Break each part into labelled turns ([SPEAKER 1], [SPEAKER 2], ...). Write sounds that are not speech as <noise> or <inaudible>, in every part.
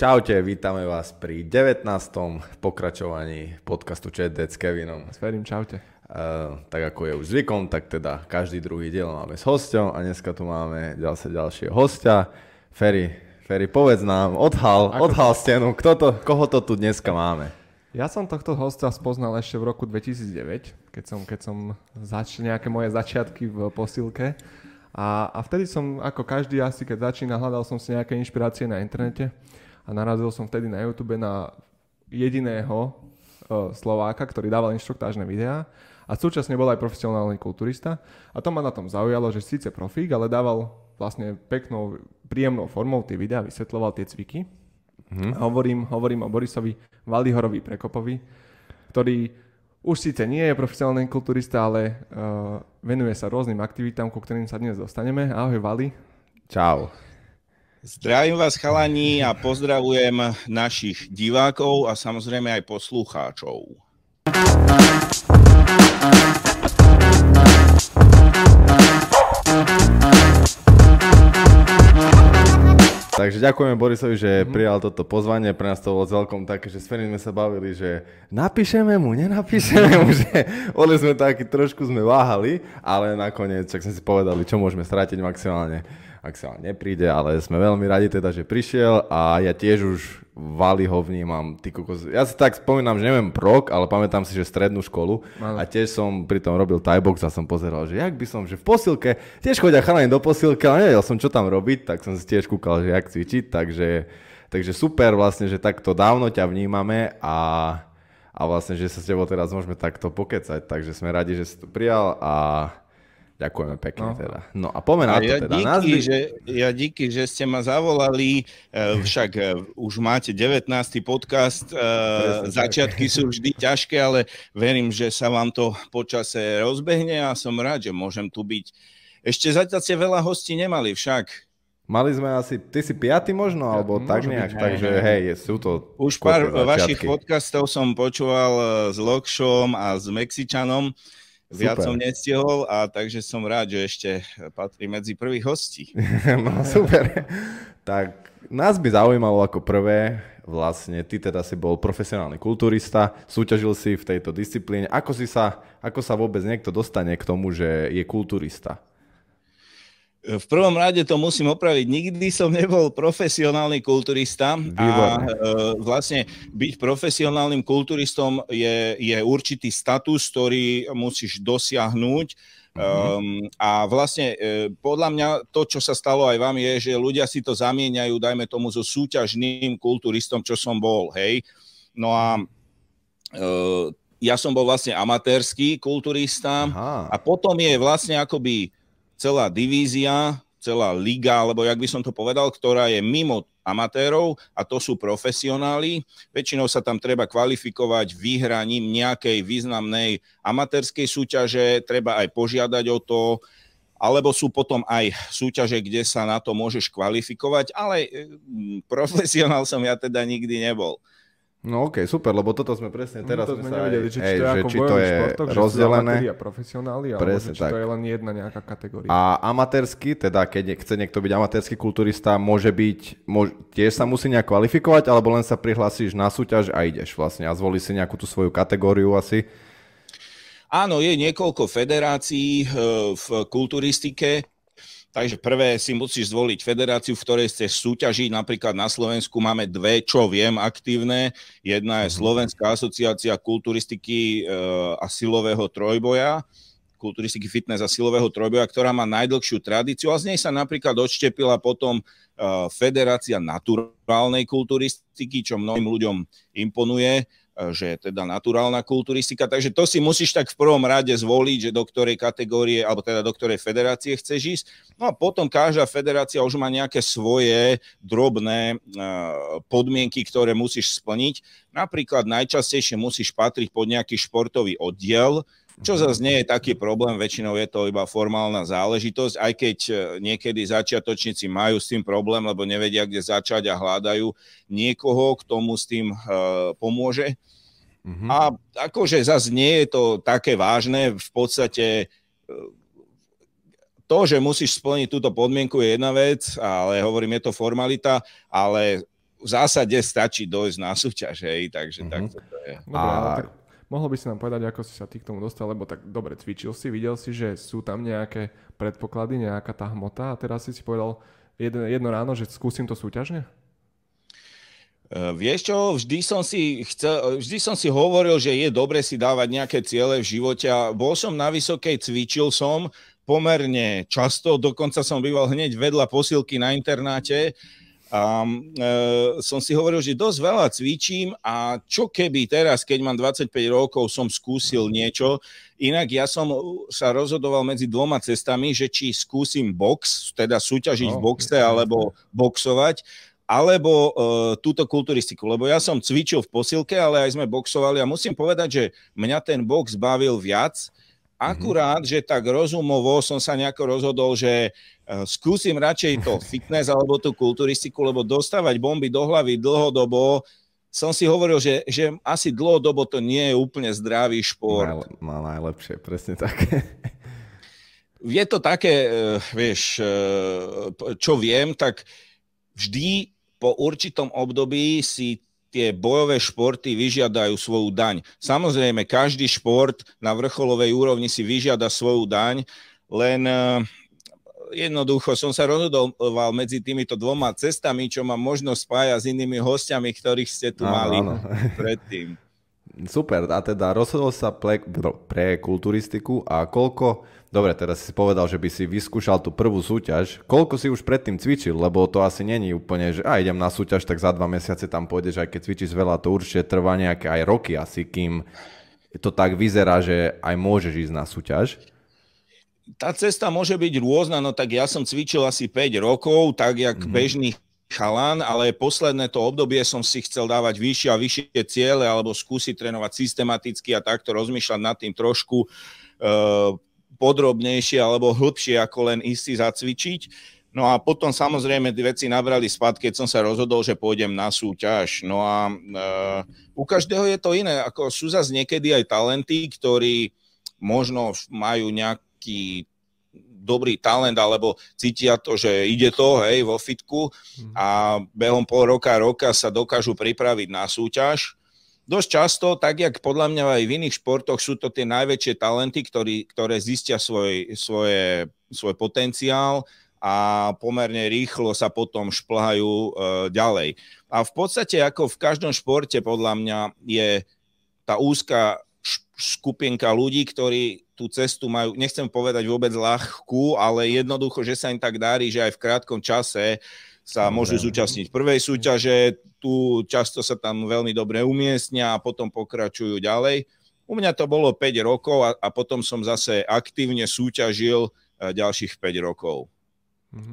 [SPEAKER 1] Čaute, vítame vás pri 19. pokračovaní podcastu Chat s Kevinom.
[SPEAKER 2] S Ferim, čaute.
[SPEAKER 1] Uh, tak ako je už zvykom, tak teda každý druhý diel máme s hosťom a dneska tu máme ďalšie ďalšieho hostia. Ferry, Ferry, povedz nám, odhal, ako... odhal stenu, kto to, koho to tu dneska máme?
[SPEAKER 2] Ja som tohto hostia spoznal ešte v roku 2009, keď som, keď som začal nejaké moje začiatky v posilke. A, a vtedy som, ako každý asi, keď začína, hľadal som si nejaké inšpirácie na internete a narazil som vtedy na YouTube na jediného uh, Slováka, ktorý dával inštruktážne videá a súčasne bol aj profesionálny kulturista. A to ma na tom zaujalo, že síce profík, ale dával vlastne peknou, príjemnou formou tie videá, vysvetloval tie cviky. Mm. Hovorím, hovorím o Borisovi Valihorovi Prekopovi, ktorý už síce nie je profesionálny kulturista, ale uh, venuje sa rôznym aktivitám, ku ktorým sa dnes dostaneme. Ahoj Vali.
[SPEAKER 1] Čau.
[SPEAKER 3] Zdravím vás chalani a pozdravujem našich divákov a samozrejme aj poslucháčov.
[SPEAKER 1] Takže ďakujeme Borisovi, že mm-hmm. prijal toto pozvanie. Pre nás to bolo celkom také, že s Ferim sme sa bavili, že napíšeme mu, nenapíšeme mu, <laughs> že boli sme takí, trošku sme váhali, ale nakoniec, čak sme si povedali, čo môžeme stratiť maximálne ak sa nepríde, ale sme veľmi radi teda, že prišiel a ja tiež už Vali ho vnímam. Ty kokos. Ja si tak spomínam, že neviem prok, ale pamätám si, že strednú školu a tiež som pri tom robil Thai box a som pozeral, že jak by som, že v posilke, tiež chodia chalani do posilky, ale nevedel som, čo tam robiť, tak som si tiež kúkal, že jak cvičiť, takže, takže super vlastne, že takto dávno ťa vnímame a a vlastne, že sa s tebou teraz môžeme takto pokecať, takže sme radi, že si tu prijal a Ďakujeme pekne no. teda. No a poďme na to
[SPEAKER 3] ja
[SPEAKER 1] teda.
[SPEAKER 3] Díky, Nazvy... že, ja díky, že ste ma zavolali, e, však e, už máte 19. podcast, e, začiatky tak. sú vždy ťažké, ale verím, že sa vám to počase rozbehne a som rád, že môžem tu byť. Ešte zatiaľ ste veľa hostí nemali však.
[SPEAKER 1] Mali sme asi, ty si piaty možno, alebo ja, tak nejak, byť, takže hej, hej, sú to
[SPEAKER 3] Už pár začiatky. vašich podcastov som počúval s Lokšom a s Mexičanom. Viac som nestihol a takže som rád, že ešte patrí medzi prvých hostí. <laughs>
[SPEAKER 1] no super. tak nás by zaujímalo ako prvé, vlastne ty teda si bol profesionálny kulturista, súťažil si v tejto disciplíne. Ako, si sa, ako sa vôbec niekto dostane k tomu, že je kulturista?
[SPEAKER 3] V prvom rade to musím opraviť. Nikdy som nebol profesionálny kulturista Výborné. a e, vlastne byť profesionálnym kulturistom je, je určitý status, ktorý musíš dosiahnuť. Um, a vlastne e, podľa mňa to, čo sa stalo aj vám, je, že ľudia si to zamieňajú, dajme tomu, so súťažným kulturistom, čo som bol, hej. No a e, ja som bol vlastne amatérsky kulturista Aha. a potom je vlastne akoby celá divízia, celá liga, alebo jak by som to povedal, ktorá je mimo amatérov a to sú profesionáli. Väčšinou sa tam treba kvalifikovať vyhraním nejakej významnej amatérskej súťaže, treba aj požiadať o to, alebo sú potom aj súťaže, kde sa na to môžeš kvalifikovať, ale mm, profesionál som ja teda nikdy nebol.
[SPEAKER 1] No ok, super, lebo toto sme presne teraz no, to sme sa nevedeli, či, hej, to je, že, či to je športoch, rozdelené.
[SPEAKER 2] Že profesionáli, presne, či tak. to je len jedna nejaká kategória.
[SPEAKER 1] A amatérsky, teda keď chce niekto byť amatérsky kulturista, môže byť, môže, tiež sa musí nejak kvalifikovať, alebo len sa prihlásiš na súťaž a ideš vlastne a zvolí si nejakú tú svoju kategóriu asi?
[SPEAKER 3] Áno, je niekoľko federácií eh, v kulturistike, Takže prvé si musíš zvoliť federáciu, v ktorej chceš súťažiť. Napríklad na Slovensku máme dve, čo viem, aktívne. Jedna je mhm. Slovenská asociácia kulturistiky e, a silového trojboja kulturistiky fitness a silového trojboja, ktorá má najdlhšiu tradíciu a z nej sa napríklad odštepila potom e, Federácia naturálnej kulturistiky, čo mnohým ľuďom imponuje že teda naturálna kulturistika, takže to si musíš tak v prvom rade zvoliť, že do ktorej kategórie, alebo teda do ktorej federácie chceš ísť. No a potom každá federácia už má nejaké svoje drobné podmienky, ktoré musíš splniť. Napríklad najčastejšie musíš patriť pod nejaký športový oddiel, čo zase nie je taký problém, väčšinou je to iba formálna záležitosť, aj keď e, niekedy začiatočníci majú s tým problém, lebo nevedia, kde začať a hľadajú niekoho, k tomu s tým uh, pomôže. Mm-hmm. A akože zase nie je to také vážne, v podstate e, to, že musíš splniť túto podmienku je jedna vec, ale hovorím, je to formalita, ale v zásade stačí dojsť na súťaž, hej, takže mm-hmm. tak to je.
[SPEAKER 2] Dobre, a... tak mohol by si nám povedať, ako si sa ty k tomu dostal, lebo tak dobre cvičil si, videl si, že sú tam nejaké predpoklady, nejaká tá hmota a teraz si si povedal jedno, jedno ráno, že skúsim to súťažne?
[SPEAKER 3] Uh, vieš čo, vždy som, si chcel, vždy som si hovoril, že je dobre si dávať nejaké ciele v živote a bol som na Vysokej, cvičil som pomerne často, dokonca som býval hneď vedľa posilky na internáte a e, som si hovoril, že dosť veľa cvičím a čo keby teraz, keď mám 25 rokov, som skúsil niečo. Inak ja som sa rozhodoval medzi dvoma cestami, že či skúsim box, teda súťažiť no, v boxe alebo boxovať, alebo e, túto kulturistiku. Lebo ja som cvičil v posilke, ale aj sme boxovali a musím povedať, že mňa ten box bavil viac, Akurát, že tak rozumovo som sa nejako rozhodol, že e, skúsim radšej to <laughs> fitness alebo tú kulturistiku, lebo dostávať bomby do hlavy dlhodobo, som si hovoril, že, že asi dlhodobo to nie je úplne zdravý šport.
[SPEAKER 1] Má najlepšie, presne tak. <laughs>
[SPEAKER 3] Je to také, e, vieš, e, čo viem, tak vždy po určitom období si tie bojové športy vyžiadajú svoju daň. Samozrejme, každý šport na vrcholovej úrovni si vyžiada svoju daň, len eh, jednoducho som sa rozhodoval medzi týmito dvoma cestami, čo mám možnosť spájať s inými hostiami, ktorých ste tu áno, mali áno. predtým.
[SPEAKER 1] Super, a teda rozhodol sa pre, pre kulturistiku a koľko Dobre, teraz si povedal, že by si vyskúšal tú prvú súťaž. Koľko si už predtým cvičil? Lebo to asi není úplne, že a idem na súťaž, tak za dva mesiace tam pôjdeš, aj keď cvičíš veľa, to určite trvá nejaké aj roky asi, kým to tak vyzerá, že aj môžeš ísť na súťaž.
[SPEAKER 3] Tá cesta môže byť rôzna, no tak ja som cvičil asi 5 rokov, tak jak mm-hmm. bežný chalan, ale posledné to obdobie som si chcel dávať vyššie a vyššie ciele alebo skúsiť trénovať systematicky a takto rozmýšľať nad tým trošku. Uh, podrobnejšie alebo hĺbšie ako len ísť si zacvičiť. No a potom samozrejme veci nabrali spad, keď som sa rozhodol, že pôjdem na súťaž. No a e, u každého je to iné. Ako sú zase niekedy aj talenty, ktorí možno majú nejaký dobrý talent, alebo cítia to, že ide to, hej, vo fitku a behom pol roka, roka sa dokážu pripraviť na súťaž dosť často, tak jak podľa mňa aj v iných športoch, sú to tie najväčšie talenty, ktorí, ktoré zistia svoj, svoje, svoj potenciál a pomerne rýchlo sa potom šplhajú e, ďalej. A v podstate ako v každom športe podľa mňa je tá úzka skupinka ľudí, ktorí tú cestu majú, nechcem povedať vôbec ľahkú, ale jednoducho, že sa im tak darí, že aj v krátkom čase sa môžu zúčastniť prvej súťaže, tu často sa tam veľmi dobre umiestnia a potom pokračujú ďalej. U mňa to bolo 5 rokov a, a potom som zase aktívne súťažil e, ďalších 5 rokov.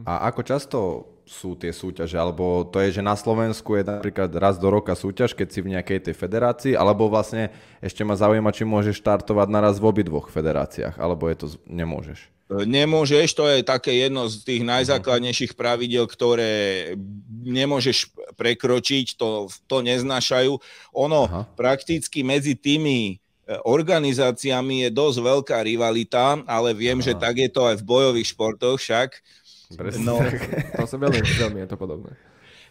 [SPEAKER 1] A ako často sú tie súťaže? Alebo to je, že na Slovensku je napríklad raz do roka súťaž, keď si v nejakej tej federácii, alebo vlastne ešte ma zaujíma, či môžeš štartovať naraz v obidvoch federáciách, alebo je to nemôžeš?
[SPEAKER 3] Nemôžeš, to je také jedno z tých najzákladnejších pravidel, ktoré nemôžeš prekročiť, to, to neznášajú. Ono Aha. prakticky medzi tými e, organizáciami je dosť veľká rivalita, ale viem, Aha. že tak je to aj v bojových športoch však.
[SPEAKER 2] Presne. No, to sa veľmi, veľmi je to podobné.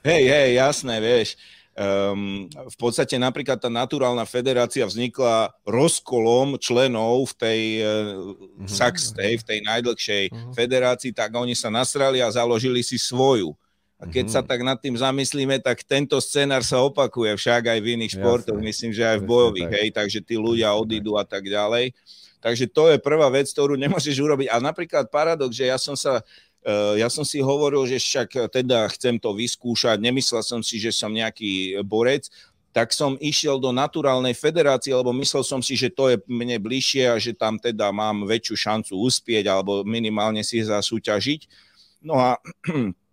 [SPEAKER 3] Hej, hej, jasné, vieš. Um, v podstate napríklad tá naturálna federácia vznikla rozkolom členov v tej uh, uh-huh. Saxtej, v tej najdlhšej uh-huh. federácii, tak oni sa nasrali a založili si svoju. A keď uh-huh. sa tak nad tým zamyslíme, tak tento scenár sa opakuje však aj v iných športoch, myslím, že aj v bojových, tak. hej, takže tí ľudia odídu a tak ďalej. Takže to je prvá vec, ktorú nemôžeš urobiť. A napríklad paradox, že ja som sa Eh, ja som si hovoril, že však eh, teda chcem to vyskúšať, nemyslel som si, že som nejaký borec, tak som išiel do naturálnej federácie, lebo myslel som si, že to je mne bližšie a že tam teda mám väčšiu šancu uspieť alebo minimálne si zasúťažiť. No a <clears throat>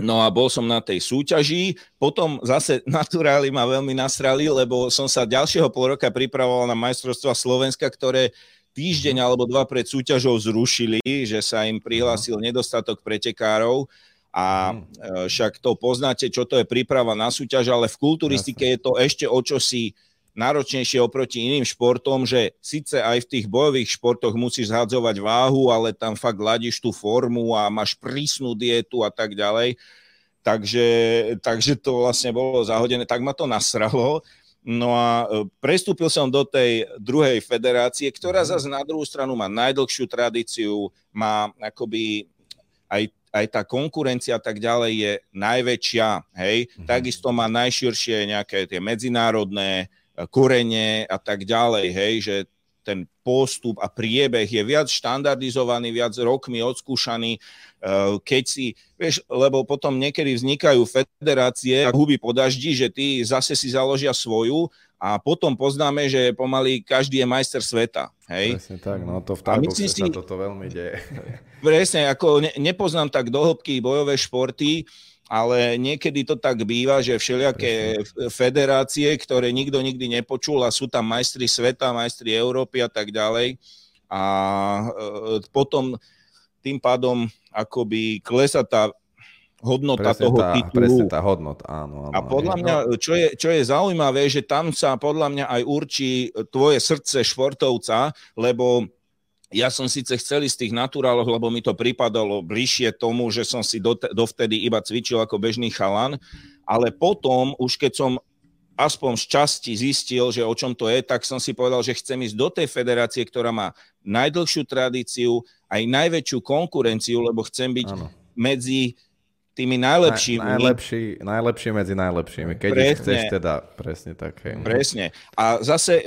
[SPEAKER 3] No a bol som na tej súťaži, potom zase <laughs> naturáli ma veľmi nasrali, lebo som sa ďalšieho pol roka pripravoval na majstrovstva Slovenska, ktoré týždeň mhm. alebo dva pred súťažou zrušili, že sa im prihlásil mhm. nedostatok pretekárov a mhm. e, však to poznáte, čo to je príprava na súťaž, ale v kulturistike je to ešte o čosi náročnejšie oproti iným športom, že síce aj v tých bojových športoch musíš zhadzovať váhu, ale tam fakt ladíš tú formu a máš prísnu dietu a tak ďalej. takže, takže to vlastne bolo zahodené, tak ma to nasralo. No a e, prestúpil som do tej druhej federácie, ktorá zase na druhú stranu má najdlhšiu tradíciu, má akoby aj, aj tá konkurencia a tak ďalej je najväčšia, hej. Mm-hmm. Takisto má najširšie nejaké tie medzinárodné e, korene a tak ďalej, hej, že ten postup a priebeh je viac štandardizovaný, viac rokmi odskúšaný, eh, keď si, vieš, lebo potom niekedy vznikajú federácie a huby po daždi, že ty zase si založia svoju a potom poznáme, že pomaly každý je majster sveta. Hej?
[SPEAKER 1] Presne tak, no to v Thaiboxe si... sa toto veľmi deje.
[SPEAKER 3] Presne, ako ne, nepoznám tak dohlbky bojové športy, ale niekedy to tak býva, že všelijaké federácie, ktoré nikto nikdy nepočul a sú tam majstri sveta, majstri Európy a tak ďalej. A e, potom tým pádom akoby klesa tá hodnota
[SPEAKER 1] presne
[SPEAKER 3] toho
[SPEAKER 1] tá,
[SPEAKER 3] titulu.
[SPEAKER 1] Presne tá hodnota, áno, áno.
[SPEAKER 3] A podľa mňa, čo je, čo je zaujímavé, že tam sa podľa mňa aj určí tvoje srdce športovca, lebo ja som síce chcel z tých naturálov, lebo mi to pripadalo bližšie tomu, že som si dovtedy iba cvičil ako bežný chalan, ale potom, už keď som aspoň z časti zistil, že o čom to je, tak som si povedal, že chcem ísť do tej federácie, ktorá má najdlhšiu tradíciu, aj najväčšiu konkurenciu, lebo chcem byť ano. medzi tými najlepšími.
[SPEAKER 1] Na, najlepší, najlepší medzi najlepšími, keď presne, ich chceš teda, presne tak. Hej.
[SPEAKER 3] Presne. A zase e,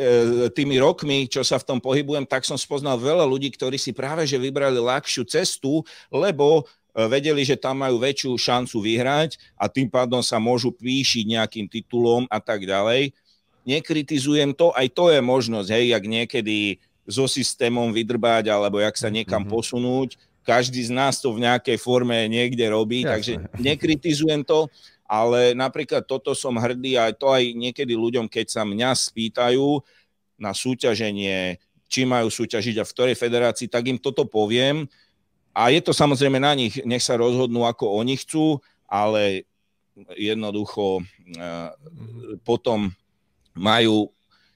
[SPEAKER 3] tými rokmi, čo sa v tom pohybujem, tak som spoznal veľa ľudí, ktorí si práve že vybrali ľahšiu cestu, lebo e, vedeli, že tam majú väčšiu šancu vyhrať a tým pádom sa môžu píšiť nejakým titulom a tak ďalej. Nekritizujem to, aj to je možnosť, hej, jak niekedy so systémom vydrbať alebo jak sa niekam mm-hmm. posunúť každý z nás to v nejakej forme niekde robí, Jasne. takže nekritizujem to, ale napríklad toto som hrdý aj to aj niekedy ľuďom, keď sa mňa spýtajú na súťaženie, či majú súťažiť a v ktorej federácii, tak im toto poviem. A je to samozrejme na nich, nech sa rozhodnú, ako oni chcú, ale jednoducho uh, potom majú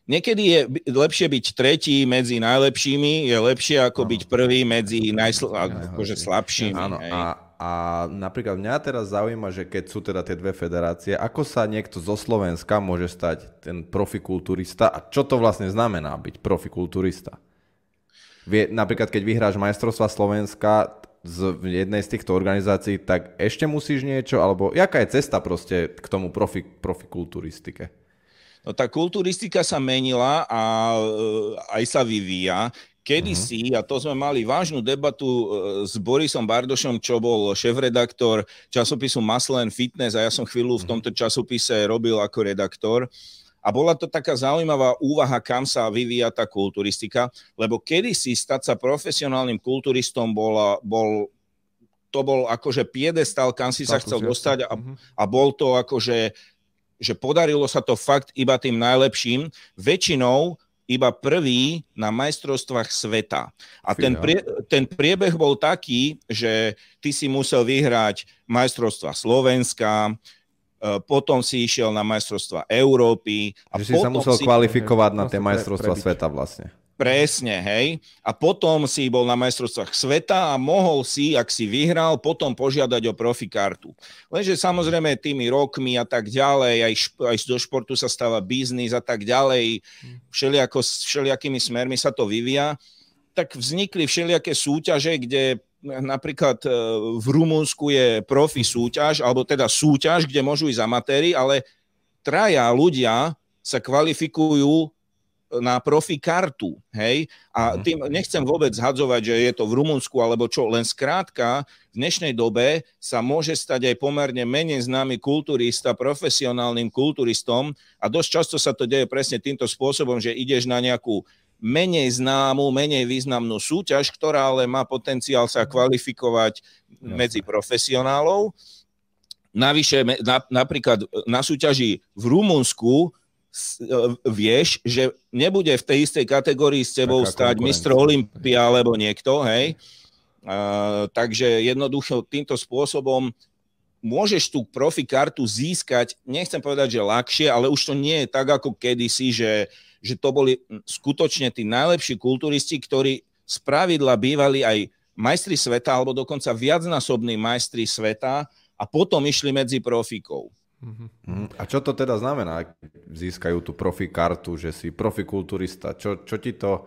[SPEAKER 3] Niekedy je lepšie byť tretí medzi najlepšími, je lepšie ako ano. byť prvý medzi najsl- akože slabšími. Áno,
[SPEAKER 1] a, a napríklad mňa teraz zaujíma, že keď sú teda tie dve federácie, ako sa niekto zo Slovenska môže stať ten profikulturista a čo to vlastne znamená byť profikulturista? Vie, napríklad, keď vyhráš majstrovstva Slovenska z jednej z týchto organizácií, tak ešte musíš niečo, alebo jaká je cesta proste k tomu profi, profikulturistike?
[SPEAKER 3] No tá kulturistika sa menila a e, aj sa vyvíja. Kedysi, uh-huh. a to sme mali vážnu debatu e, s Borisom Bardošom, čo bol šéf-redaktor časopisu Muscle Fitness a ja som chvíľu v mhm. tomto časopise robil ako redaktor. A bola to taká zaujímavá úvaha, kam sa vyvíja tá kulturistika, lebo kedysi stať sa profesionálnym kulturistom bola, bol, to bol akože piedestal, kam si sa chcel dostať a, mhm. a bol to akože že podarilo sa to fakt iba tým najlepším, väčšinou iba prvý na majstrovstvách sveta. A ten, prie, ten priebeh bol taký, že ty si musel vyhrať majstrovstva Slovenska, e, potom si išiel na majstrovstva Európy.
[SPEAKER 1] A že si sa musel si... kvalifikovať na tie majstrovstva sveta vlastne.
[SPEAKER 3] Presne, hej. A potom si bol na majstrovstvách sveta a mohol si, ak si vyhral, potom požiadať o profikartu. Lenže samozrejme tými rokmi a tak ďalej, aj, šp- aj do športu sa stáva biznis a tak ďalej, všelijako, všelijakými smermi sa to vyvíja, tak vznikli všelijaké súťaže, kde napríklad e, v Rumunsku je profi súťaž, alebo teda súťaž, kde môžu ísť amatéri, ale traja ľudia sa kvalifikujú na profi kartu, hej? A mhm. tým nechcem vôbec zhadzovať, že je to v Rumunsku alebo čo, len skrátka v dnešnej dobe sa môže stať aj pomerne menej známy kulturista profesionálnym kulturistom a dosť často sa to deje presne týmto spôsobom, že ideš na nejakú menej známu, menej významnú súťaž, ktorá ale má potenciál sa kvalifikovať medzi profesionálov. Navyše, na, napríklad na súťaži v Rumunsku E, vieš, že nebude v tej istej kategórii s tebou Taká stať mistr Olympia alebo niekto, hej. Uh, takže jednoducho týmto spôsobom môžeš tú profi kartu získať, nechcem povedať, že ľahšie, ale už to nie je tak ako kedysi, že, že to boli skutočne tí najlepší kulturisti, ktorí z pravidla bývali aj majstri sveta, alebo dokonca viacnásobní majstri sveta a potom išli medzi profikov.
[SPEAKER 1] A čo to teda znamená, ak získajú tú profi kartu, že si profikulturista? Čo, čo ti to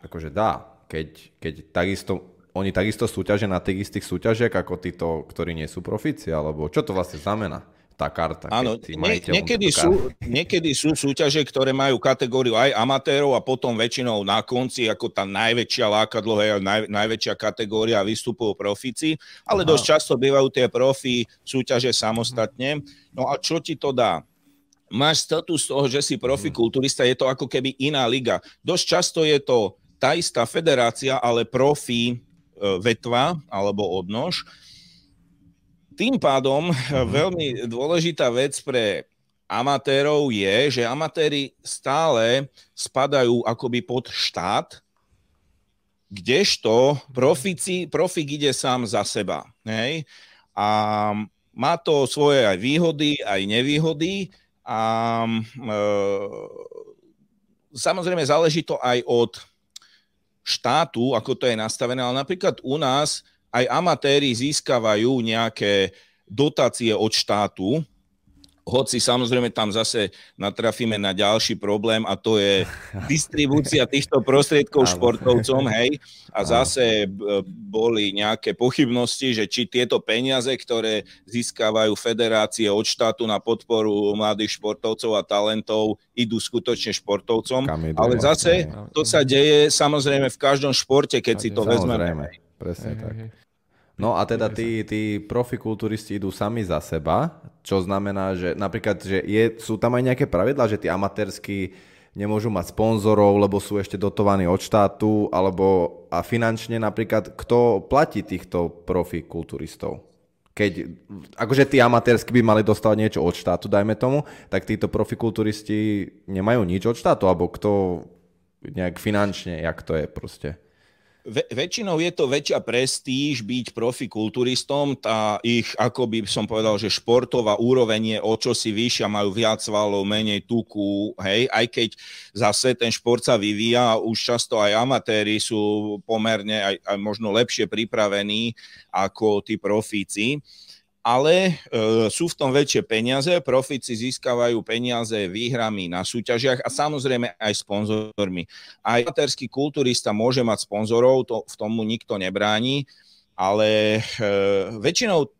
[SPEAKER 1] akože dá, keď, keď takisto, oni takisto súťažia na tých istých súťažiach ako títo, ktorí nie sú profici? Alebo čo to vlastne znamená? Tá karta.
[SPEAKER 3] Áno, nie, niekedy, sú, niekedy sú súťaže, ktoré majú kategóriu aj amatérov a potom väčšinou na konci, ako tá najväčšia lákadlo, je naj, najväčšia kategória vystupujú profici, ale Aha. dosť často bývajú tie profi súťaže samostatne. No a čo ti to dá? Máš status toho, že si profikulturista, je to ako keby iná liga. Dosť často je to tá istá federácia, ale profi e, vetva alebo odnož tým pádom mm-hmm. veľmi dôležitá vec pre amatérov je, že amatéri stále spadajú akoby pod štát, kdežto profici, profik ide sám za seba. Hej? A má to svoje aj výhody, aj nevýhody a e, samozrejme záleží to aj od štátu, ako to je nastavené, ale napríklad u nás aj amatéri získavajú nejaké dotácie od štátu, hoci samozrejme tam zase natrafíme na ďalší problém a to je <laughs> distribúcia týchto prostriedkov športovcom, hej. A zase boli nejaké pochybnosti, že či tieto peniaze, ktoré získavajú federácie od štátu na podporu mladých športovcov a talentov, idú skutočne športovcom. Ale zase to sa deje samozrejme v každom športe, keď si to vezmeme.
[SPEAKER 1] Presne tak. No a teda tí, tí profikulturisti idú sami za seba, čo znamená, že napríklad, že je, sú tam aj nejaké pravidlá, že tí amatérsky nemôžu mať sponzorov, lebo sú ešte dotovaní od štátu, alebo a finančne napríklad, kto platí týchto profikulturistov? Keď, akože tí amatérsky by mali dostať niečo od štátu, dajme tomu, tak títo profikulturisti nemajú nič od štátu, alebo kto nejak finančne, jak to je proste?
[SPEAKER 3] Ve, väčšinou je to väčšia prestíž byť profikulturistom, tá ich, ako by som povedal, že športová úroveň je o čo si vyššia, majú viac svalov, menej tuku, hej, aj keď zase ten šport sa vyvíja, už často aj amatéri sú pomerne aj, aj možno lepšie pripravení ako tí profíci ale e, sú v tom väčšie peniaze, profici získavajú peniaze výhrami na súťažiach a samozrejme aj sponzormi. Aj amatérsky kulturista môže mať sponzorov, to, v tomu nikto nebráni, ale e, väčšinou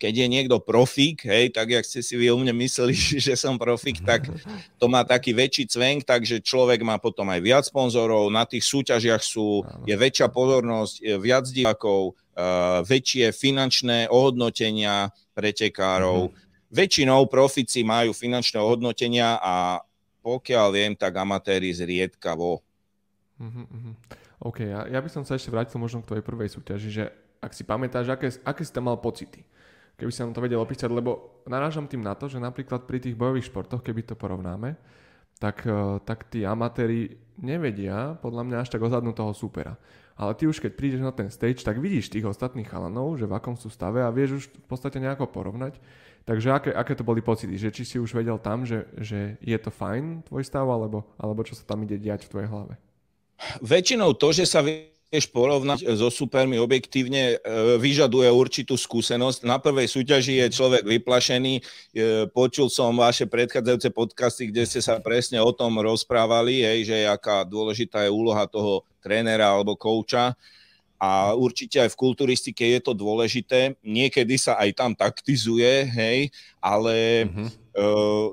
[SPEAKER 3] keď je niekto profík, hej, tak jak ste si vy o mne mysleli, <laughs> že som profík, tak to má taký väčší cvenk, takže človek má potom aj viac sponzorov, na tých súťažiach sú, je väčšia pozornosť, je viac divákov, uh, väčšie finančné ohodnotenia pretekárov. Mm-hmm. Väčšinou profici majú finančné ohodnotenia a pokiaľ viem, tak amatéri zriedkavo.
[SPEAKER 2] Mm-hmm. OK, ja, ja by som sa ešte vrátil možno k tvojej prvej súťaži, že ak si pamätáš, aké, aké si tam mal pocity? Keby som to vedel opísať, lebo narážam tým na to, že napríklad pri tých bojových športoch, keby to porovnáme, tak, e, tak tí amatéri nevedia podľa mňa až tak ozadnúť toho supera. Ale ty už keď prídeš na ten stage, tak vidíš tých ostatných chalanov, že v akom sú stave a vieš už v podstate nejako porovnať. Takže aké, aké to boli pocity? Že či si už vedel tam, že, že je to fajn tvoj stav, alebo, alebo čo sa tam ide diať v tvojej hlave?
[SPEAKER 3] Väčšinou to, že sa vieš porovnať so supermi objektívne, e, vyžaduje určitú skúsenosť. Na prvej súťaži je človek vyplašený. Počul som vaše predchádzajúce podcasty, kde ste sa presne o tom rozprávali, hej, že aká dôležitá je úloha toho trénera alebo kouča. A určite aj v kulturistike je to dôležité. Niekedy sa aj tam taktizuje, hej, ale mm-hmm. e,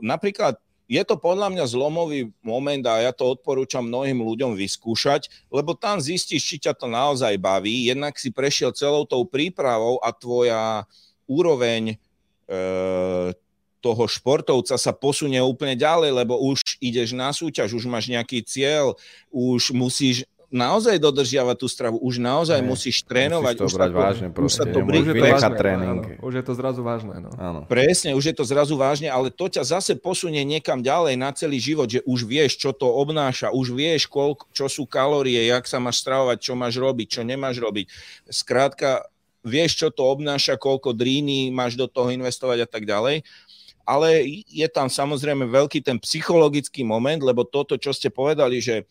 [SPEAKER 3] napríklad je to podľa mňa zlomový moment a ja to odporúčam mnohým ľuďom vyskúšať, lebo tam zistíš, či ťa to naozaj baví. Jednak si prešiel celou tou prípravou a tvoja úroveň e, toho športovca sa posunie úplne ďalej, lebo už ideš na súťaž, už máš nejaký cieľ, už musíš naozaj dodržiavať tú stravu, už naozaj ne, musíš trénovať.
[SPEAKER 1] Musíš to
[SPEAKER 3] už
[SPEAKER 1] brať to, vážne, proste.
[SPEAKER 2] Už, to už, je to vážne, tréning. Áno, už je to zrazu vážne. No.
[SPEAKER 3] Áno. Presne, už je to zrazu vážne, ale to ťa zase posunie niekam ďalej na celý život, že už vieš, čo to obnáša, už vieš, koľko, čo sú kalórie, jak sa máš stravovať, čo máš robiť, čo nemáš robiť. Skrátka, vieš, čo to obnáša, koľko dríny máš do toho investovať a tak ďalej ale je tam samozrejme veľký ten psychologický moment, lebo toto, čo ste povedali, že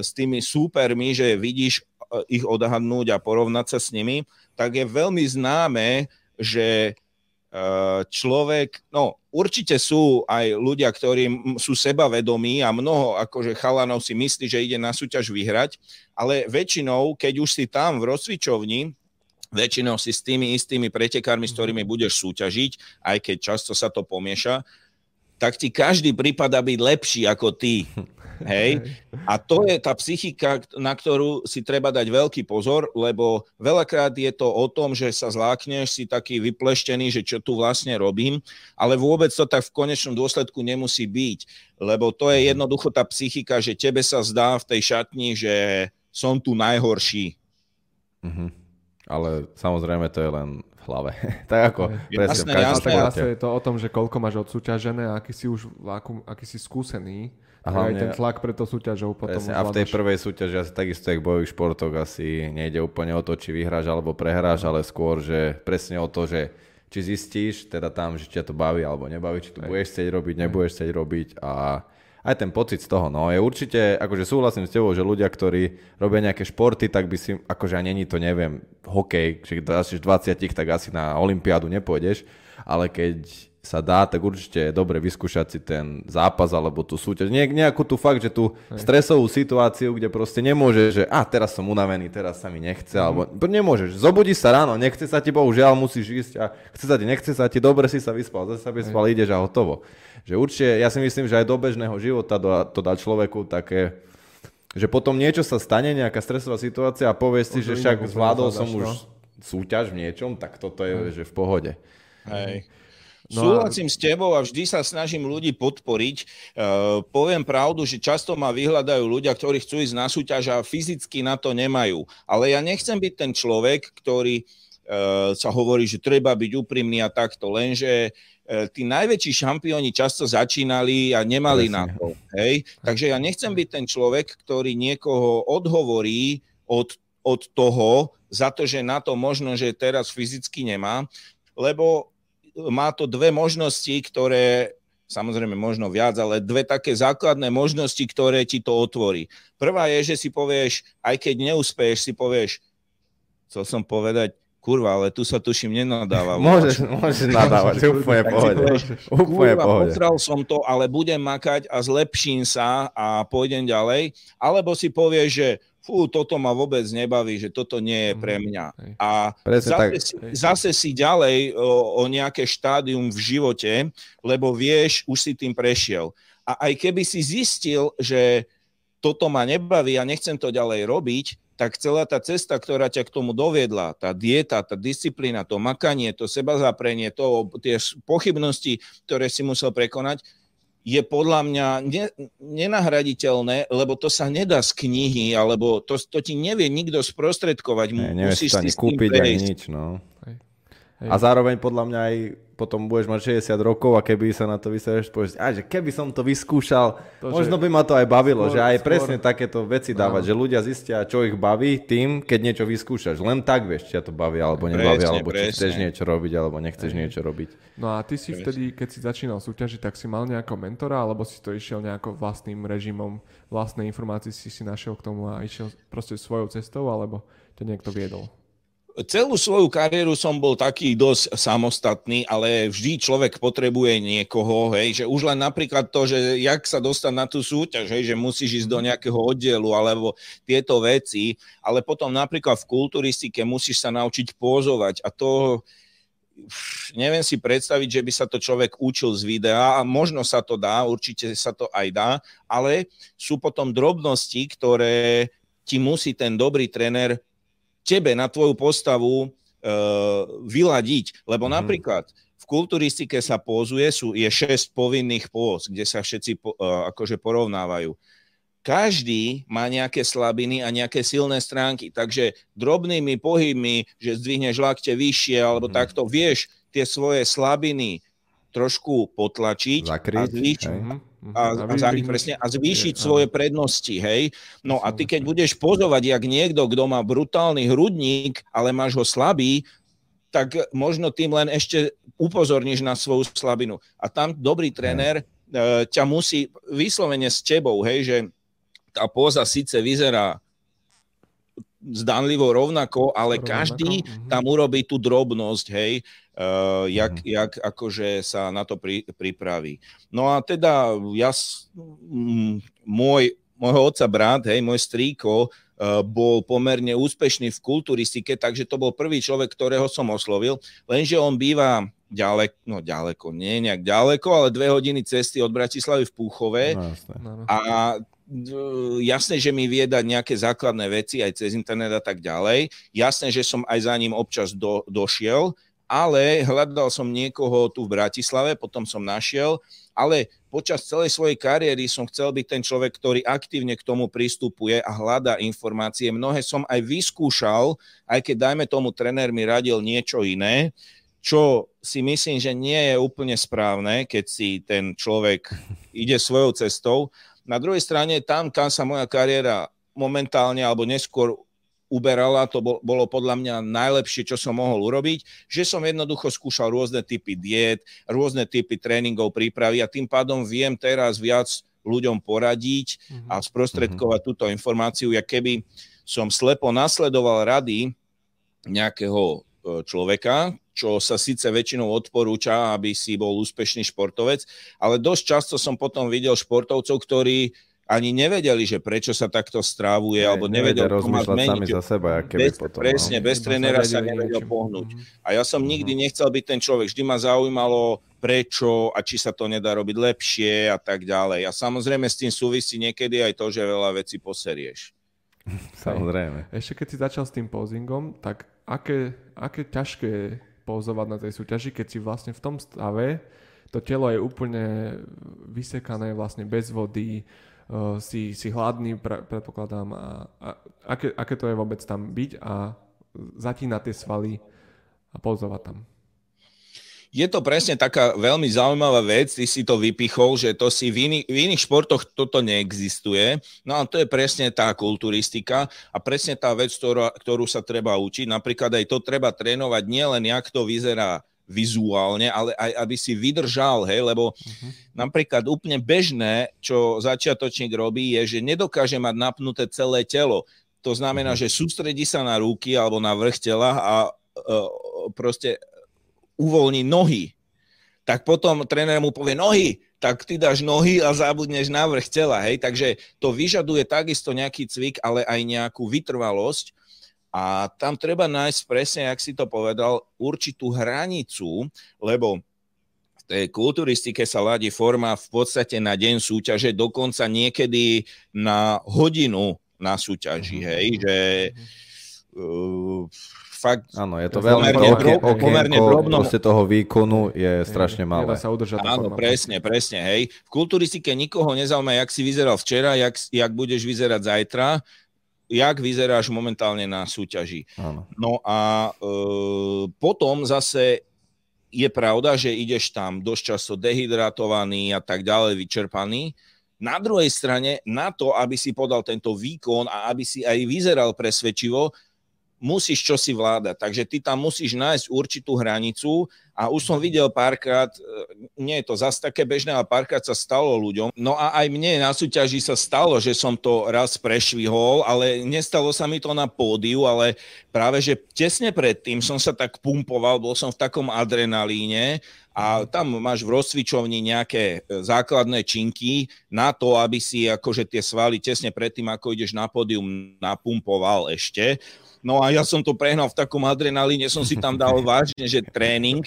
[SPEAKER 3] s tými súpermi, že vidíš e, ich odhadnúť a porovnať sa s nimi, tak je veľmi známe, že človek, no určite sú aj ľudia, ktorí sú sebavedomí a mnoho akože chalanov si myslí, že ide na súťaž vyhrať, ale väčšinou, keď už si tam v rozcvičovni, väčšinou si s tými istými pretekármi, s ktorými budeš súťažiť, aj keď často sa to pomieša, tak ti každý prípada byť lepší ako ty. <laughs> Hej? A to je tá psychika, na ktorú si treba dať veľký pozor, lebo veľakrát je to o tom, že sa zlákneš, si taký vypleštený, že čo tu vlastne robím, ale vôbec to tak v konečnom dôsledku nemusí byť, lebo to je jednoducho tá psychika, že tebe sa zdá v tej šatni, že som tu najhorší.
[SPEAKER 1] Mm-hmm. Ale samozrejme to je len v hlave. <laughs> tak ako
[SPEAKER 3] presne, jasné, jasné,
[SPEAKER 2] jasné. je to o tom, že koľko máš odsúťažené a aký si už aký si skúsený a hlavne, aj ten tlak pre to súťažou potom presne,
[SPEAKER 1] A v tej prvej súťaži asi takisto jak bojových športoch asi nejde úplne o to, či vyhráš alebo prehráš, ale skôr, že presne o to, že či zistíš teda tam, že ťa to baví alebo nebaví, či to aj. budeš chcieť robiť, nebudeš chcieť robiť a aj ten pocit z toho, no. Je určite, akože súhlasím s tebou, že ľudia, ktorí robia nejaké športy, tak by si, akože ani není to, neviem, hokej, že 20 tak asi na olympiádu nepôjdeš, ale keď sa dá, tak určite je dobre vyskúšať si ten zápas alebo tú súťaž. Nie, nejakú tú fakt, že tú stresovú situáciu, kde proste nemôže, že a teraz som unavený, teraz sa mi nechce, mm. alebo nemôžeš. Zobudíš sa ráno, nechce sa ti, bohužiaľ musíš ísť a chce sa ti, nechce sa ti, dobre si sa vyspal, zase sa vyspal, ideš a hotovo. Že určite, ja si myslím, že aj do bežného života to dá človeku také, že potom niečo sa stane, nejaká stresová situácia a povieš si, že však zvládol som už no. súťaž v niečom, tak toto je, že v pohode.
[SPEAKER 3] Hej. No Súhlasím a... s tebou a vždy sa snažím ľudí podporiť. Uh, poviem pravdu, že často ma vyhľadajú ľudia, ktorí chcú ísť na súťaž a fyzicky na to nemajú. Ale ja nechcem byť ten človek, ktorý uh, sa hovorí, že treba byť úprimný a takto, lenže uh, tí najväčší šampióni často začínali a nemali Presne. na to. Hej? Takže ja nechcem byť ten človek, ktorý niekoho odhovorí od, od toho, za to, že na to možno, že teraz fyzicky nemá, lebo má to dve možnosti, ktoré samozrejme možno viac, ale dve také základné možnosti, ktoré ti to otvorí. Prvá je, že si povieš, aj keď neúspeješ, si povieš, chcel som povedať, kurva, ale tu sa tuším nenadáva.
[SPEAKER 1] Môžeš, môžeš nadávať, úplne pohode. Úplne pohode.
[SPEAKER 3] Potral som to, ale budem makať a zlepším sa a pôjdem ďalej. Alebo si povieš, že fú, toto ma vôbec nebaví, že toto nie je pre mhm. mňa. A zase, si, zase si ďalej o, o nejaké štádium v živote, lebo vieš, už si tým prešiel. A aj keby si zistil, že toto ma nebaví a nechcem to ďalej robiť, tak celá tá cesta, ktorá ťa k tomu doviedla, tá dieta, tá disciplína, to makanie, to sebazaprenie, to, tie pochybnosti, ktoré si musel prekonať, je podľa mňa ne, nenahraditeľné, lebo to sa nedá z knihy, alebo to, to ti nevie nikto sprostredkovať.
[SPEAKER 1] Ne, Musíš si kúpiť ani nič, no. Hej. Hej. A zároveň podľa mňa aj potom budeš mať 60 rokov a keby sa na to vysereš, povieš, a že keby som to vyskúšal, to, možno by ma to aj bavilo, skôr, že aj skôr, presne takéto veci dávať, no. že ľudia zistia, čo ich baví tým, keď niečo vyskúšaš. Len tak vieš, či ťa to baví alebo nebaví, presne, alebo presne. či chceš niečo robiť alebo nechceš aj. niečo robiť.
[SPEAKER 2] No a ty si presne. vtedy, keď si začínal súťažiť, tak si mal nejakého mentora, alebo si to išiel nejako vlastným režimom, vlastné informácie si si našiel k tomu a išiel proste svojou cestou, alebo to niekto viedol?
[SPEAKER 3] Celú svoju kariéru som bol taký dosť samostatný, ale vždy človek potrebuje niekoho, hej, že už len napríklad to, že jak sa dostať na tú súťaž, hej, že musíš ísť do nejakého oddielu alebo tieto veci, ale potom napríklad v kulturistike musíš sa naučiť pózovať a to neviem si predstaviť, že by sa to človek učil z videa a možno sa to dá, určite sa to aj dá, ale sú potom drobnosti, ktoré ti musí ten dobrý tréner tebe na tvoju postavu uh, vyladiť. Lebo mm-hmm. napríklad v kulturistike sa pózuje, sú, je 6 povinných póz, kde sa všetci po, uh, akože porovnávajú. Každý má nejaké slabiny a nejaké silné stránky, takže drobnými pohybmi, že zdvihneš lakte vyššie alebo mm. takto, vieš tie svoje slabiny trošku potlačiť
[SPEAKER 1] Zakryť, a zvýšiť,
[SPEAKER 3] Mhm. a, a, a, presne, a zvýšiť svoje prednosti, hej. No a ty keď budeš pozovať, jak niekto, kto má brutálny hrudník, ale máš ho slabý, tak možno tým len ešte upozorníš na svoju slabinu. A tam dobrý tréner uh, ťa musí vyslovene s tebou, hej, že tá póza síce vyzerá zdanlivo rovnako, ale rovnako. každý mhm. tam urobí tú drobnosť, hej. Uh, jak, mm. jak akože sa na to pri, pripraví. No a teda ja, môj, môjho otca brat, hej, môj strýko, uh, bol pomerne úspešný v kulturistike, takže to bol prvý človek, ktorého som oslovil, lenže on býva ďaleko, no ďaleko, nie nejak ďaleko, ale dve hodiny cesty od Bratislavy v Púchove no, a jasné, že mi vie dať nejaké základné veci aj cez internet a tak ďalej. Jasné, že som aj za ním občas do, došiel, ale hľadal som niekoho tu v Bratislave, potom som našiel, ale počas celej svojej kariéry som chcel byť ten človek, ktorý aktívne k tomu pristupuje a hľadá informácie. Mnohé som aj vyskúšal, aj keď dajme tomu trenér mi radil niečo iné, čo si myslím, že nie je úplne správne, keď si ten človek <laughs> ide svojou cestou. Na druhej strane, tam, kam sa moja kariéra momentálne alebo neskôr uberala, to bolo podľa mňa najlepšie, čo som mohol urobiť, že som jednoducho skúšal rôzne typy diet, rôzne typy tréningov, prípravy a tým pádom viem teraz viac ľuďom poradiť mm-hmm. a sprostredkovať mm-hmm. túto informáciu, ja keby som slepo nasledoval rady nejakého e, človeka, čo sa síce väčšinou odporúča, aby si bol úspešný športovec, ale dosť často som potom videl športovcov, ktorí ani nevedeli, že prečo sa takto strávuje, alebo nevedel,
[SPEAKER 1] ako má zmeniť. Sami za seba,
[SPEAKER 3] bez,
[SPEAKER 1] potom,
[SPEAKER 3] presne, no. bez trénera sa nevedel pohnúť. A ja som nikdy nechcel byť ten človek, vždy ma zaujímalo, prečo a či sa to nedá robiť lepšie a tak ďalej. A samozrejme s tým súvisí niekedy aj to, že veľa vecí poserieš. <laughs>
[SPEAKER 1] Samozrejme.
[SPEAKER 2] Ešte keď si začal s tým posingom, tak aké, aké ťažké pouzovať na tej súťaži, keď si vlastne v tom stave to telo je úplne vysekané vlastne bez vody, uh, si, si hladný, pre, predpokladám, a, a aké, aké to je vôbec tam byť a zatínať tie svaly a pouzovať tam.
[SPEAKER 3] Je to presne taká veľmi zaujímavá vec, ty si to vypichol, že to si v, iný, v iných športoch toto neexistuje. No a to je presne tá kulturistika a presne tá vec, ktorú, ktorú sa treba učiť. Napríklad aj to treba trénovať nielen, jak to vyzerá vizuálne, ale aj aby si vydržal, hej, lebo uh-huh. napríklad úplne bežné, čo začiatočník robí, je, že nedokáže mať napnuté celé telo. To znamená, uh-huh. že sústredí sa na ruky alebo na vrch tela a uh, proste uvoľní nohy. Tak potom tréner mu povie nohy, tak ty dáš nohy a zabudneš na vrch tela, hej. Takže to vyžaduje takisto nejaký cvik, ale aj nejakú vytrvalosť, a tam treba nájsť presne, jak si to povedal, určitú hranicu, lebo v tej kulturistike sa ladí forma v podstate na deň súťaže, dokonca niekedy na hodinu na súťaži, mhm. hej, že uh, fakt...
[SPEAKER 1] Áno, je to veľmi pomerne drobno. Proste toho výkonu je strašne malé.
[SPEAKER 2] sa udržať
[SPEAKER 3] Áno, forma. presne, presne, hej. V kulturistike nikoho nezaujíma, jak si vyzeral včera, jak, jak budeš vyzerať zajtra, jak vyzeráš momentálne na súťaži. Áno. No a e, potom zase je pravda, že ideš tam dosť často dehydratovaný a tak ďalej, vyčerpaný. Na druhej strane, na to, aby si podal tento výkon a aby si aj vyzeral presvedčivo, musíš čosi vládať. Takže ty tam musíš nájsť určitú hranicu a už som videl párkrát, e, nie je to zase také bežné, ale párkrát sa stalo ľuďom. No a aj mne na súťaži sa stalo, že som to raz prešvihol, ale nestalo sa mi to na pódiu, ale práve, že tesne predtým som sa tak pumpoval, bol som v takom adrenalíne a tam máš v rozcvičovni nejaké e, základné činky na to, aby si akože tie svaly tesne predtým, ako ideš na pódium, napumpoval ešte. No a ja som to prehnal v takom adrenalíne, som si tam dal <laughs> vážne, že tréning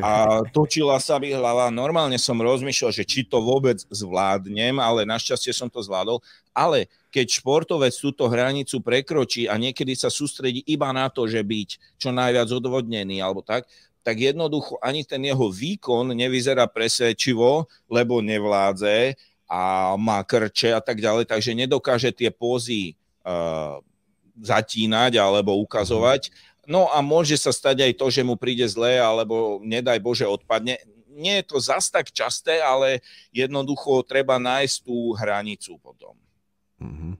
[SPEAKER 3] a točila sa mi hlava. Normálne som rozmýšľal, že či to vôbec zvládnem, ale našťastie som to zvládol. Ale keď športovec túto hranicu prekročí a niekedy sa sústredí iba na to, že byť čo najviac odvodnený alebo tak, tak jednoducho ani ten jeho výkon nevyzerá presvedčivo, lebo nevládze a má krče a tak ďalej, takže nedokáže tie pózy uh, zatínať alebo ukazovať. No a môže sa stať aj to, že mu príde zlé alebo nedaj Bože odpadne. Nie je to zas tak časté, ale jednoducho treba nájsť tú hranicu potom.
[SPEAKER 1] Mm-hmm.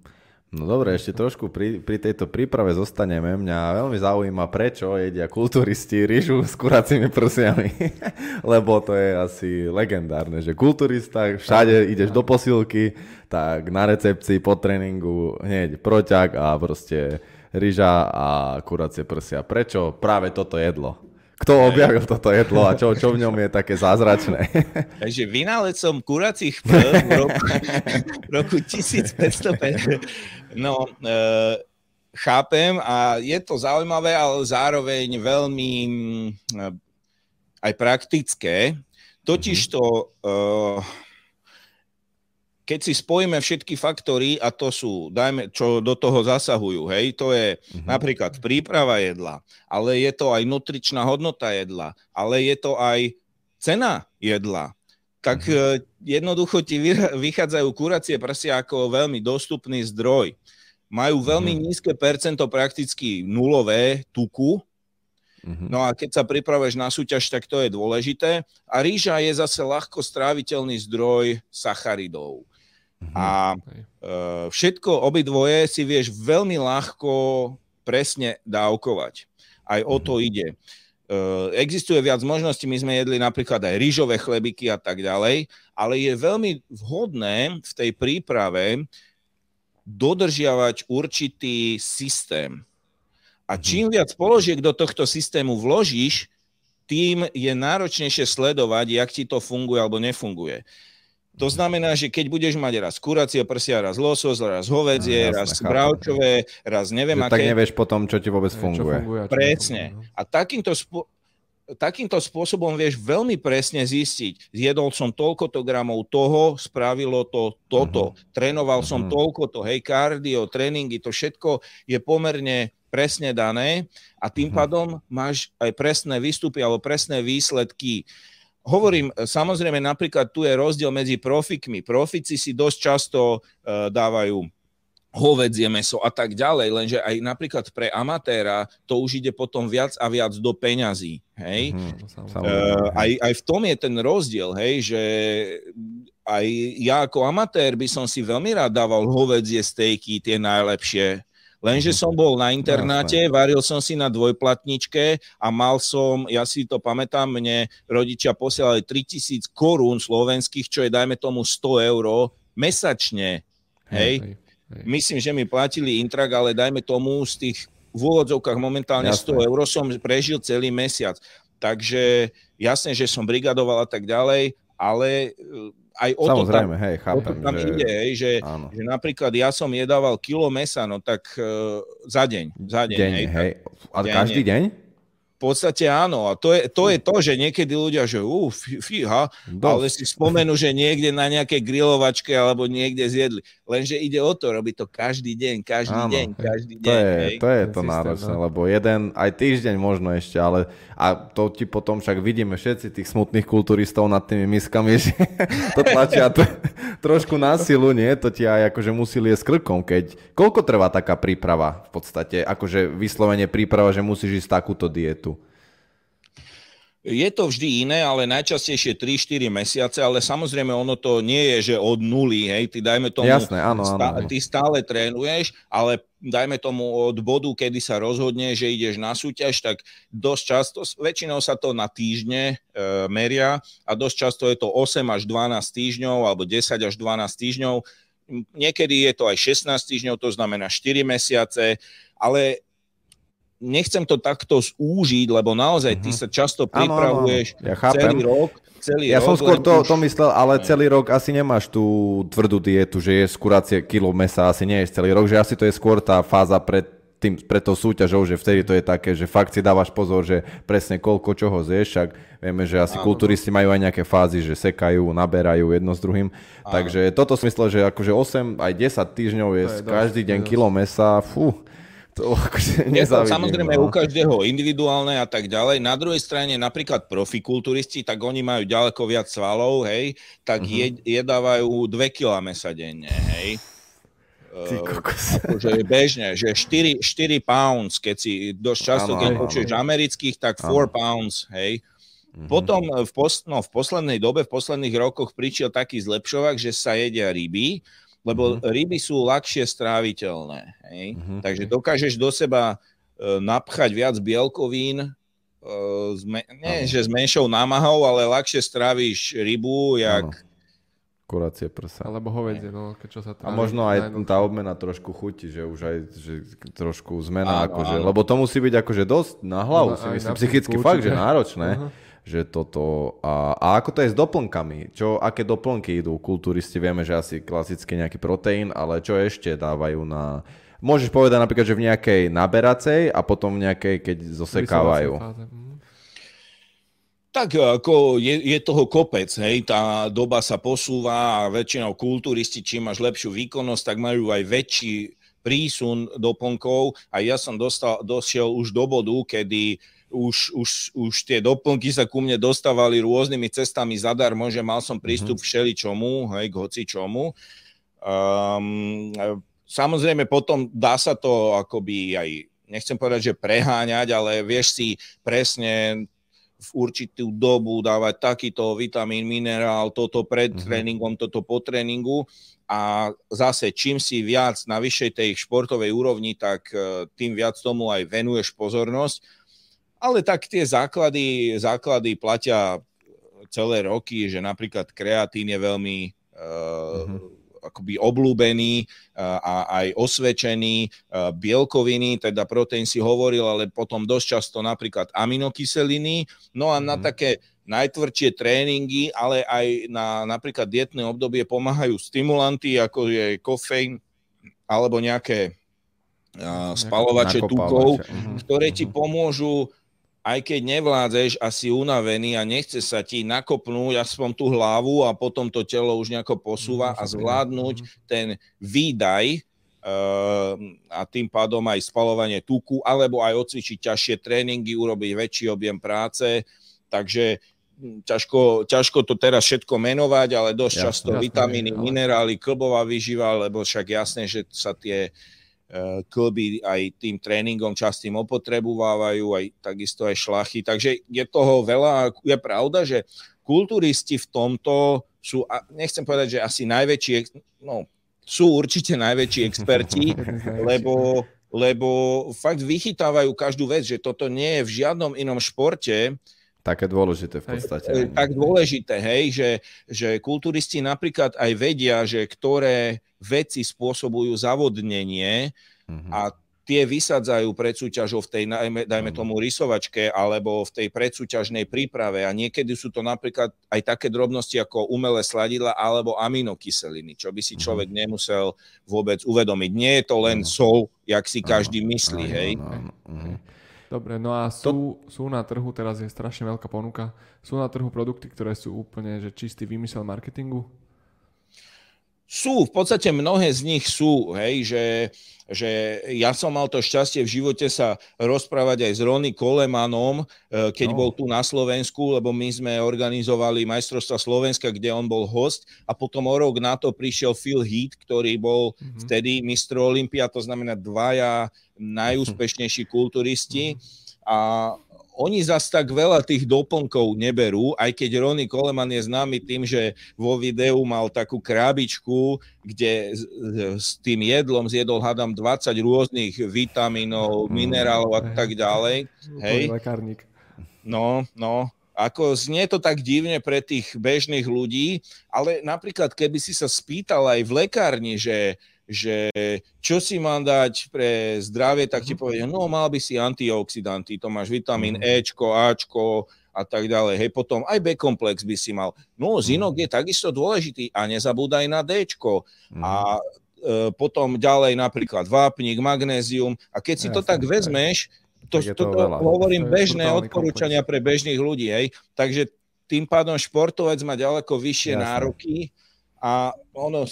[SPEAKER 1] No dobre, ešte trošku pri, pri tejto príprave zostaneme. Mňa veľmi zaujíma, prečo jedia kulturisti rýžu s kuracími prsiami. <laughs> Lebo to je asi legendárne, že kulturista, všade ideš do posilky, tak na recepcii po tréningu hneď proťak a proste rýža a kuracie prsia. Prečo práve toto jedlo? Kto objavil toto jedlo a čo, čo v ňom je také zázračné? <laughs>
[SPEAKER 3] Takže vynálecom kuracích prv v roku, roku 1505. No, e, chápem a je to zaujímavé, ale zároveň veľmi e, aj praktické. Totiž to e, keď si spojíme všetky faktory, a to sú, dajme, čo do toho zasahujú, hej, to je uh-huh. napríklad príprava jedla, ale je to aj nutričná hodnota jedla, ale je to aj cena jedla, tak uh-huh. jednoducho ti vychádzajú kuracie prsia ako veľmi dostupný zdroj. Majú veľmi uh-huh. nízke percento, prakticky nulové tuku, Uh-huh. No a keď sa pripravuješ na súťaž, tak to je dôležité. A rýža je zase ľahko stráviteľný zdroj sacharidov. A uh, všetko, obidvoje si vieš veľmi ľahko presne dávkovať. Aj o to mhm. ide. Uh, existuje viac možností, my sme jedli napríklad aj rýžové chlebiky a tak ďalej, ale je veľmi vhodné v tej príprave dodržiavať určitý systém. A mhm. čím viac položiek do tohto systému vložíš, tým je náročnejšie sledovať, jak ti to funguje alebo nefunguje. To znamená, že keď budeš mať raz kuracie prsia, raz losos, raz hovedzie, no, raz bravčové, raz neviem
[SPEAKER 1] že aké. Tak nevieš potom, čo ti vôbec funguje. funguje
[SPEAKER 3] Presne. No. A takýmto, spo- takýmto spôsobom vieš veľmi presne zistiť. Zjedol som toľkoto gramov toho, spravilo to toto. Uh-huh. Trénoval som mhm. toľkoto, hej, kardio, tréningy, to všetko je pomerne presne dané a tým uh-huh. pádom máš aj presné výstupy alebo presné výsledky. Hovorím, e, samozrejme, napríklad tu je rozdiel medzi profikmi. Profici si dosť často uh, dávajú hovedzie meso a tak ďalej, lenže aj napríklad pre amatéra to už ide potom viac a viac do peňazí. Hej? Mm, uh, aj, aj v tom je ten rozdiel, hej, že aj ja ako amatér by som si veľmi rád dával hovedzie stejky, tie najlepšie, Lenže mhm. som bol na internáte, varil som si na dvojplatničke a mal som, ja si to pamätám, mne rodičia posielali 3000 korún slovenských, čo je dajme tomu 100 eur mesačne. Hej? Hej, hej. Myslím, že mi platili intrak, ale dajme tomu z tých v úvodzovkách momentálne jasne. 100 eur som prežil celý mesiac. Takže jasne, že som brigadoval a tak ďalej, ale aj o
[SPEAKER 1] Samozrejme,
[SPEAKER 3] to tam,
[SPEAKER 1] hej, chápem,
[SPEAKER 3] o to tam že... ide, hej, že, že napríklad ja som jedával kilo mesa, no tak uh, za deň, za deň.
[SPEAKER 1] deň
[SPEAKER 3] hej,
[SPEAKER 1] hej. A každý deň?
[SPEAKER 3] V podstate áno. A to je to, je to že niekedy ľudia, že ú, fíha, ale si spomenú, že niekde na nejaké grilovačke alebo niekde zjedli. Lenže ide o to, robí to každý deň, každý áno, deň, každý
[SPEAKER 1] to
[SPEAKER 3] deň.
[SPEAKER 1] Je, to je to náročné, no. lebo jeden, aj týždeň možno ešte, ale a to ti potom však vidíme všetci tých smutných kulturistov nad tými miskami, <laughs> že to tlačia t- trošku na silu, nie? To ti aj akože musí s krkom, keď... Koľko trvá taká príprava v podstate? Akože vyslovene príprava, že musíš ísť takúto dietu.
[SPEAKER 3] Je to vždy iné, ale najčastejšie 3-4 mesiace, ale samozrejme ono to nie je, že od nuly, hej, ty dajme tomu,
[SPEAKER 1] Jasné, áno, áno.
[SPEAKER 3] ty stále trénuješ, ale dajme tomu od bodu, kedy sa rozhodne, že ideš na súťaž, tak dosť často, väčšinou sa to na týždne e, meria a dosť často je to 8 až 12 týždňov alebo 10 až 12 týždňov. Niekedy je to aj 16 týždňov, to znamená 4 mesiace, ale nechcem to takto zúžiť, lebo naozaj ty mhm. sa často pripravuješ
[SPEAKER 1] ja celý
[SPEAKER 3] rok. Celý
[SPEAKER 1] ja
[SPEAKER 3] rok,
[SPEAKER 1] som skôr to, už... to myslel, ale celý rok asi nemáš tú tvrdú dietu, že je skuracie kilo mesa, asi nie je celý rok, že asi to je skôr tá fáza pred tým, pred tou súťažou, že vtedy to je také, že fakt si dávaš pozor, že presne koľko čoho zješ, však vieme, že asi Áno. kulturisti majú aj nejaké fázy, že sekajú, naberajú jedno s druhým. Áno. Takže toto si myslel, že akože 8 aj 10 týždňov je, je každý deň kilo mesa, fú, to akože je to
[SPEAKER 3] samozrejme
[SPEAKER 1] no.
[SPEAKER 3] u každého individuálne a tak ďalej. Na druhej strane napríklad profikulturisti, tak oni majú ďaleko viac svalov, hej, tak uh-huh. je, jedávajú 2 kg mesa denne, hej.
[SPEAKER 1] Ty uh,
[SPEAKER 3] akože bežne, že 4, 4 pounds, keď si dosť často, keď počuješ amerických, tak 4 ano. pounds, hej. Uh-huh. Potom v, pos, no, v poslednej dobe, v posledných rokoch prišiel taký zlepšovák, že sa jedia ryby, lebo mm-hmm. ryby sú ľahšie stráviteľné. Hej? Mm-hmm. Takže dokážeš do seba e, napchať viac bielkovín, e, zme, nie, že s menšou námahou, ale ľahšie stráviš rybu, jak,
[SPEAKER 1] Kuracie prsa.
[SPEAKER 2] Alebo hovedzie, no, keď čo sa
[SPEAKER 1] A možno aj tá obmena trošku chutí, že už aj že trošku zmena, áno, akože, áno. lebo to musí byť akože dosť na hlavu, no, si myslím, psychicky fakt, že náročné. Uh-huh. Že toto, a, a ako to je s doplnkami? Čo, aké doplnky idú? Kulturisti vieme, že asi klasicky nejaký proteín, ale čo ešte dávajú na... Môžeš povedať napríklad, že v nejakej naberacej a potom v nejakej, keď zosekávajú. Fáze.
[SPEAKER 3] Tak e, ako je, je toho kopec, hej, tá doba sa posúva a väčšinou kulturisti, čím máš lepšiu výkonnosť, tak majú aj väčší prísun doplnkov a ja som dostal, došiel už do bodu, kedy už, už, už tie doplnky sa ku mne dostávali rôznymi cestami zadarmo, že mal som prístup mm-hmm. všeličomu, hej, k hoci čomu. Um, samozrejme potom dá sa to akoby aj, nechcem povedať, že preháňať, ale vieš si presne v určitú dobu dávať takýto vitamín, minerál, toto pred mm-hmm. tréningom, toto po tréningu a zase čím si viac na vyššej tej športovej úrovni, tak e, tým viac tomu aj venuješ pozornosť. Ale tak tie základy, základy platia celé roky, že napríklad kreatín je veľmi mm-hmm akoby oblúbený a aj osvedčený. Bielkoviny, teda proteín si hovoril, ale potom dosť často napríklad aminokyseliny. No a na mm. také najtvrdšie tréningy, ale aj na napríklad dietné obdobie pomáhajú stimulanty, ako je kofeín alebo nejaké spalovače tukov, mhm. ktoré ti mhm. pomôžu aj keď nevládzeš a si unavený a nechce sa ti nakopnúť aspoň tú hlavu a potom to telo už nejako posúva a zvládnuť mhm. ten výdaj uh, a tým pádom aj spalovanie tuku, alebo aj odcvičiť ťažšie tréningy, urobiť väčší objem práce. Takže hm, ťažko, ťažko to teraz všetko menovať, ale dosť jasne, často jasne, vitamíny, ale... minerály, klbová výživa, lebo však jasné, že sa tie klby aj tým tréningom častým opotrebovávajú, aj takisto aj šlachy. Takže je toho veľa. Je pravda, že kulturisti v tomto sú, nechcem povedať, že asi najväčší, no sú určite najväčší experti, <laughs> lebo, lebo fakt vychytávajú každú vec, že toto nie je v žiadnom inom športe,
[SPEAKER 1] Také dôležité v podstate.
[SPEAKER 3] Hej. Tak dôležité, hej, že, že kulturisti napríklad aj vedia, že ktoré veci spôsobujú zavodnenie mm-hmm. a tie vysadzajú pred súťažou v tej, dajme mhm. tomu, rysovačke alebo v tej predsúťažnej príprave a niekedy sú to napríklad aj také drobnosti ako umelé sladidla alebo aminokyseliny, čo by si mhm. človek nemusel vôbec uvedomiť. Nie je to len sol, jak si každý myslí, hej.
[SPEAKER 2] Dobre, no a sú, to... sú na trhu, teraz je strašne veľká ponuka, sú na trhu produkty, ktoré sú úplne že čistý vymysel marketingu?
[SPEAKER 3] Sú, v podstate mnohé z nich sú, hej, že, že ja som mal to šťastie v živote sa rozprávať aj s Rony Kolemanom, e, keď no. bol tu na Slovensku, lebo my sme organizovali majstrovstva Slovenska, kde on bol host a potom o rok na to prišiel Phil Heath, ktorý bol mm-hmm. vtedy mistro Olympia, to znamená dvaja najúspešnejší kulturisti a oni zas tak veľa tých doplnkov neberú, aj keď Ronny Coleman je známy tým, že vo videu mal takú krábičku, kde s, s tým jedlom zjedol, hádam, 20 rôznych vitamínov, mm. minerálov a tak ďalej. Hej. No, no, ako znie to tak divne pre tých bežných ľudí, ale napríklad keby si sa spýtal aj v lekárni, že že čo si mám dať pre zdravie, tak ti mhm. povie, no mal by si antioxidanty, to máš vitamín mm. Ečko, Ačko a tak ďalej. Hej, potom aj B-komplex by si mal. No, zinok mm. je takisto dôležitý a nezabúdaj na Dčko. A e, potom ďalej napríklad vápnik, magnézium. A keď si ja, to tak vezmeš, to, tak to veľa. hovorím to bežné odporúčania komplex. pre bežných ľudí. Hej. Takže tým pádom športovec má ďaleko vyššie Jasne. nároky a ono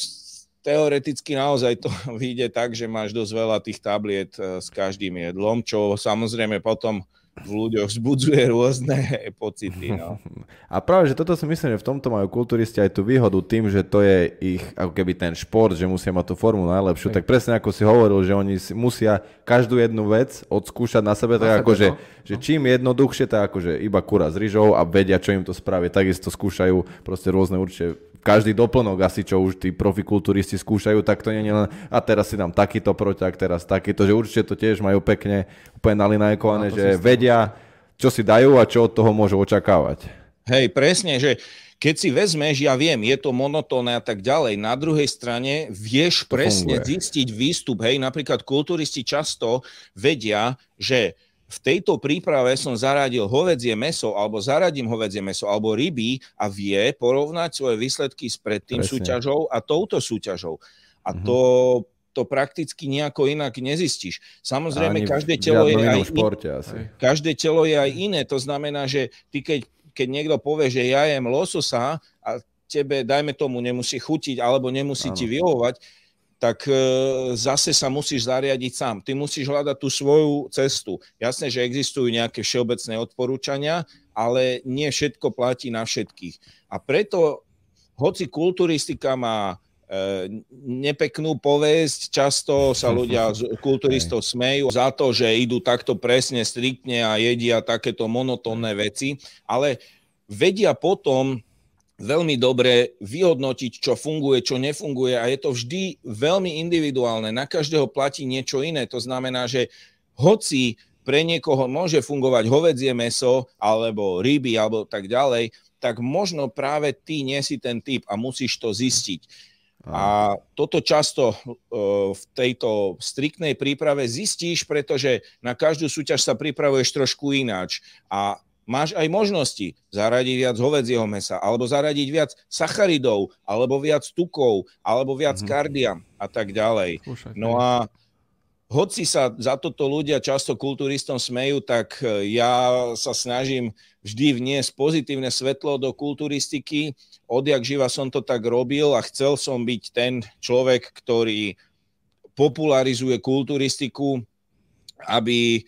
[SPEAKER 3] teoreticky naozaj to <laughs> vyjde tak, že máš dosť veľa tých tabliet eh, s každým jedlom, čo samozrejme potom v ľuďoch vzbudzuje rôzne <laughs> pocity. No.
[SPEAKER 1] A práve, že toto si myslím, že v tomto majú kulturisti aj tú výhodu tým, že to je ich ako keby ten šport, že musia mať tú formu najlepšiu. Tak, tak presne ako si hovoril, že oni musia každú jednu vec odskúšať na sebe, tak ako, že, no. že čím jednoduchšie, tak ako, že iba kura s rýžou a vedia, čo im to spraví. Takisto skúšajú proste rôzne určite každý doplnok asi, čo už tí profikulturisti skúšajú, tak to nie je len a teraz si dám takýto proťak, teraz takýto, že určite to tiež majú pekne úplne nalinajkované, no, že vedia, čo si dajú a čo od toho môžu očakávať.
[SPEAKER 3] Hej, presne, že keď si vezmeš, ja viem, je to monotónne a tak ďalej, na druhej strane vieš to presne funguje. zistiť výstup, hej, napríklad kulturisti často vedia, že v tejto príprave som zaradil hovedzie meso, alebo zaradím hovedzie meso, alebo ryby a vie porovnať svoje výsledky s predtým Presne. súťažou a touto súťažou. A mm-hmm. to, to prakticky nejako inak nezistíš. Samozrejme, Ani každé telo, je aj športe, in... asi. každé telo je aj iné. To znamená, že ty keď, keď niekto povie, že ja jem lososa a tebe, dajme tomu, nemusí chutiť alebo nemusí ano. ti vyhovovať, tak e, zase sa musíš zariadiť sám. Ty musíš hľadať tú svoju cestu. Jasné, že existujú nejaké všeobecné odporúčania, ale nie všetko platí na všetkých. A preto, hoci kulturistika má nepeknú povesť, často sa ľudia z <laughs> kulturistov smejú za to, že idú takto presne, striktne a jedia takéto monotónne veci, ale vedia potom veľmi dobre vyhodnotiť, čo funguje, čo nefunguje a je to vždy veľmi individuálne. Na každého platí niečo iné. To znamená, že hoci pre niekoho môže fungovať hovedzie meso alebo ryby alebo tak ďalej, tak možno práve ty nie si ten typ a musíš to zistiť. A toto často v tejto striktnej príprave zistíš, pretože na každú súťaž sa pripravuješ trošku ináč. A máš aj možnosti zaradiť viac hovedzieho mesa, alebo zaradiť viac sacharidov, alebo viac tukov, alebo viac mm-hmm. kardia a tak ďalej. No a hoci sa za toto ľudia často kulturistom smejú, tak e, ja sa snažím vždy vniesť pozitívne svetlo do kulturistiky. Odjak živa som to tak robil a chcel som byť ten človek, ktorý popularizuje kulturistiku, aby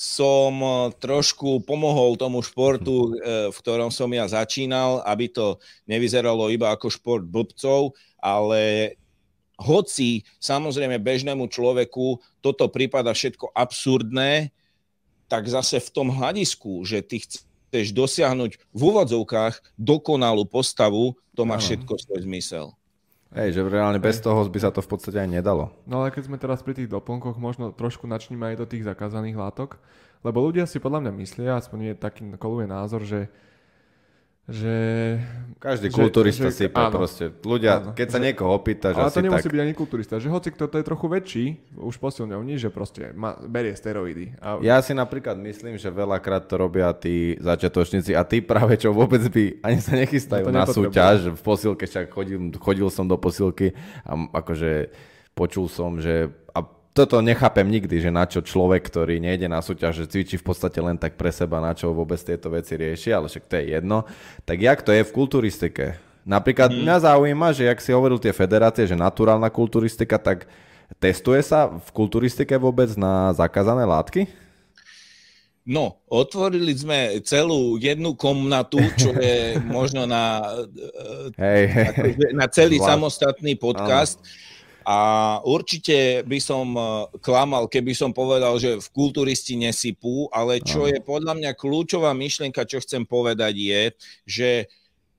[SPEAKER 3] som eh, trošku pomohol tomu športu, eh, v ktorom som ja začínal, aby to nevyzeralo iba ako šport blbcov, ale hoci samozrejme bežnému človeku toto prípada všetko absurdné, tak zase v tom hľadisku, že ty chceš dosiahnuť v úvodzovkách dokonalú postavu, to má všetko svoj zmysel.
[SPEAKER 1] Hej, že reálne bez toho by sa to v podstate aj nedalo.
[SPEAKER 2] No ale keď sme teraz pri tých doplnkoch, možno trošku načníme aj do tých zakázaných látok, lebo ľudia si podľa mňa myslia, aspoň je taký koluje názor, že že...
[SPEAKER 1] Každý že, kulturista že, sype áno, proste. Ľudia, áno, keď sa že, niekoho opýta, že
[SPEAKER 2] Ale to nemusí
[SPEAKER 1] tak...
[SPEAKER 2] byť ani kulturista. Že hoci kto to je trochu väčší, už posilňovní, že proste ma, berie steroidy.
[SPEAKER 1] A... Ja si napríklad myslím, že veľakrát to robia tí začiatočníci a tí práve, čo vôbec by ani sa nechystajú na súťaž. V posilke však chodil, chodil som do posilky a akože počul som, že toto nechápem nikdy, že na čo človek, ktorý nejde na súťaž, že cvičí v podstate len tak pre seba, na čo vôbec tieto veci rieši, ale však to je jedno. Tak jak to je v kulturistike? Napríklad hmm. mňa zaujíma, že ak si hovoril tie federácie, že naturálna kulturistika, tak testuje sa v kulturistike vôbec na zakázané látky?
[SPEAKER 3] No, otvorili sme celú jednu komnatu, čo je <laughs> možno na, hey. Akože na celý Zvlášť. samostatný podcast. Áno a určite by som e, klamal, keby som povedal, že v kulturisti nesypú, ale čo je podľa mňa kľúčová myšlienka, čo chcem povedať je, že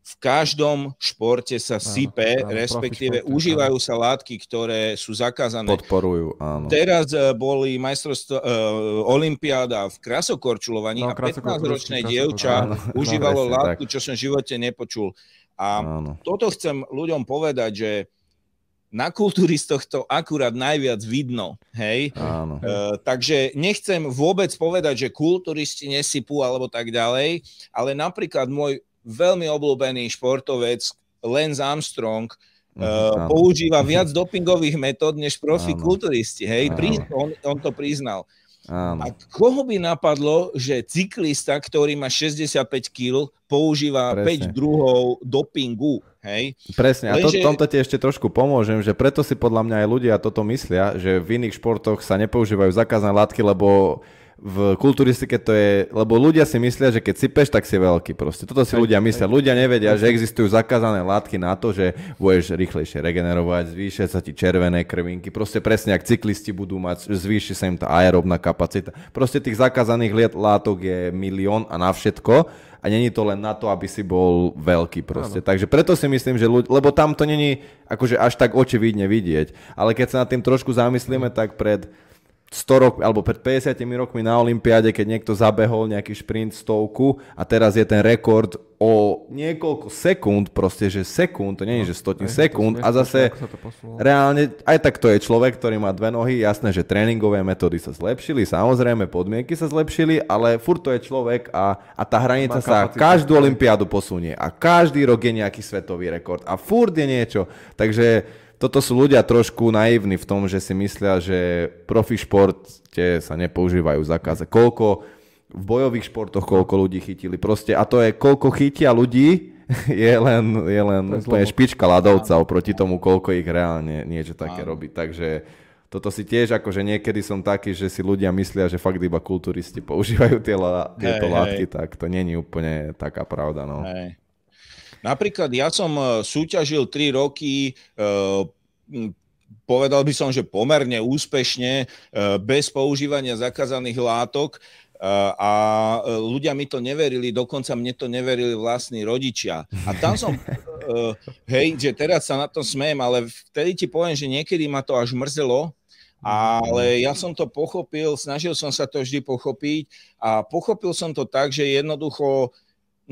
[SPEAKER 3] v každom športe sa sype, áno, áno, respektíve športe, užívajú áno. sa látky, ktoré sú zakázané.
[SPEAKER 1] Podporujú, áno.
[SPEAKER 3] Teraz e, boli majstrovstvo, uh, olimpiáda v krasokorčulovaní no, a 15-ročné dievča áno, užívalo no, látku, tak. čo som v živote nepočul. A áno. toto chcem ľuďom povedať, že na kulturistoch to akurát najviac vidno, hej.
[SPEAKER 1] Áno.
[SPEAKER 3] E, takže nechcem vôbec povedať, že kulturisti nesypú alebo tak ďalej, ale napríklad môj veľmi obľúbený športovec Lance Armstrong uh, používa viac dopingových metód než profi áno. kulturisti, hej. Áno. On, on to priznal. Áno. A koho by napadlo, že cyklista, ktorý má 65 kg, používa Presne. 5 druhov dopingu, hej?
[SPEAKER 1] Presne, a to, tomto ti ešte trošku pomôžem, že preto si podľa mňa aj ľudia toto myslia, že v iných športoch sa nepoužívajú zakázané látky, lebo v kulturistike to je, lebo ľudia si myslia, že keď sypeš, tak si veľký proste. Toto si ľudia myslia. Ľudia nevedia, že existujú zakázané látky na to, že budeš rýchlejšie regenerovať, zvýšia sa ti červené krvinky. Proste presne, ak cyklisti budú mať, zvýši sa im tá aerobná kapacita. Proste tých zakázaných látok je milión a na všetko a není to len na to, aby si bol veľký proste. Ano. Takže preto si myslím, že ľudia, lebo tam to není akože až tak očividne vidieť. Ale keď sa nad tým trošku zamyslíme, tak pred 100 rok, alebo pred 50 rokmi na Olympiáde, keď niekto zabehol nejaký šprint stovku a teraz je ten rekord o niekoľko sekúnd, proste, že sekúnd, to nie je, že stotín sekúnd a zase reálne, aj tak to je človek, ktorý má dve nohy, jasné, že tréningové metódy sa zlepšili, samozrejme podmienky sa zlepšili, ale furt to je človek a, a tá hranica sa každú olympiádu posunie a každý rok je nejaký svetový rekord a furt je niečo, takže toto sú ľudia trošku naivní v tom, že si myslia, že profi športe sa nepoužívajú zakáze. Koľko v bojových športoch, koľko ľudí chytili. Proste, a to je, koľko chytia ľudí, <laughs> je len, je len
[SPEAKER 2] To je
[SPEAKER 1] špička ľadovca oproti tomu, koľko ich reálne niečo také robí. Takže toto si tiež, akože niekedy som taký, že si ľudia myslia, že fakt iba kulturisti <laughs> používajú tie la, tieto
[SPEAKER 3] Hej,
[SPEAKER 1] látky, tak to není úplne taká pravda. No.
[SPEAKER 3] Hej. Napríklad ja som e, súťažil 3 roky, e, povedal by som, že pomerne úspešne, e, bez používania zakázaných látok a ľudia mi to neverili, dokonca mne to neverili vlastní rodičia. A tam som, hej, že teraz sa na to smejem, ale vtedy ti poviem, že niekedy ma to až mrzelo, ale ja som to pochopil, snažil som sa to vždy pochopiť a pochopil som to tak, že jednoducho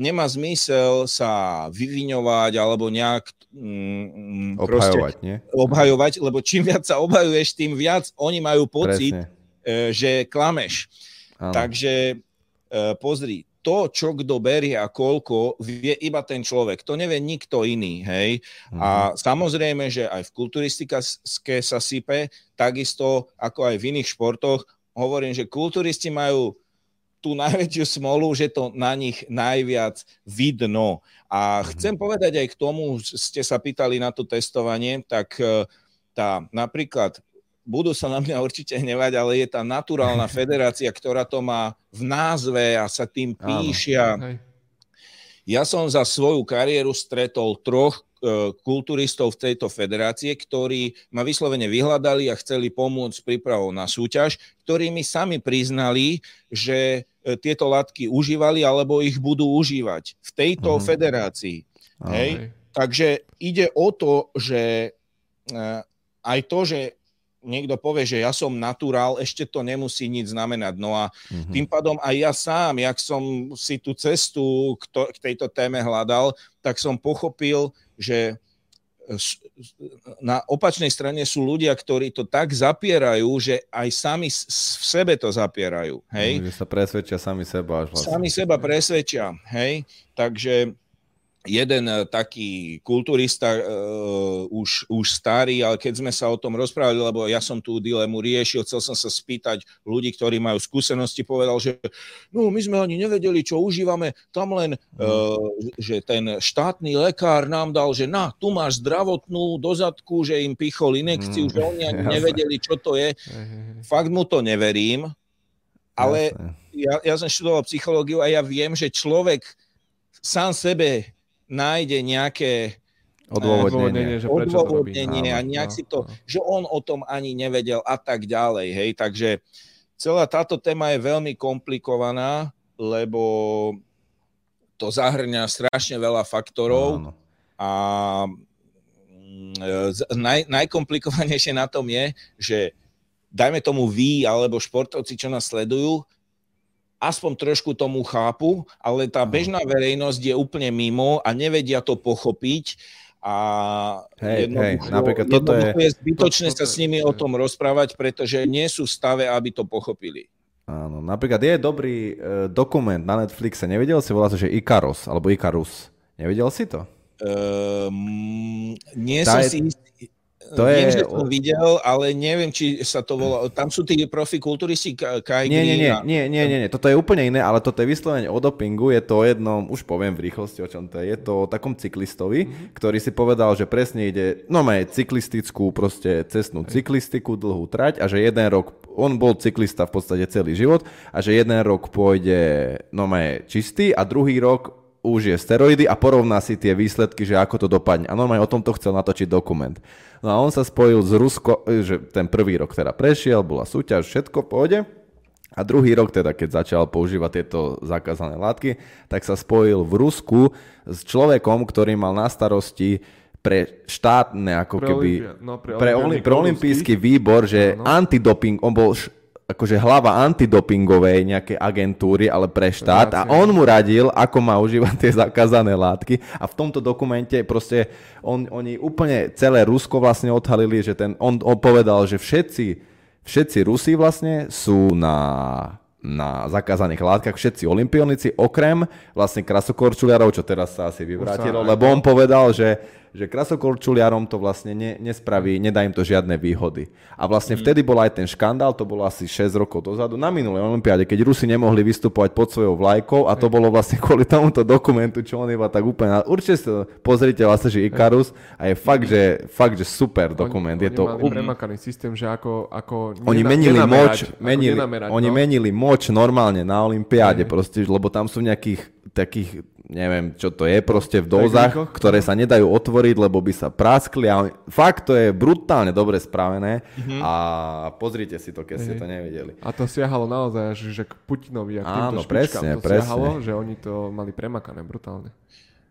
[SPEAKER 3] nemá zmysel sa vyviňovať alebo nejak mm, proste
[SPEAKER 1] Obhajovať, nie?
[SPEAKER 3] obhajovať, lebo čím viac sa obhajuješ, tým viac oni majú pocit,
[SPEAKER 1] Presne.
[SPEAKER 3] e, že klameš.
[SPEAKER 1] Áno.
[SPEAKER 3] Takže e, pozri, to, čo kto berie a koľko, vie iba ten človek. To nevie nikto iný, hej.
[SPEAKER 1] Mhm.
[SPEAKER 3] A samozrejme, že aj v kulturistike sa sype, takisto ako aj v iných športoch. Hovorím, že kulturisti majú tú najväčšiu smolu, že to na nich najviac vidno. A chcem povedať aj k tomu, ste sa pýtali na to testovanie, tak e, tá napríklad budú sa na mňa <laughs> určite hnevať, ale je tá naturálna <laughs> federácia, ktorá to má v názve a sa tým píšia. Ja som za svoju kariéru stretol troch e, kulturistov v tejto federácie, ktorí ma vyslovene vyhľadali a chceli pomôcť s prípravou na súťaž, ktorí mi sami priznali, že tieto látky užívali alebo ich budú užívať v tejto
[SPEAKER 1] Mhm.
[SPEAKER 3] federácii. Hej? Takže ide o to, že e, aj to, že niekto povie, že ja som naturál, ešte to nemusí nič znamenať. No a
[SPEAKER 1] Mhm.
[SPEAKER 3] tým pádom aj ja sám, jak som si tú cestu k, to, k tejto téme hľadal, tak som pochopil, že na opačnej strane sú ľudia, ktorí to tak zapierajú, že aj sami v sebe to zapierajú. Hej?
[SPEAKER 1] Že sa presvedčia sami seba až vlastne.
[SPEAKER 3] Sami seba presvedčia, hej. Takže jeden eh, taký kulturista, uh, už, už starý, ale keď sme sa o tom rozprávali, lebo ja som tú dilemu riešil, chcel som sa spýtať ľudí, ktorí majú skúsenosti, povedal, že no my sme ani nevedeli, čo užívame, tam len, uh, že ten štátny lekár nám dal, že na, tu máš zdravotnú dozadku, že im pichol inekciu,
[SPEAKER 1] Mm,
[SPEAKER 3] že oni ani
[SPEAKER 1] jasné.
[SPEAKER 3] nevedeli, čo to je. Fakt mu to neverím, ale ja, ja som študoval psychológiu a ja viem, že človek sám sebe nájde nejaké
[SPEAKER 1] Odôvodnenie.
[SPEAKER 2] že prečo to robí.
[SPEAKER 3] odôvodnenie a
[SPEAKER 1] Áno,
[SPEAKER 3] nejak
[SPEAKER 2] no,
[SPEAKER 3] si to,
[SPEAKER 2] no.
[SPEAKER 3] že on o tom ani nevedel a tak ďalej, hej, takže celá táto téma je veľmi komplikovaná, lebo to zahrňa strašne veľa faktorov
[SPEAKER 1] Áno.
[SPEAKER 3] a mm, naj, najkomplikovanejšie na tom je, že dajme tomu vy alebo športovci, čo nás sledujú, aspoň trošku tomu chápu, ale tá bežná verejnosť je úplne mimo a nevedia to pochopiť a
[SPEAKER 1] Hej,
[SPEAKER 3] jednoducho,
[SPEAKER 1] hej, napríklad toto je-
[SPEAKER 3] je zbytočné
[SPEAKER 2] to-
[SPEAKER 3] sa
[SPEAKER 2] toto
[SPEAKER 3] s nimi
[SPEAKER 2] to
[SPEAKER 3] o tom rozprávať, pretože nie sú v stave, aby to pochopili.
[SPEAKER 1] Áno, napríklad je dobrý e, dokument na Netflixe, nevedel si, volá sa, že Ikaros, alebo Ikarus. Nevedel si to?
[SPEAKER 3] Um, nie
[SPEAKER 1] Tá
[SPEAKER 3] som
[SPEAKER 1] je-
[SPEAKER 3] si istý.
[SPEAKER 1] To
[SPEAKER 3] Viem,
[SPEAKER 1] je-
[SPEAKER 3] že som videl, ale neviem, či sa to volá. Tam sú tí profi kulturisti, Ka- Kai
[SPEAKER 1] Nie, nie, nie, nie, nie, nie, nie, toto je úplne iné, ale toto je vyslovene o dopingu, je to o jednom, už poviem v rýchlosti, o čom to je, je to o takom cyklistovi, ktorý si povedal, že presne ide, no má cyklistickú, proste cestnú cyklistiku, dlhú trať a že jeden rok, on bol cyklista v podstate celý život a že jeden rok pôjde, no má čistý a druhý rok už je steroidy a porovná si tie výsledky, že ako to dopadne. A normálne o tomto chcel natočiť dokument. No a on sa spojil z Rusko, že ten prvý rok teda prešiel, bola súťaž, všetko pôjde. A druhý rok teda, keď začal používať tieto zakázané látky, tak sa spojil v Rusku s človekom, ktorý mal na starosti pre štátne, ako
[SPEAKER 2] Pre
[SPEAKER 1] keby...
[SPEAKER 2] No, pre
[SPEAKER 1] pre, oli, pre olimpijský výbor, že
[SPEAKER 2] Áno.
[SPEAKER 1] antidoping, on bol š, akože hlava antidopingovej nejakej agentúry, ale pre štát. A on mu radil, ako má užívať tie zakázané látky. A v tomto dokumente proste on, oni úplne celé Rusko vlastne odhalili, že ten, on, on povedal, že všetci, všetci Rusi vlastne sú na na zakázaných látkach. Všetci olimpionici, okrem vlastne krasokorčuliarov, čo teraz sa asi vyvrátilo, lebo on povedal, že že krasokorčuliarom to vlastne ne, nespraví, nedá im to žiadne výhody. A vlastne mm. vtedy bol aj ten škandál, to bolo asi 6 rokov dozadu, na minulej olympiáde, keď Rusi nemohli vystupovať pod svojou vlajkou a to bolo vlastne kvôli tomuto dokumentu, čo on iba tak úplne... Určite si to pozrite vlastne, že Ikarus a je fakt, že, fakt, že super dokument.
[SPEAKER 2] Oni,
[SPEAKER 1] je to
[SPEAKER 2] mali premakaný systém, že ako... ako
[SPEAKER 1] oni menili moč, menili, oni no? menili moč normálne na olympiáde, proste, lebo tam sú nejakých takých neviem, čo to je, proste v dozách, ktoré sa nedajú otvoriť, lebo by sa praskli a fakt to je brutálne dobre spravené mm-hmm. a pozrite si to, keď ste to nevideli.
[SPEAKER 2] A to siahalo naozaj až že k Putinovi a k Áno, presne, to presne. siahalo, že oni to mali premakané brutálne.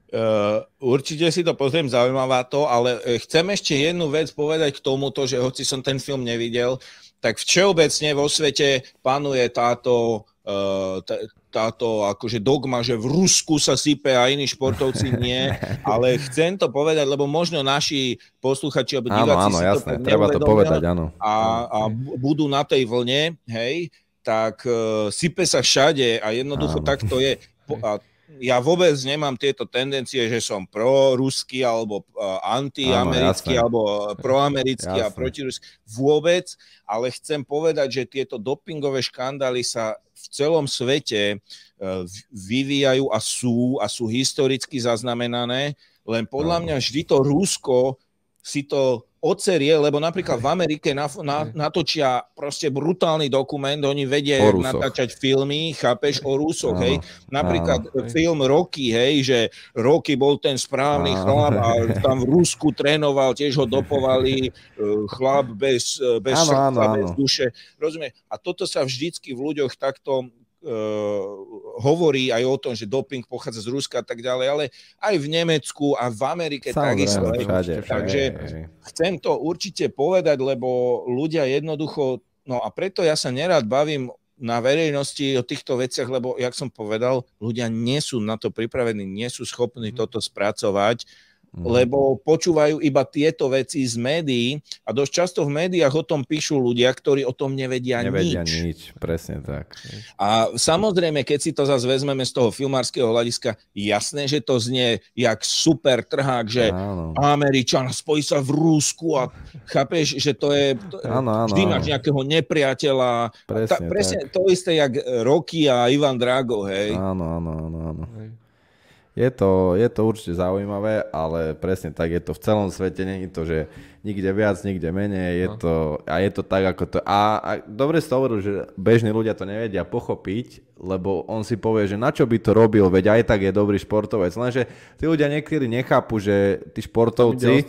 [SPEAKER 3] Uh, určite si to pozriem, zaujímavá to, ale e, chcem ešte jednu vec povedať k tomuto, že hoci som ten film nevidel, tak všeobecne vo svete panuje táto, uh, t- táto akože dogma, že v Rusku sa sype a iní športovci <laughs> nie, ale chcem to povedať, lebo možno naši posluchači alebo diváci áno, áno,
[SPEAKER 1] si jasné, to treba to povedať, áno.
[SPEAKER 3] A, a budú na tej vlne, hej, tak uh, sype sa všade a jednoducho áno. tak to je. A ja vôbec nemám tieto tendencie, že som pro-ruský alebo uh, anti-americký alebo proamerický a protiruský. Vôbec, ale chcem povedať, že tieto dopingové škandály sa v celom svete e, vyvíjajú a sú a sú historicky zaznamenané, len podľa mňa vždy to Rusko si to ocerie, lebo napríklad v Amerike na, na, natočia proste brutálny dokument, oni vedia natáčať filmy, chápeš, o Rusoch, hej. Napríklad áno. film Rocky, hej, že Rocky bol ten správny áno. chlap a tam v Rusku trénoval, tiež ho dopovali, e, chlap bez, e, bez áno, srdca, áno, bez duše. Rozumie? A toto sa vždycky v ľuďoch takto hovorí aj o tom, že doping pochádza z Ruska a tak ďalej, ale aj v Nemecku a v Amerike takisto. Všade, Takže chcem to určite povedať, lebo ľudia jednoducho, no a preto ja sa nerad bavím na verejnosti o týchto veciach, lebo, jak som povedal, ľudia nie sú na to pripravení, nie sú schopní mhm. toto spracovať. Lebo počúvajú iba tieto veci z médií a dosť často v médiách o tom píšu ľudia, ktorí o tom nevedia,
[SPEAKER 1] nevedia
[SPEAKER 3] nič.
[SPEAKER 1] nič. Presne tak.
[SPEAKER 3] A samozrejme, keď si to zase vezmeme z toho filmárskeho hľadiska, jasné, že to znie jak super trhák, že áno. Američan spojí sa v Rúsku a chápeš, že to je... To, áno, áno, vždy máš nejakého nepriateľa. Presne, ta, presne tak. to isté, jak Rocky a Ivan Drago, hej.
[SPEAKER 1] Áno, áno, áno, áno. Je to, je to určite zaujímavé, ale presne tak je to v celom svete, není to, že nikde viac, nikde menej, je no. to, a je to tak, ako to... A, a dobre si to hovoril, že bežní ľudia to nevedia pochopiť, lebo on si povie, že na čo by to robil, veď aj tak je dobrý športovec. Lenže tí ľudia niekedy nechápu, že tí športovci...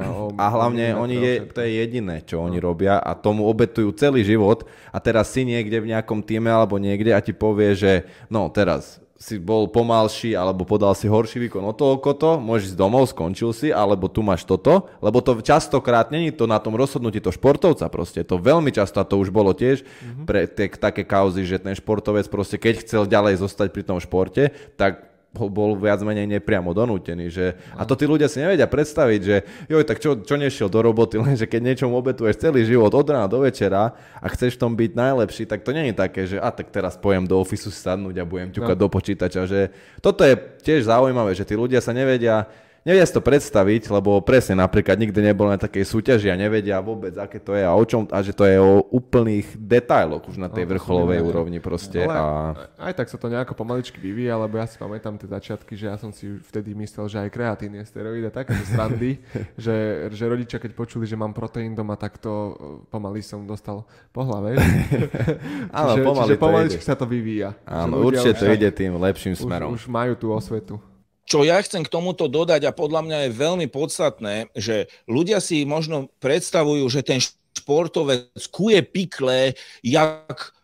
[SPEAKER 2] A, o,
[SPEAKER 1] a hlavne oni je, to je jediné, čo no. oni robia a tomu obetujú celý život a teraz si niekde v nejakom týme alebo niekde a ti povie, že no teraz si bol pomalší alebo podal si horší výkon o toľko to, môžeš ísť domov, skončil si, alebo tu máš toto, lebo to častokrát není to na tom rozhodnutí to športovca proste, to veľmi často, a to už bolo tiež mm-hmm. pre tie, také kauzy, že ten športovec proste keď chcel ďalej zostať pri tom športe, tak bol viac menej nepriamo donútený. Že, a to tí ľudia si nevedia predstaviť, že joj, tak čo, čo nešiel do roboty, <laughs> lenže keď niečomu obetuješ celý život od rána do večera a chceš v tom byť najlepší, tak to nie je také, že a tak teraz pojem do ofisu sadnúť a budem ťukať no. do počítača. Že toto je tiež zaujímavé, že tí ľudia sa nevedia Nevie si to predstaviť, lebo presne napríklad nikdy nebol na takej súťaži a nevedia vôbec, aké to je a o čom, a že to je o úplných detailoch už na tej no, vrcholovej úrovni proste.
[SPEAKER 2] Ale a... aj tak sa to nejako pomaličky vyvíja, lebo ja si pamätám tie začiatky, že ja som si vtedy myslel, že aj kreatín je steroid a také srandy, <laughs> že, že rodičia keď počuli, že mám proteín doma, tak to e, pomaly som dostal po hlave. <laughs>
[SPEAKER 1] Áno, pomaly
[SPEAKER 2] čiže pomaličky sa to vyvíja.
[SPEAKER 1] Áno, určite to ide tým lepším smerom.
[SPEAKER 2] Už, už majú tú osvetu.
[SPEAKER 3] Čo ja chcem k tomuto dodať a podľa mňa je veľmi podstatné, že ľudia si možno predstavujú, že ten športovec kuje pikle, jak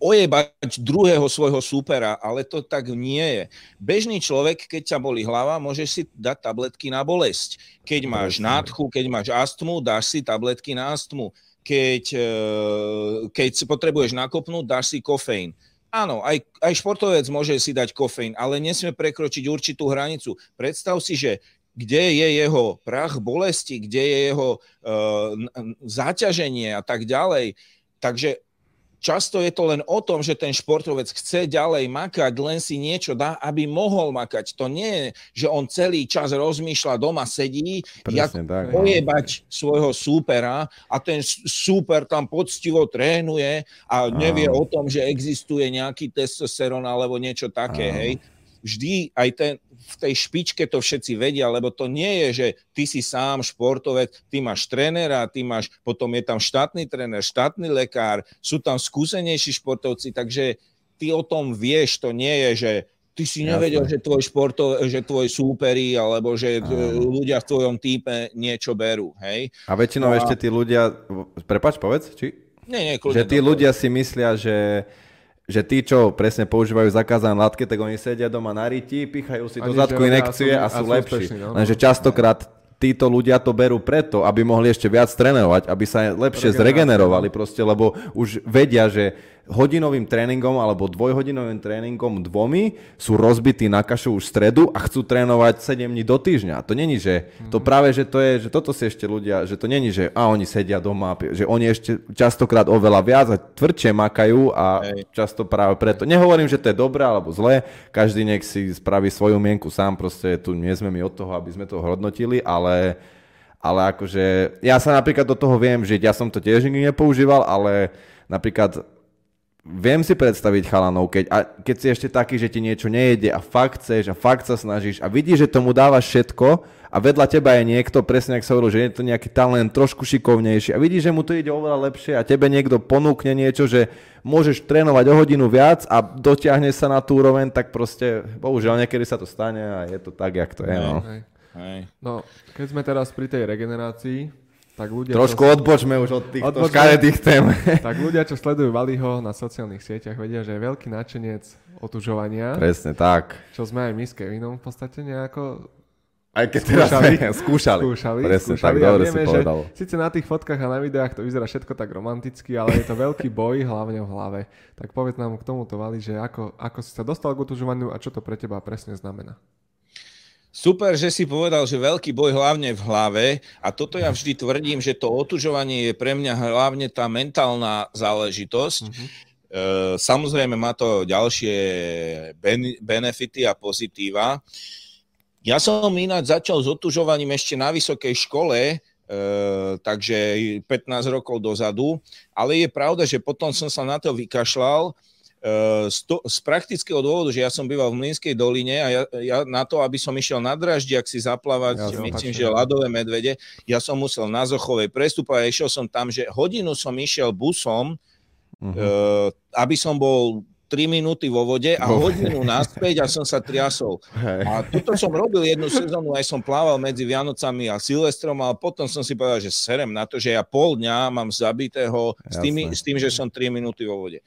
[SPEAKER 3] ojebať druhého svojho súpera, ale to tak nie je. Bežný človek, keď ťa boli hlava, môžeš si dať tabletky na bolesť. Keď máš nádchu, keď máš astmu, dáš si tabletky na astmu. Keď, e, keď si potrebuješ nakopnúť, dáš si kofeín. Áno, aj, aj športovec môže si dať kofeín, ale nesmie prekročiť určitú hranicu. Predstav si, že kde je jeho prach bolesti, kde je jeho uh, zaťaženie a tak ďalej. Takže Často je to len o tom, že ten športovec chce ďalej makať, len si niečo dá, aby mohol makať. To nie je, že on celý čas rozmýšľa, doma sedí, jak pojebať svojho súpera a ten súper tam poctivo trénuje a nevie o tom, že existuje nejaký testosterón alebo niečo také, hej. Vždy aj ten, v tej špičke to všetci vedia, lebo to nie je, že ty si sám športovec, ty máš trénera, ty máš, potom je tam štátny tréner, štátny lekár, sú tam skúsenejší športovci, takže ty o tom vieš, to nie je, že ty si nevedel, Jasne. že tvoj športov, že tvoj súperi alebo že Áno. ľudia v tvojom týpe niečo berú, hej?
[SPEAKER 1] A väčšinou a... ešte tí ľudia, prepač, povedz, či?
[SPEAKER 3] Nie, nie,
[SPEAKER 1] že tí ľudia si myslia, že že tí, čo presne používajú zakázané látky, tak oni sedia doma na riti, pichajú si do zadku inekcie a sú, a sú lepší. Úspešní, no, Lenže častokrát títo ľudia to berú preto, aby mohli ešte viac trénovať, aby sa lepšie zregenerovali proste, lebo už vedia, že hodinovým tréningom alebo dvojhodinovým tréningom dvomi sú rozbití na kašu už stredu a chcú trénovať 7 dní do týždňa. To není, že to mhm. práve, že to je, že toto si ešte ľudia, že to není, že a oni sedia doma, že oni ešte častokrát oveľa viac a tvrdšie makajú a Hej. často práve preto. Nehovorím, že to je dobré alebo zlé, každý nech si spraví svoju mienku sám, proste tu nie sme my od toho, aby sme to hodnotili, ale ale akože ja sa napríklad do toho viem žiť, ja som to tiež nikdy nepoužíval, ale napríklad viem si predstaviť chalanov, keď, a keď si ešte taký, že ti niečo nejde a fakt chceš a fakt sa snažíš a vidíš, že tomu dávaš všetko a vedľa teba je niekto, presne ako sa hovoril, že je to nejaký talent trošku šikovnejší a vidíš, že mu to ide oveľa lepšie a tebe niekto ponúkne niečo, že môžeš trénovať o hodinu viac a dotiahne sa na tú úroveň, tak proste, bohužiaľ, niekedy sa to stane a je to tak, jak to je. No. Hej,
[SPEAKER 2] hej. no keď sme teraz pri tej regenerácii, tak ľudia,
[SPEAKER 1] Trošku čo... odbočme už od týchto škaredých tém. <laughs>
[SPEAKER 2] Tak ľudia, čo sledujú Valiho na sociálnych sieťach, vedia, že je veľký náčenec otužovania.
[SPEAKER 1] Presne tak.
[SPEAKER 2] Čo sme aj my s Kevinom v podstate nejako
[SPEAKER 1] aj keď skúšali, teraz <laughs> skúšali.
[SPEAKER 2] Skúšali,
[SPEAKER 1] Presne,
[SPEAKER 2] skúšali.
[SPEAKER 1] tak dobre vieme, si povedal.
[SPEAKER 2] Sice na tých fotkách a na videách to vyzerá všetko tak romanticky, ale je to veľký <laughs> boj, hlavne v hlave. Tak povedz nám k tomuto, Vali, že ako, ako si sa dostal k otužovaniu a čo to pre teba presne znamená.
[SPEAKER 3] Super, že si povedal, že veľký boj hlavne v hlave a toto ja vždy tvrdím, že to otužovanie je pre mňa hlavne tá mentálna záležitosť. Mm-hmm. Samozrejme má to ďalšie benefity a pozitíva. Ja som ináč začal s otužovaním ešte na vysokej škole, e, takže 15 rokov dozadu, ale je pravda, že potom som sa na to vykašľal, z, to, z praktického dôvodu, že ja som býval v Mlínskej doline a ja, ja na to, aby som išiel na Draždiak si zaplávať, ja myslím, že ľadové medvede, ja som musel na Zochovej prestúpať a išiel som tam, že hodinu som išiel busom, uh-huh. uh, aby som bol 3 minúty vo vode a hodinu naspäť a som sa triasol. Hej. A toto som robil jednu sezónu, aj som plával medzi Vianocami a Silvestrom, ale potom som si povedal, že serem na to, že ja pol dňa mám zabitého s, tými, s tým, že som 3 minúty vo vode.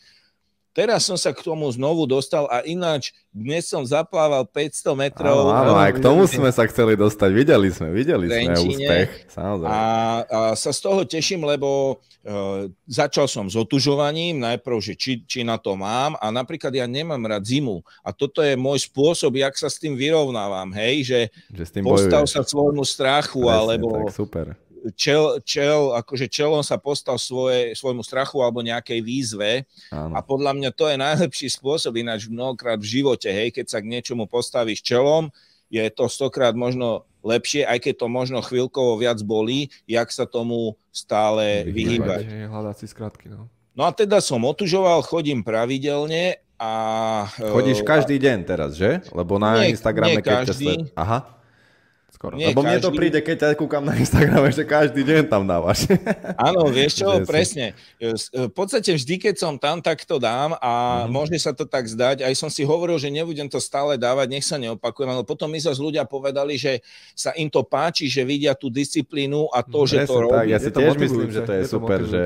[SPEAKER 3] Teraz som sa k tomu znovu dostal a ináč dnes som zaplával 500 metrov.
[SPEAKER 1] Áno, áno aj k tomu sme sa chceli dostať. Videli sme, videli sme úspech.
[SPEAKER 3] Samozrejme. A, a sa z toho teším, lebo uh, začal som s otužovaním, najprv, že či, či na to mám a napríklad ja nemám rád zimu a toto je môj spôsob, jak sa s tým vyrovnávam, hej, že, že s tým postav bojuješ. sa svojmu strachu, Presne, alebo
[SPEAKER 1] tak, super
[SPEAKER 3] čel, čel, akože čelom sa postal svoje, svojmu strachu alebo nejakej výzve Áno. a podľa mňa to je najlepší spôsob ináč mnohokrát v živote, hej, keď sa k niečomu postavíš čelom, je to stokrát možno lepšie, aj keď to možno chvíľkovo viac bolí, jak sa tomu stále vyhýbať.
[SPEAKER 2] Hľadať si skratky, no.
[SPEAKER 3] No a teda som otužoval, chodím pravidelne a...
[SPEAKER 1] Chodíš každý deň teraz, že? Lebo na nie, Instagrame, nie keď každý, sled... Aha skoro. Nie, Lebo každý... mne to príde, keď ťa kúkam na Instagrame, že každý deň tam dávaš. <laughs>
[SPEAKER 3] Áno, vieš čo, presne. V podstate vždy, keď som tam, tak to dám a mm. môže sa to tak zdať. Aj som si hovoril, že nebudem to stále dávať, nech sa neopakujem, ale potom mi zase ľudia povedali, že sa im to páči, že vidia tú disciplínu a to, presne že to robí.
[SPEAKER 1] Ja si tiež myslím, že to je, je super, to že,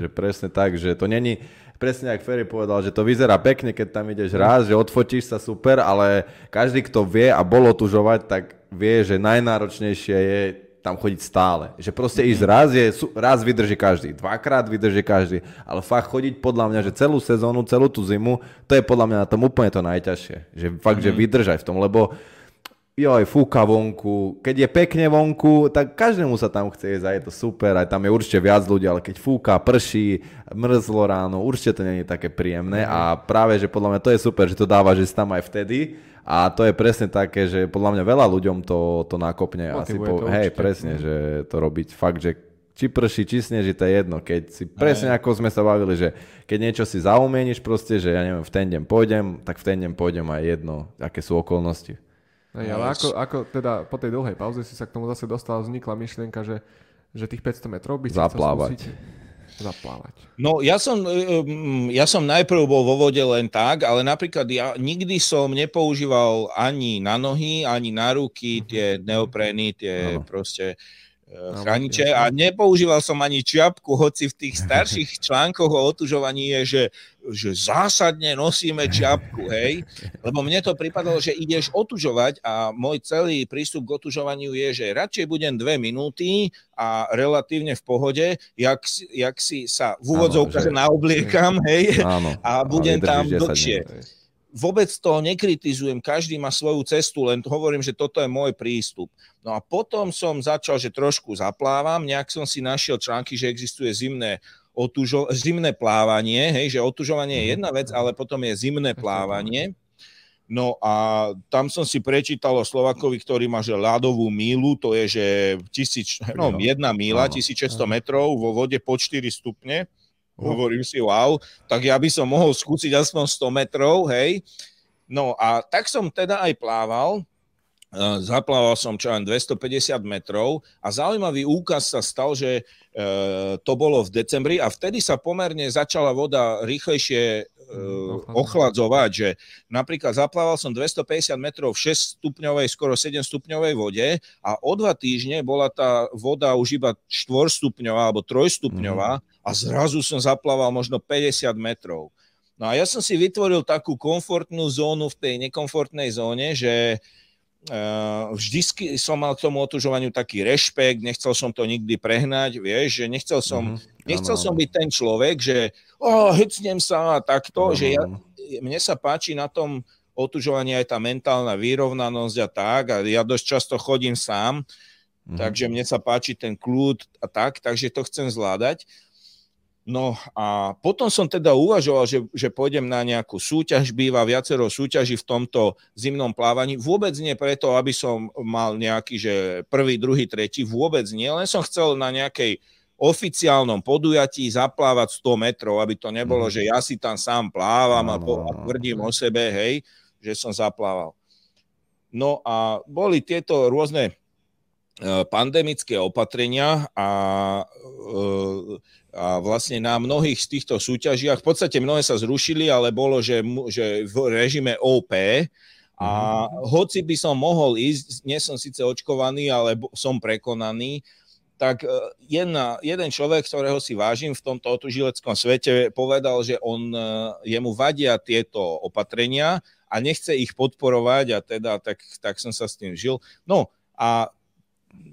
[SPEAKER 1] že presne tak, že to není presne ako Ferry povedal, že to vyzerá pekne, keď tam ideš raz, že odfotíš sa super, ale každý, kto vie a bol otužovať, tak vie, že najnáročnejšie je tam chodiť stále. Že proste ísť raz, je, raz vydrží každý, dvakrát vydrží každý, ale fakt chodiť podľa mňa, že celú sezónu, celú tú zimu, to je podľa mňa na tom úplne to najťažšie. Že fakt, mm-hmm. že mhm. vydržaj v tom, lebo joj, fúka vonku, keď je pekne vonku, tak každému sa tam chce ísť a je to super, aj tam je určite viac ľudí, ale keď fúka, prší, mrzlo ráno, určite to nie je také príjemné mm-hmm. a práve, že podľa mňa to je super, že to dáva, že si tam aj vtedy, a to je presne také, že podľa mňa veľa ľuďom to, to nakopne. Asi po, to hej, určite. presne, že to robiť fakt, že či prší, či sneží, to je jedno. Keď si presne ako sme sa bavili, že keď niečo si zaumieníš proste, že ja neviem, v ten deň pôjdem, tak v ten deň pôjdem aj jedno, aké sú okolnosti.
[SPEAKER 2] Hej, ale ako, ako teda po tej dlhej pauze si sa k tomu zase dostal, vznikla myšlienka, že, že tých 500 metrov by si
[SPEAKER 1] Zaplávať.
[SPEAKER 2] chcel skúsiť zaplávať?
[SPEAKER 3] No ja som, e, mm, ja som najprv bol vo vode len tak, ale napríklad ja nikdy som nepoužíval ani na nohy, ani na ruky tie neoprény, tie no. proste chrániče a nepoužíval som ani čiapku, hoci v tých <laughs> starších článkoch o otužovaní je, že, že zásadne nosíme čiapku, hej, lebo mne to pripadalo, že ideš otužovať a môj celý prístup k otužovaniu je, že radšej budem dve minúty a relatívne v pohode, jak, jak si sa v úvodzovkách naobliekam, hej, áno, a budem tam dlhšie. Dní, vôbec to nekritizujem, každý má svoju cestu, len hovorím, že toto je môj prístup. No a potom som začal, že trošku zaplávam, nejak som si našiel články, že existuje zimné, otužo- zimné plávanie, hej, že otužovanie je mhm. jedna vec, ale potom je zimné plávanie. No a tam som si prečítal o Slovakovi, ktorý má že ľadovú mílu, to je, že tisíc, no, jedna míla, 1600 metrov vo vode po 4 stupne. Hovorím si, wow, tak ja by som mohol skúsiť aspoň 100 metrov, hej. No a tak som teda aj plával, zaplával som čo len 250 metrov a zaujímavý úkaz sa stal, že e, to bolo v decembri a vtedy sa pomerne začala voda rýchlejšie uh, ochladzovať, že napríklad zaplával som 250 metrov v 6 stupňovej, skoro 7 stupňovej vode a o dva týždne bola tá voda už iba 4 stupňová alebo 3 stupňová mm. a zrazu som zaplával možno 50 metrov. No a ja som si vytvoril takú komfortnú zónu v tej nekomfortnej zóne, že Uh, vždy som mal k tomu otužovaniu taký rešpekt, nechcel som to nikdy prehnať, vieš, že nechcel som, mm-hmm. nechcel ano. som byť ten človek, že oh, hecnem sa a takto, ano. že ja, mne sa páči na tom otužovaní aj tá mentálna vyrovnanosť a tak, a ja dosť často chodím sám, mm-hmm. takže mne sa páči ten kľud a tak, takže to chcem zvládať. No a potom som teda uvažoval, že, že pôjdem na nejakú súťaž, býva viacero súťaží v tomto zimnom plávaní. Vôbec nie preto, aby som mal nejaký, že prvý, druhý, tretí, vôbec nie, len som chcel na nejakej oficiálnom podujatí zaplávať 100 metrov, aby to nebolo, mm. že ja si tam sám plávam a, po, a tvrdím o sebe, hej, že som zaplával. No a boli tieto rôzne e, pandemické opatrenia a a vlastne na mnohých z týchto súťažiach, v podstate mnohé sa zrušili, ale bolo, že, že v režime OP a mm-hmm. hoci by som mohol ísť, nie som síce očkovaný, ale som prekonaný, tak e, jedna, jeden človek, ktorého si vážim v tomto otužileckom svete, povedal, že on, e, jemu vadia tieto opatrenia a nechce ich podporovať a teda tak, tak som sa s tým žil. No a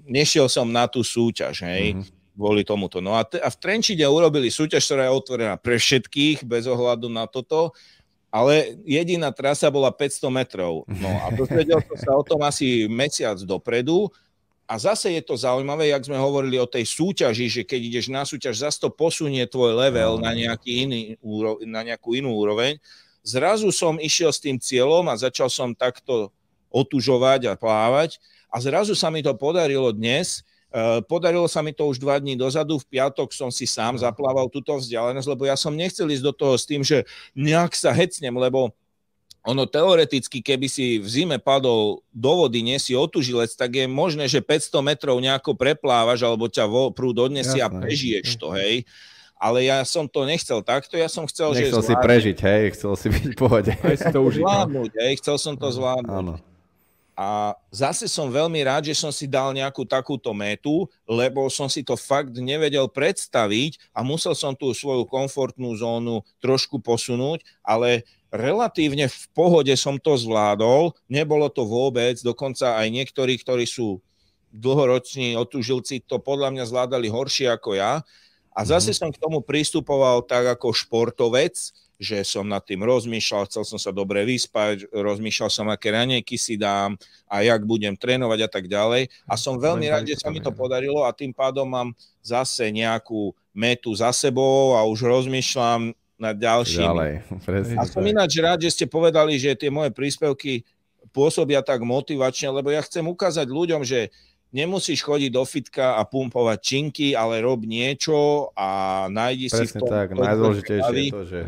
[SPEAKER 3] nešiel som na tú súťaž, hej. Mm-hmm kvôli tomuto. No a, te, a v Trenčine urobili súťaž, ktorá je otvorená pre všetkých, bez ohľadu na toto, ale jediná trasa bola 500 metrov. No a dozvedel som sa o tom asi mesiac dopredu a zase je to zaujímavé, jak sme hovorili o tej súťaži, že keď ideš na súťaž, zase to posunie tvoj level na, nejaký iný, na nejakú inú úroveň. Zrazu som išiel s tým cieľom a začal som takto otužovať a plávať a zrazu sa mi to podarilo dnes, podarilo sa mi to už dva dní dozadu, v piatok som si sám zaplával túto vzdialenosť, lebo ja som nechcel ísť do toho s tým, že nejak sa hecnem, lebo ono teoreticky, keby si v zime padol do vody, nie si otužilec, tak je možné, že 500 metrov nejako preplávaš, alebo ťa vo, prúd odnesie a prežiješ to, hej. Ale ja som to nechcel takto, ja som chcel,
[SPEAKER 1] nechcel že... Chcel si prežiť, hej, chcel si byť v pohode.
[SPEAKER 3] Aj si to užiť. No. Zvládnuť, hej, chcel som to zvládnuť. Áno. A zase som veľmi rád, že som si dal nejakú takúto metu, lebo som si to fakt nevedel predstaviť a musel som tú svoju komfortnú zónu trošku posunúť, ale relatívne v pohode som to zvládol, nebolo to vôbec, dokonca aj niektorí, ktorí sú dlhoroční otužilci, to podľa mňa zvládali horšie ako ja. A zase mm. som k tomu pristupoval tak ako športovec, že som nad tým rozmýšľal, chcel som sa dobre vyspať, rozmýšľal som, aké ranejky si dám a jak budem trénovať a tak ďalej. A som veľmi rád, že sa mi to podarilo a tým pádom mám zase nejakú metu za sebou a už rozmýšľam nad ďalšími. Ďalej, <laughs> a som ináč rád, že ste povedali, že tie moje príspevky pôsobia tak motivačne, lebo ja chcem ukázať ľuďom, že nemusíš chodiť do fitka a pumpovať činky, ale rob niečo a nájdi
[SPEAKER 1] Presne
[SPEAKER 3] si v tom...
[SPEAKER 1] tak, najdôležitejšie je to, že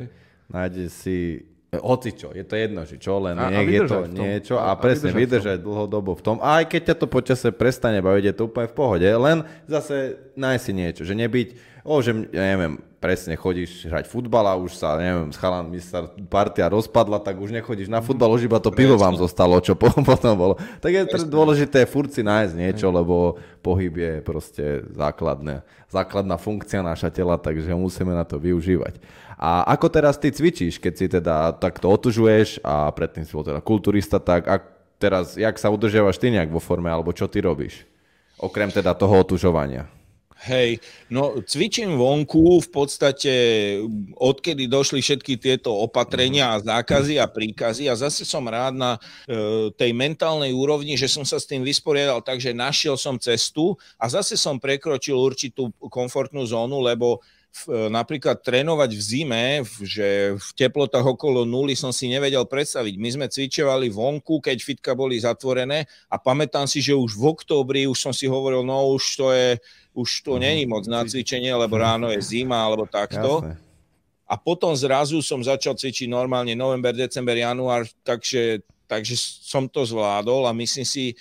[SPEAKER 1] nájde si hoci čo, je to jedno, že čo, len a, nech a je to niečo a, a presne vydržať dlhodobo v tom. A aj keď ťa to počase prestane baviť, je to úplne v pohode, len zase nájsť si niečo, že nebyť, o, že ja neviem, presne chodíš hrať futbal a už sa, neviem, s chalanmi sa partia rozpadla, tak už nechodíš na futbal, už iba to pivo vám zostalo, čo <laughs> potom bolo. Tak je presne. dôležité furt si nájsť niečo, lebo pohyb je proste základné, základná funkcia naša tela, takže musíme na to využívať. A ako teraz ty cvičíš, keď si teda takto otužuješ a predtým si bol teda kulturista, tak a teraz, jak sa udržiavaš ty nejak vo forme, alebo čo ty robíš? Okrem teda toho otužovania.
[SPEAKER 3] Hej, no cvičím vonku v podstate odkedy došli všetky tieto opatrenia a zákazy a príkazy a zase som rád na e, tej mentálnej úrovni, že som sa s tým vysporiadal tak, že našiel som cestu a zase som prekročil určitú komfortnú zónu, lebo napríklad trénovať v zime, že v teplotách okolo nuly som si nevedel predstaviť. My sme cvičovali vonku, keď fitka boli zatvorené a pamätám si, že už v októbri už som si hovoril, no už to je, už to mhm. není moc na cvičenie, lebo ráno je zima alebo takto. Jasne. A potom zrazu som začal cvičiť normálne november, december, január, takže, takže som to zvládol a myslím si,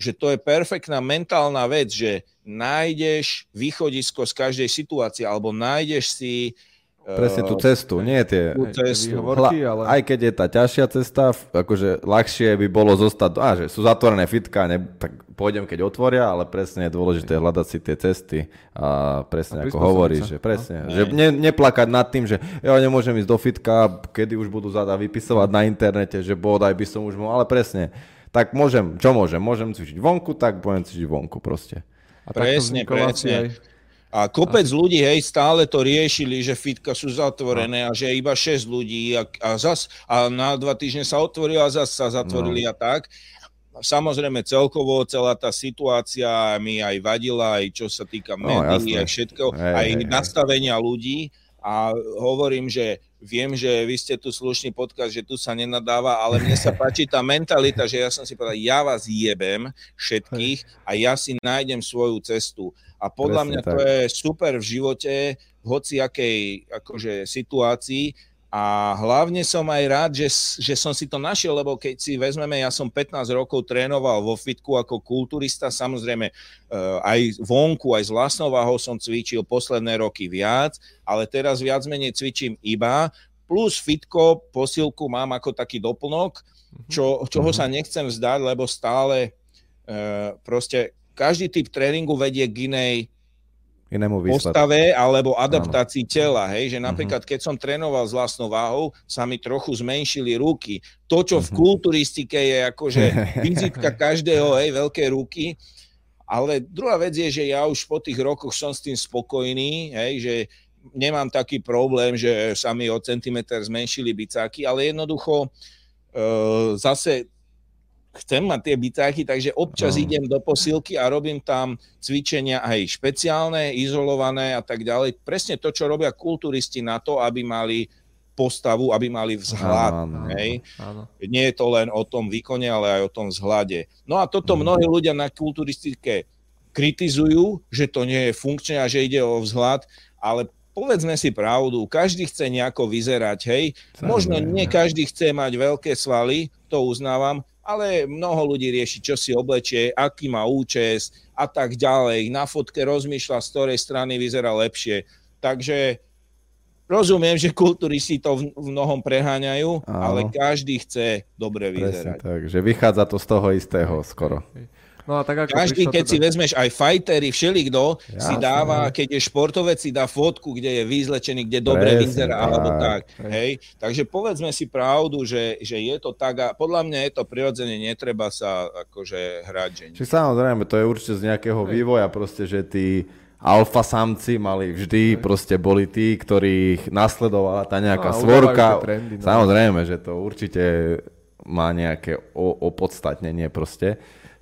[SPEAKER 3] že to je perfektná mentálna vec, že nájdeš východisko z každej situácie, alebo nájdeš si
[SPEAKER 1] Presne tú cestu, nie tie tú cestu. Výhovorky, ale... Aj keď je tá ťažšia cesta, akože ľahšie by bolo zostať, a že sú zatvorené fitka, ne, tak pôjdem, keď otvoria, ale presne je dôležité hľadať si tie cesty a presne a ako hovoríš, že presne, no. že ne, neplakať nad tým, že ja nemôžem ísť do fitka, kedy už budú zada vypisovať na internete, že bodaj by som už mohol, ale presne, tak môžem, čo môžem? Môžem cvičiť vonku, tak budem cvičiť vonku proste.
[SPEAKER 3] A presne, presne. Aj... A kopec a... ľudí, hej, stále to riešili, že fitka sú zatvorené a, a že iba 6 ľudí a, a, zas, a na dva týždne sa otvorili a zase sa zatvorili no. a tak. Samozrejme celkovo celá tá situácia mi aj vadila, aj čo sa týka no, médií, aj všetko, hej, aj hej, nastavenia hej. ľudí a hovorím, že viem, že vy ste tu slušný podcast, že tu sa nenadáva, ale mne sa páči tá mentalita, že ja som si povedal, ja vás jebem všetkých a ja si nájdem svoju cestu. A podľa Presne mňa tak. to je super v živote, v hociakej akože, situácii, a hlavne som aj rád, že, že som si to našiel, lebo keď si vezmeme, ja som 15 rokov trénoval vo fitku ako kulturista, samozrejme eh, aj vonku, aj s vlastnou váhou som cvičil posledné roky viac, ale teraz viac menej cvičím iba, plus fitko, posilku mám ako taký doplnok, čo, čoho sa nechcem vzdať, lebo stále eh, proste každý typ tréningu vedie k inej
[SPEAKER 1] inému
[SPEAKER 3] postave alebo adaptácii Áno. tela. Hej? Že mhm. napríklad, keď som trénoval s vlastnou váhou, sa mi trochu zmenšili ruky. To, čo v mhm. kulturistike je akože <laughs> vizitka každého, hej, veľké ruky. Ale druhá vec je, že ja už po tých rokoch som s tým spokojný, hej, že nemám taký problém, že sa mi o centimetr zmenšili bicáky, ale jednoducho e, zase chcem mať tie bytáky, takže občas no. idem do posilky a robím tam cvičenia aj špeciálne, izolované a tak ďalej. Presne to, čo robia kulturisti na to, aby mali postavu, aby mali vzhľad. Áno, áno, hej? Áno. Nie je to len o tom výkone, ale aj o tom vzhľade. No a toto mm. mnohí ľudia na kulturistike kritizujú, že to nie je funkčné a že ide o vzhľad, ale povedzme si pravdu, každý chce nejako vyzerať, hej. Možno nie každý chce mať veľké svaly, to uznávam, ale mnoho ľudí rieši, čo si oblečie, aký má účes a tak ďalej. Na fotke rozmýšľa, z ktorej strany vyzerá lepšie. Takže rozumiem, že kulturisti to v, mnohom preháňajú, Áno. ale každý chce dobre vyzerať.
[SPEAKER 1] Presne tak, že vychádza to z toho istého skoro.
[SPEAKER 3] No a tak ako Každý, keď teda... si vezmeš aj fightery, všelikto si dáva, keď je športovec, si dá fotku, kde je vyzlečený, kde dobre Presne, vyzerá, tak. alebo tak. Hej. Takže povedzme si pravdu, že, že je to tak a podľa mňa je to prirodzene, netreba sa akože hrať. Že...
[SPEAKER 1] Čiže samozrejme, to je určite z nejakého Hej. vývoja, proste, že tí alfa samci mali vždy, Hej. proste boli tí, ktorých nasledovala tá nejaká no, svorka. Trendy, no. Samozrejme, že to určite má nejaké opodstatnenie proste.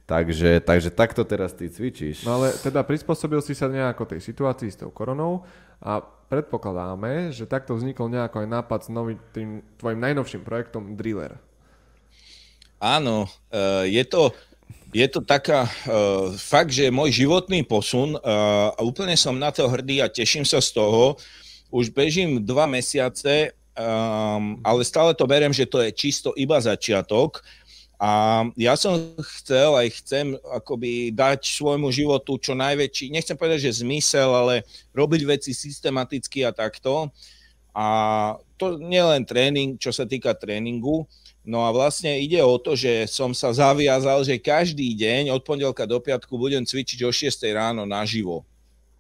[SPEAKER 1] Takže, takže takto teraz ty cvičíš.
[SPEAKER 2] No ale teda prispôsobil si sa nejako tej situácii s tou koronou a predpokladáme, že takto vznikol nejako aj nápad s novým tým tvojim najnovším projektom Driller.
[SPEAKER 3] Áno, uh, je to, je to taká uh, fakt, že môj životný posun uh, a úplne som na to hrdý a teším sa z toho. Už bežím dva mesiace, ale stále to beriem, že to je čisto iba začiatok. A ja som chcel aj chcem akoby dať svojmu životu čo najväčší, nechcem povedať, že zmysel, ale robiť veci systematicky a takto. A to nie len tréning, čo sa týka tréningu. No a vlastne ide o to, že som sa zaviazal, že každý deň od pondelka do piatku budem cvičiť o 6 ráno naživo.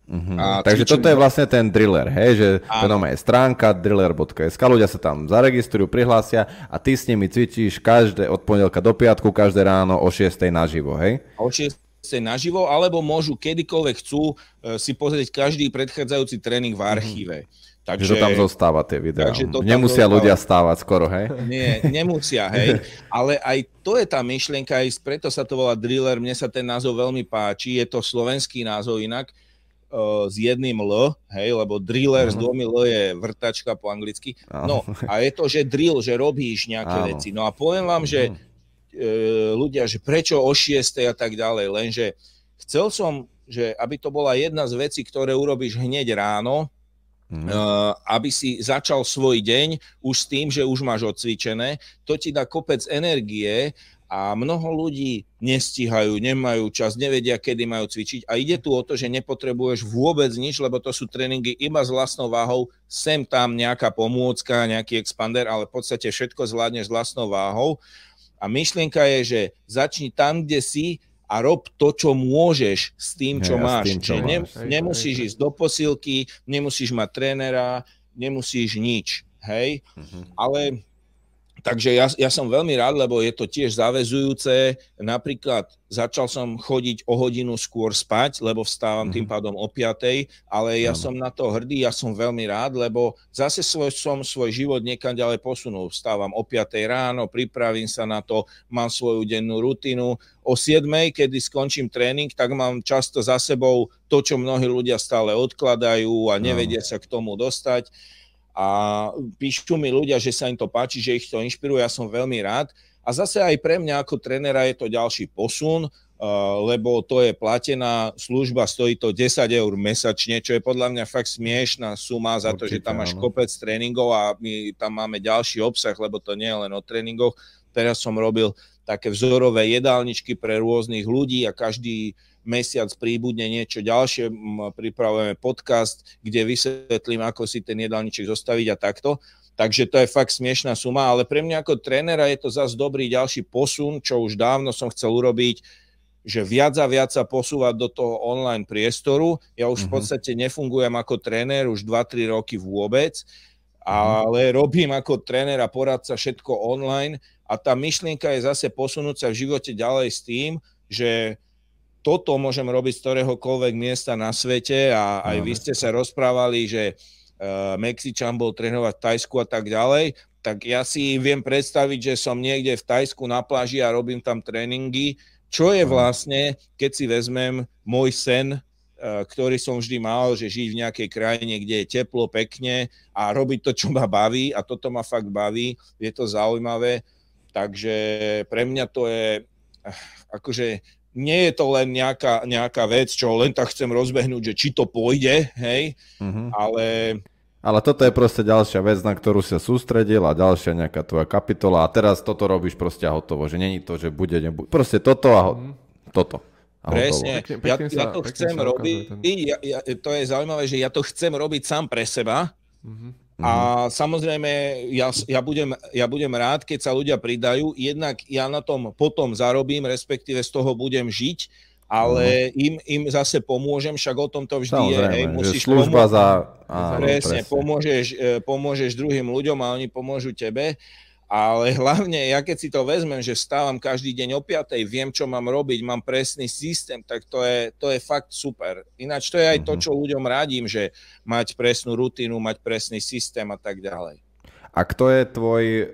[SPEAKER 1] Uh-huh. A Takže toto je vlastne ten driller, hej, že to je stránka driller.sk, ľudia sa tam zaregistrujú, prihlásia a ty s nimi cvičíš každé od pondelka do piatku, každé ráno o 6 naživo, hej?
[SPEAKER 3] O 6 naživo, alebo môžu kedykoľvek chcú e, si pozrieť každý predchádzajúci tréning v archíve. Uh-huh.
[SPEAKER 1] Takže to tam zostáva tie videá. Nemusia zostáva. ľudia stávať skoro, hej?
[SPEAKER 3] Nie, nemusia, hej. Ale aj to je tá myšlienka, aj preto sa to volá driller. Mne sa ten názov veľmi páči. Je to slovenský názov inak s jedným L, hej, lebo driller uh-huh. s dvomi L je vrtačka po anglicky. No a je to, že drill, že robíš nejaké uh-huh. veci. No a poviem vám, že uh, ľudia, že prečo o 6 a tak ďalej, lenže chcel som, že aby to bola jedna z vecí, ktoré urobíš hneď ráno, Uh, aby si začal svoj deň už s tým, že už máš odcvičené, to ti dá kopec energie a mnoho ľudí nestíhajú, nemajú čas, nevedia, kedy majú cvičiť a ide tu o to, že nepotrebuješ vôbec nič, lebo to sú tréningy iba s vlastnou váhou, sem tam nejaká pomôcka, nejaký expander, ale v podstate všetko zvládneš s vlastnou váhou a myšlienka je, že začni tam, kde si a rob to, čo môžeš s tým, čo hey, máš. Tým, čo máš. Ne, nemusíš ísť do posilky, nemusíš mať trénera, nemusíš nič. Hej, uh-huh. ale Takže ja, ja som veľmi rád, lebo je to tiež záväzujúce. Napríklad začal som chodiť o hodinu skôr spať, lebo vstávam tým mhm. pádom o 5, ale ja som na to hrdý, ja som veľmi rád, lebo zase svoj, som svoj život niekam ďalej posunul. Vstávam o 5 ráno, pripravím sa na to, mám svoju dennú rutinu. O 7, kedy skončím tréning, tak mám často za sebou to, čo mnohí ľudia stále odkladajú a nevedia sa k tomu dostať a píšu mi ľudia, že sa im to páči, že ich to inšpiruje, ja som veľmi rád. A zase aj pre mňa ako trénera je to ďalší posun, lebo to je platená služba, stojí to 10 eur mesačne, čo je podľa mňa fakt smiešná suma za to, že tam máš kopec tréningov a my tam máme ďalší obsah, lebo to nie je len o tréningoch. Teraz som robil také vzorové jedálničky pre rôznych ľudí a každý mesiac príbudne niečo ďalšie, pripravujeme podcast, kde vysvetlím, ako si ten jedálniček zostaviť a takto. Takže to je fakt smiešná suma, ale pre mňa ako trénera je to zase dobrý ďalší posun, čo už dávno som chcel urobiť, že viac a viac sa posúvať do toho online priestoru. Ja už v mhm. podstate nefungujem ako tréner už 2-3 roky vôbec, mhm. ale robím ako tréner a poradca všetko online a tá myšlienka je zase posunúť sa v živote ďalej s tým, že toto môžem robiť z ktoréhokoľvek miesta na svete a aj vy ste sa rozprávali, že uh, Mexičan bol trénovať v Tajsku a tak ďalej, tak ja si viem predstaviť, že som niekde v Tajsku na pláži a robím tam tréningy, čo je vlastne, keď si vezmem môj sen, uh, ktorý som vždy mal, že žiť v nejakej krajine, kde je teplo, pekne a robiť to, čo ma baví a toto ma fakt baví, je to zaujímavé, takže pre mňa to je akože nie je to len nejaká, nejaká vec, čo len tak chcem rozbehnúť, že či to pôjde, hej, uh-huh. ale...
[SPEAKER 1] Ale toto je proste ďalšia vec, na ktorú sa sústredil a ďalšia nejaká tvoja kapitola a teraz toto robíš proste a hotovo, že není to, že bude, nebude, proste toto a ho- uh-huh. toto.
[SPEAKER 3] A Presne, pekne, pekne ja, sa, ja to chcem robiť, ten... ja, ja, to je zaujímavé, že ja to chcem robiť sám pre seba, uh-huh A mhm. samozrejme, ja, ja, budem, ja budem rád, keď sa ľudia pridajú, jednak ja na tom potom zarobím, respektíve z toho budem žiť, ale uh-huh. im, im zase pomôžem, však o tom to vždy Samozrejme, je. Hej, musíš
[SPEAKER 1] služba pomôcť, za...
[SPEAKER 3] Áno, presne, presne. Pomôžeš, e, pomôžeš druhým ľuďom a oni pomôžu tebe. Ale <laughs> hlavne, ja keď si to vezmem, že stávam každý deň o 5, viem, čo mám robiť, mám presný systém, tak to je, to je fakt super. Ináč to je aj to, mhm. čo ľuďom radím, že mať presnú rutinu, mať presný systém a tak ďalej.
[SPEAKER 1] A kto je tvoj e,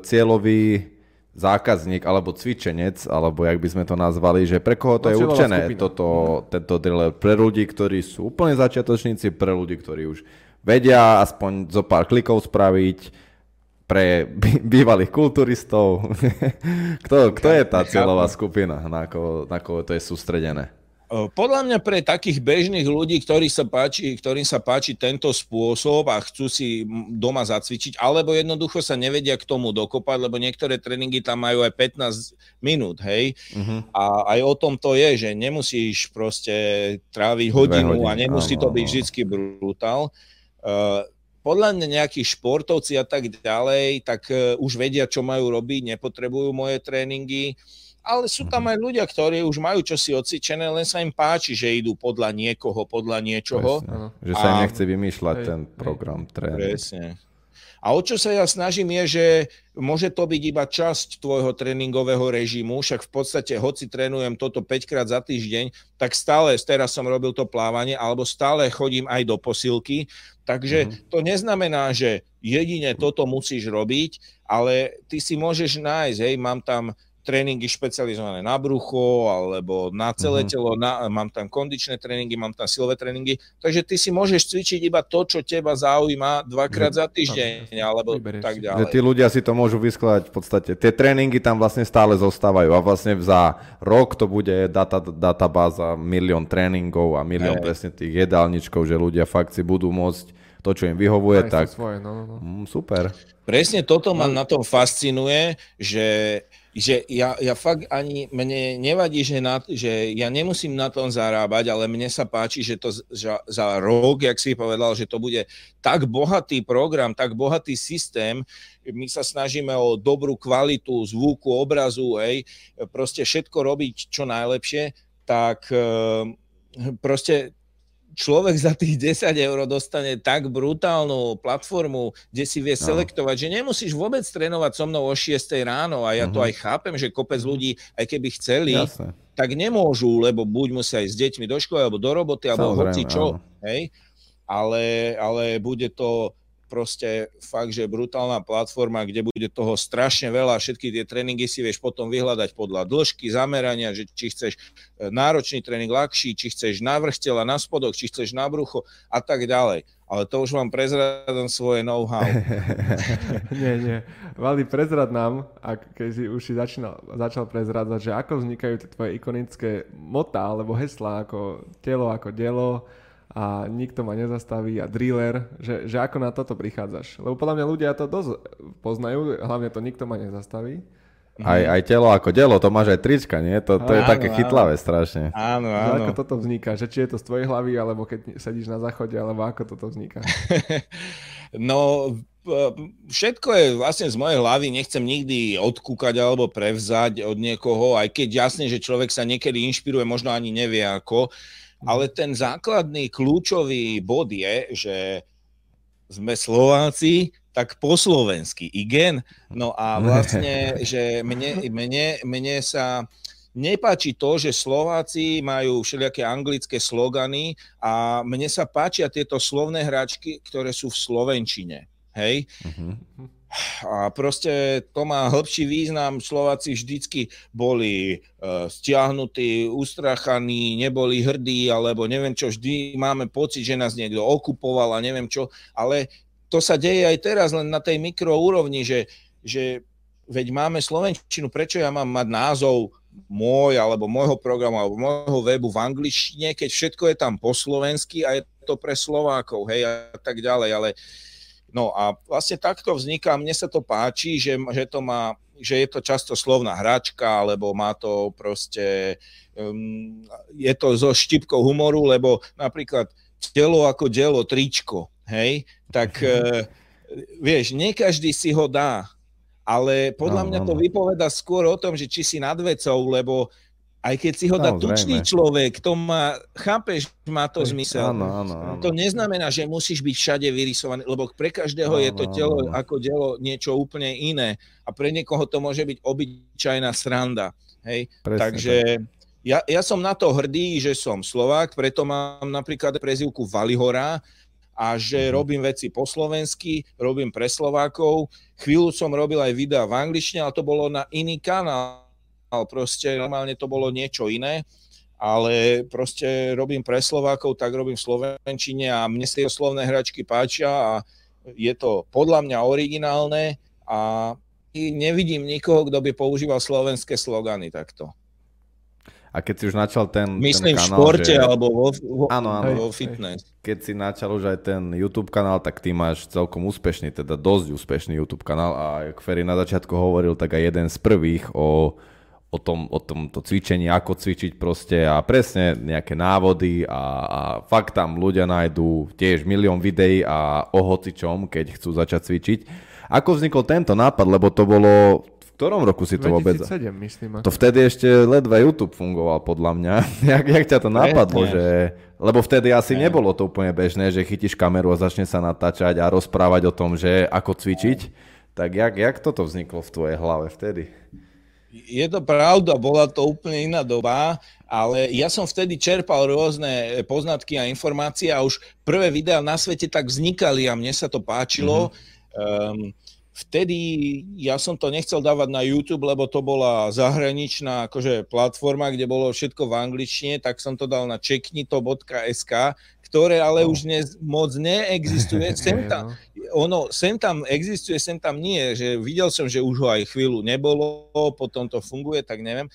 [SPEAKER 1] cieľový zákazník alebo cvičenec, alebo jak by sme to nazvali, že pre koho to no, je určené toto, tento driller? Pre ľudí, ktorí sú úplne začiatočníci, pre ľudí, ktorí už vedia aspoň zo pár klikov spraviť, pre bývalých kulturistov. <laughs> kto, kto je tá cieľová skupina, na koho, na koho to je sústredené?
[SPEAKER 3] Podľa mňa pre takých bežných ľudí, ktorí sa páči, ktorým sa páči tento spôsob a chcú si doma zacvičiť, alebo jednoducho sa nevedia k tomu dokopať, lebo niektoré tréningy tam majú aj 15 minút, hej. Uh-huh. A aj o tom to je, že nemusíš proste tráviť hodinu hodiny, a nemusí áno, to byť vždy brutál. Uh, podľa mňa nejakí športovci a tak ďalej, tak uh, už vedia, čo majú robiť, nepotrebujú moje tréningy, ale sú tam mhm. aj ľudia, ktorí už majú čosi odcvičené, len sa im páči, že idú podľa niekoho, podľa niečoho.
[SPEAKER 1] Presne, že sa im nechce vymýšľať hej, ten program tréning.
[SPEAKER 3] Presne. A o čo sa ja snažím je, že môže to byť iba časť tvojho tréningového režimu, však v podstate, hoci trénujem toto 5 krát za týždeň, tak stále, teraz som robil to plávanie, alebo stále chodím aj do posilky, takže mm-hmm. to neznamená, že jedine toto musíš robiť, ale ty si môžeš nájsť, hej, mám tam tréningy špecializované na brucho alebo na celé mm-hmm. telo, na, mám tam kondičné tréningy, mám tam silové tréningy, takže ty si môžeš cvičiť iba to, čo teba zaujíma dvakrát za týždeň alebo Vyberieš. tak ďalej.
[SPEAKER 1] Že tí ľudia si to môžu vyskladať v podstate. Tie tréningy tam vlastne stále zostávajú a vlastne za rok to bude data, databáza milión tréningov a milión presne tých jedálničkov, že ľudia fakt si budú môcť to, čo im vyhovuje, tak svoje, no, no. no. Mm, super.
[SPEAKER 3] Presne toto ma no. na tom fascinuje, že že ja, ja fakt ani, mne nevadí, že, na, že ja nemusím na tom zarábať, ale mne sa páči, že to za, za rok, jak si povedal, že to bude tak bohatý program, tak bohatý systém, my sa snažíme o dobrú kvalitu zvuku, obrazu, hej, proste všetko robiť čo najlepšie, tak ehm, proste človek za tých 10 eur dostane tak brutálnu platformu, kde si vie selektovať, že nemusíš vôbec trénovať so mnou o 6 ráno a ja to mhm. aj chápem, že kopec ľudí, aj keby chceli, Jasne. tak nemôžu, lebo buď musia ísť s deťmi do školy, alebo do roboty, alebo hoci čo, hej, ale, ale bude to proste fakt, že brutálna platforma, kde bude toho strašne veľa, všetky tie tréningy si vieš potom vyhľadať podľa dĺžky, zamerania, že či chceš e, náročný tréning ľahší, či chceš na vrch tela, na spodok, či chceš na brucho a tak ďalej. Ale to už vám prezradám svoje know-how. <laughs>
[SPEAKER 2] nie, nie. Vali, prezrad nám, ak, keď si už si začínal, začal prezradzať, že ako vznikajú tie tvoje ikonické motá alebo heslá ako telo ako dielo, a nikto ma nezastaví a driller, že, že ako na toto prichádzaš. Lebo podľa mňa ľudia to dosť poznajú, hlavne to nikto ma nezastaví.
[SPEAKER 1] Aj, aj telo ako delo, to máš aj trička, nie? To, to áno, je také áno. chytlavé strašne.
[SPEAKER 3] Áno,
[SPEAKER 2] áno. Že ako toto vzniká? Že či je to z tvojej hlavy, alebo keď sedíš na záchode, alebo ako toto vzniká? <laughs>
[SPEAKER 3] no, všetko je vlastne z mojej hlavy, nechcem nikdy odkúkať alebo prevzať od niekoho, aj keď jasne, že človek sa niekedy inšpiruje, možno ani nevie ako. Ale ten základný kľúčový bod je, že sme Slováci, tak po slovensky, igen. No a vlastne, <laughs> že mne, mne, mne sa nepáči to, že Slováci majú všelijaké anglické slogany a mne sa páčia tieto slovné hračky, ktoré sú v Slovenčine. Hej? Uh-huh. A proste to má hĺbší význam. Slováci vždycky boli uh, stiahnutí, ustrachaní, neboli hrdí, alebo neviem čo, vždy máme pocit, že nás niekto okupoval a neviem čo, ale to sa deje aj teraz len na tej mikroúrovni, že, že veď máme Slovenčinu, prečo ja mám mať názov môj, alebo môjho programu, alebo môjho webu v angličtine, keď všetko je tam po slovensky a je to pre Slovákov, hej, a tak ďalej, ale No a vlastne takto vzniká, mne sa to páči, že, že, to má, že je to často slovná hračka, alebo má to proste, um, je to so štipkou humoru, lebo napríklad telo ako dielo, tričko, hej, tak uh, vieš, nie každý si ho dá, ale podľa no, mňa to vypoveda skôr o tom, že či si nad vecou, lebo aj keď si ho dá no, tučný človek, to má, chápeš, má to zmysel.
[SPEAKER 1] Áno, áno, áno.
[SPEAKER 3] To neznamená, že musíš byť všade vyrysovaný, lebo pre každého áno, je to telo áno. ako dielo niečo úplne iné a pre niekoho to môže byť obyčajná sranda. Hej? Presne, Takže tak. ja, ja som na to hrdý, že som Slovák, preto mám napríklad prezivku Valihora a že mm-hmm. robím veci po slovensky, robím pre Slovákov. Chvíľu som robil aj videa v angličtine, ale to bolo na iný kanál proste normálne to bolo niečo iné, ale proste robím pre Slovákov, tak robím v Slovenčine a mne tie slovné hračky páčia a je to podľa mňa originálne a nevidím nikoho, kto by používal slovenské slogany takto.
[SPEAKER 1] A keď si už načal ten,
[SPEAKER 3] Myslím
[SPEAKER 1] ten
[SPEAKER 3] kanál, v športe že... alebo vo, vo,
[SPEAKER 1] áno, áno.
[SPEAKER 3] vo fitness.
[SPEAKER 1] Keď si načal už aj ten YouTube kanál, tak ty máš celkom úspešný, teda dosť úspešný YouTube kanál a ako Ferry na začiatku hovoril, tak aj jeden z prvých o o tom, o tomto cvičení, ako cvičiť proste a presne nejaké návody a, a fakt tam ľudia nájdú tiež milión videí a o hocičom, keď chcú začať cvičiť. Ako vznikol tento nápad, lebo to bolo v ktorom roku si to 2007, vôbec...
[SPEAKER 2] myslím.
[SPEAKER 1] To vtedy ešte ledva YouTube fungoval, podľa mňa. <laughs> jak, jak ťa to napadlo, že... Lebo vtedy asi ne. nebolo to úplne bežné, že chytíš kameru a začne sa natáčať a rozprávať o tom, že ako cvičiť. Tak jak, jak toto vzniklo v tvojej hlave vtedy?
[SPEAKER 3] Je to pravda, bola to úplne iná doba, ale ja som vtedy čerpal rôzne poznatky a informácie a už prvé videá na svete tak vznikali a mne sa to páčilo. Mm-hmm. Um, vtedy ja som to nechcel dávať na YouTube, lebo to bola zahraničná akože, platforma, kde bolo všetko v angličtine, tak som to dal na čeknito.sk, ktoré ale no. už dnes moc neexistuje. <laughs> Sem tam, ono, sem tam existuje, sem tam nie. Že videl som, že už ho aj chvíľu nebolo, potom to funguje, tak neviem.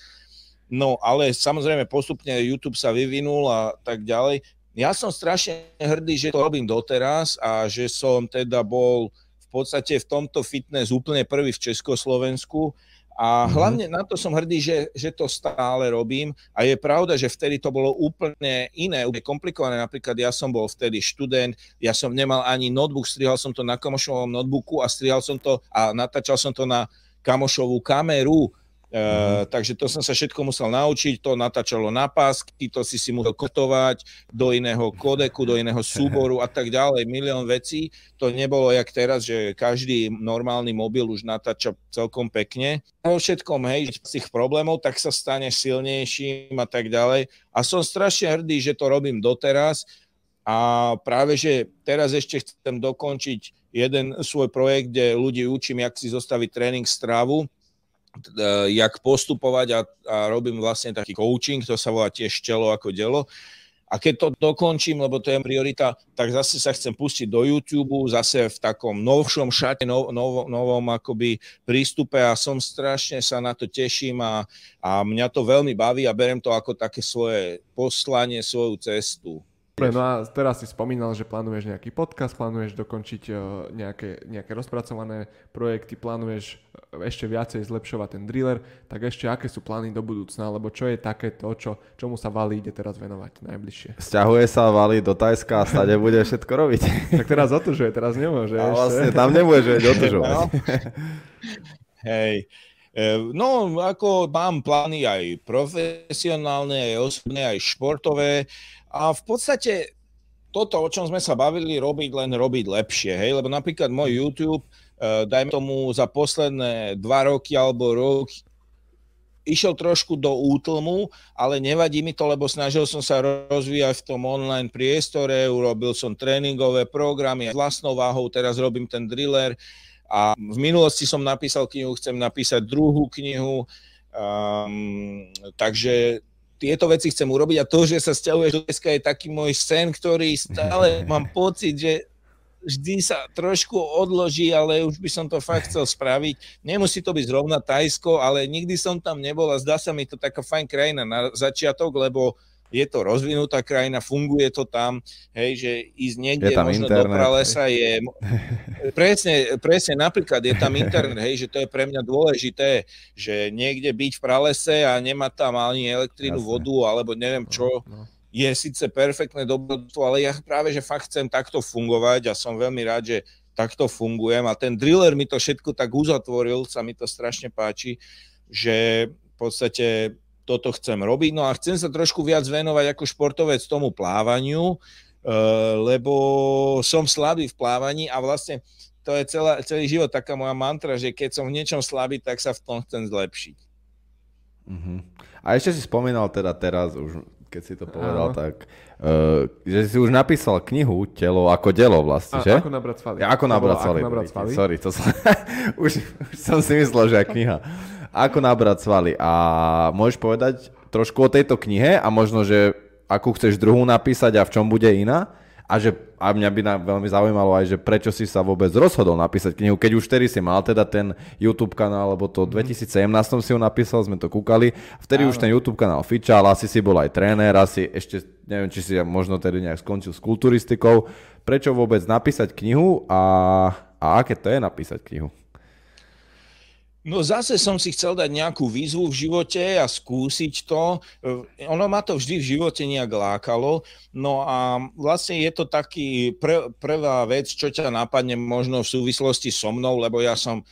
[SPEAKER 3] No, ale samozrejme postupne YouTube sa vyvinul a tak ďalej. Ja som strašne hrdý, že to robím doteraz a že som teda bol v podstate v tomto fitness úplne prvý v Československu a mm-hmm. hlavne na to som hrdý, že, že to stále robím. A je pravda, že vtedy to bolo úplne iné, úplne komplikované. Napríklad ja som bol vtedy študent, ja som nemal ani notebook, strihal som to na kamošovom notebooku a strihal som to a natáčal som to na kamošovú kameru Uh, takže to som sa všetko musel naučiť, to natáčalo na pásky, to si si musel kotovať do iného kodeku, do iného <laughs> súboru a tak ďalej, milión vecí. To nebolo jak teraz, že každý normálny mobil už natáča celkom pekne. O všetkom, hej, z tých problémov, tak sa stane silnejším a tak ďalej. A som strašne hrdý, že to robím doteraz a práve, že teraz ešte chcem dokončiť jeden svoj projekt, kde ľudí učím, jak si zostaviť tréning stravu, jak postupovať a, a robím vlastne taký coaching, to sa volá tiež telo ako delo. A keď to dokončím, lebo to je priorita, tak zase sa chcem pustiť do YouTube, zase v takom novšom šate, nov, nov, novom akoby prístupe a som strašne sa na to teším a, a mňa to veľmi baví a berem to ako také svoje poslanie, svoju cestu.
[SPEAKER 2] Dobre, no a teraz si spomínal, že plánuješ nejaký podcast, plánuješ dokončiť uh, nejaké, nejaké rozpracované projekty, plánuješ e, ešte viacej zlepšovať ten driller, tak ešte aké sú plány do budúcna, lebo čo je také to, čo, čomu sa Vali ide teraz venovať najbližšie?
[SPEAKER 1] Sťahuje sa Vali do Tajska a stade bude všetko robiť. <laughs>
[SPEAKER 2] tak teraz otužuje, teraz nemôže.
[SPEAKER 1] A ešte. vlastne tam nemôže otužovať. No.
[SPEAKER 3] Hej. E, no, ako mám plány aj profesionálne, aj osobné, aj športové. A v podstate toto, o čom sme sa bavili, robiť len robiť lepšie, hej, lebo napríklad môj YouTube, uh, dajme tomu za posledné dva roky alebo rok, išiel trošku do útlmu, ale nevadí mi to, lebo snažil som sa rozvíjať v tom online priestore, urobil som tréningové programy vlastnou váhou, teraz robím ten driller. A v minulosti som napísal knihu, chcem napísať druhú knihu, um, takže tieto veci chcem urobiť a to, že sa stiahuješ do Teska je taký môj sen, ktorý stále <laughs> mám pocit, že vždy sa trošku odloží, ale už by som to fakt chcel spraviť. Nemusí to byť zrovna Tajsko, ale nikdy som tam nebol a zdá sa mi to taká fajn krajina na začiatok, lebo je to rozvinutá krajina, funguje to tam, hej, že ísť niekde je možno internet, do pralesa je... <laughs> Presne, presne, napríklad je tam internet, hej, že to je pre mňa dôležité, že niekde byť v pralese a nemá tam ani elektrínu, Jasne. vodu, alebo neviem čo, no, no. je síce perfektné dobrodstvo, ale ja práve, že fakt chcem takto fungovať a som veľmi rád, že takto fungujem a ten driller mi to všetko tak uzatvoril, sa mi to strašne páči, že v podstate toto chcem robiť. No a chcem sa trošku viac venovať ako športovec tomu plávaniu, eh, lebo som slabý v plávaní a vlastne to je celá, celý život taká moja mantra, že keď som v niečom slabý, tak sa v tom chcem zlepšiť.
[SPEAKER 1] Uh-huh. A ešte si spomínal teda teraz, už keď si to povedal, Áno. tak uh, že si už napísal knihu Telo ako delo vlastne,
[SPEAKER 2] A,
[SPEAKER 1] že?
[SPEAKER 2] Ako nabrať svaly.
[SPEAKER 1] Ja, ako nabrať svaly. Ako nabrať svaly. Sorry, to som, <laughs> už, už som si myslel, že je kniha. Ako nabrať svaly. A môžeš povedať trošku o tejto knihe a možno, že akú chceš druhú napísať a v čom bude iná? A že a mňa by na, veľmi zaujímalo aj, že prečo si sa vôbec rozhodol napísať knihu, keď už vtedy si mal teda ten YouTube kanál, lebo to v 2017 si ho napísal, sme to kúkali, vtedy Áno. už ten YouTube kanál fičal, asi si bol aj tréner, asi ešte, neviem, či si možno tedy nejak skončil s kulturistikou. Prečo vôbec napísať knihu a, a aké to je napísať knihu?
[SPEAKER 3] No zase som si chcel dať nejakú výzvu v živote a skúsiť to. Ono ma to vždy v živote nejak lákalo. No a vlastne je to taký pr- prvá vec, čo ťa napadne možno v súvislosti so mnou, lebo ja som e,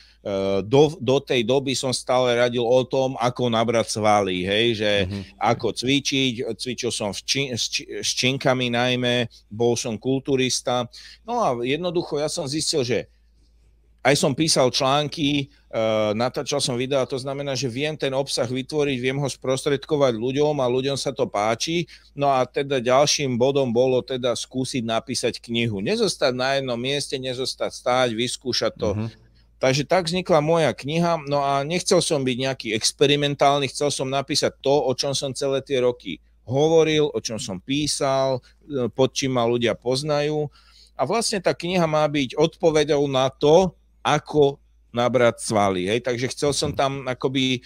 [SPEAKER 3] do, do tej doby som stále radil o tom, ako nabrať svaly, hej, že mm-hmm. ako cvičiť, cvičil som v či, s, či, s činkami najmä, bol som kulturista. No a jednoducho ja som zistil, že aj som písal články, uh, natáčal som videa, to znamená, že viem ten obsah vytvoriť, viem ho sprostredkovať ľuďom a ľuďom sa to páči. No a teda ďalším bodom bolo teda skúsiť napísať knihu. Nezostať na jednom mieste, nezostať stáť, vyskúšať to. Uh-huh. Takže tak vznikla moja kniha, no a nechcel som byť nejaký experimentálny, chcel som napísať to, o čom som celé tie roky hovoril, o čom som písal, e, pod čím ma ľudia poznajú. A vlastne tá kniha má byť odpovedou na to, ako nabrať svaly. Hej? Takže chcel som tam akoby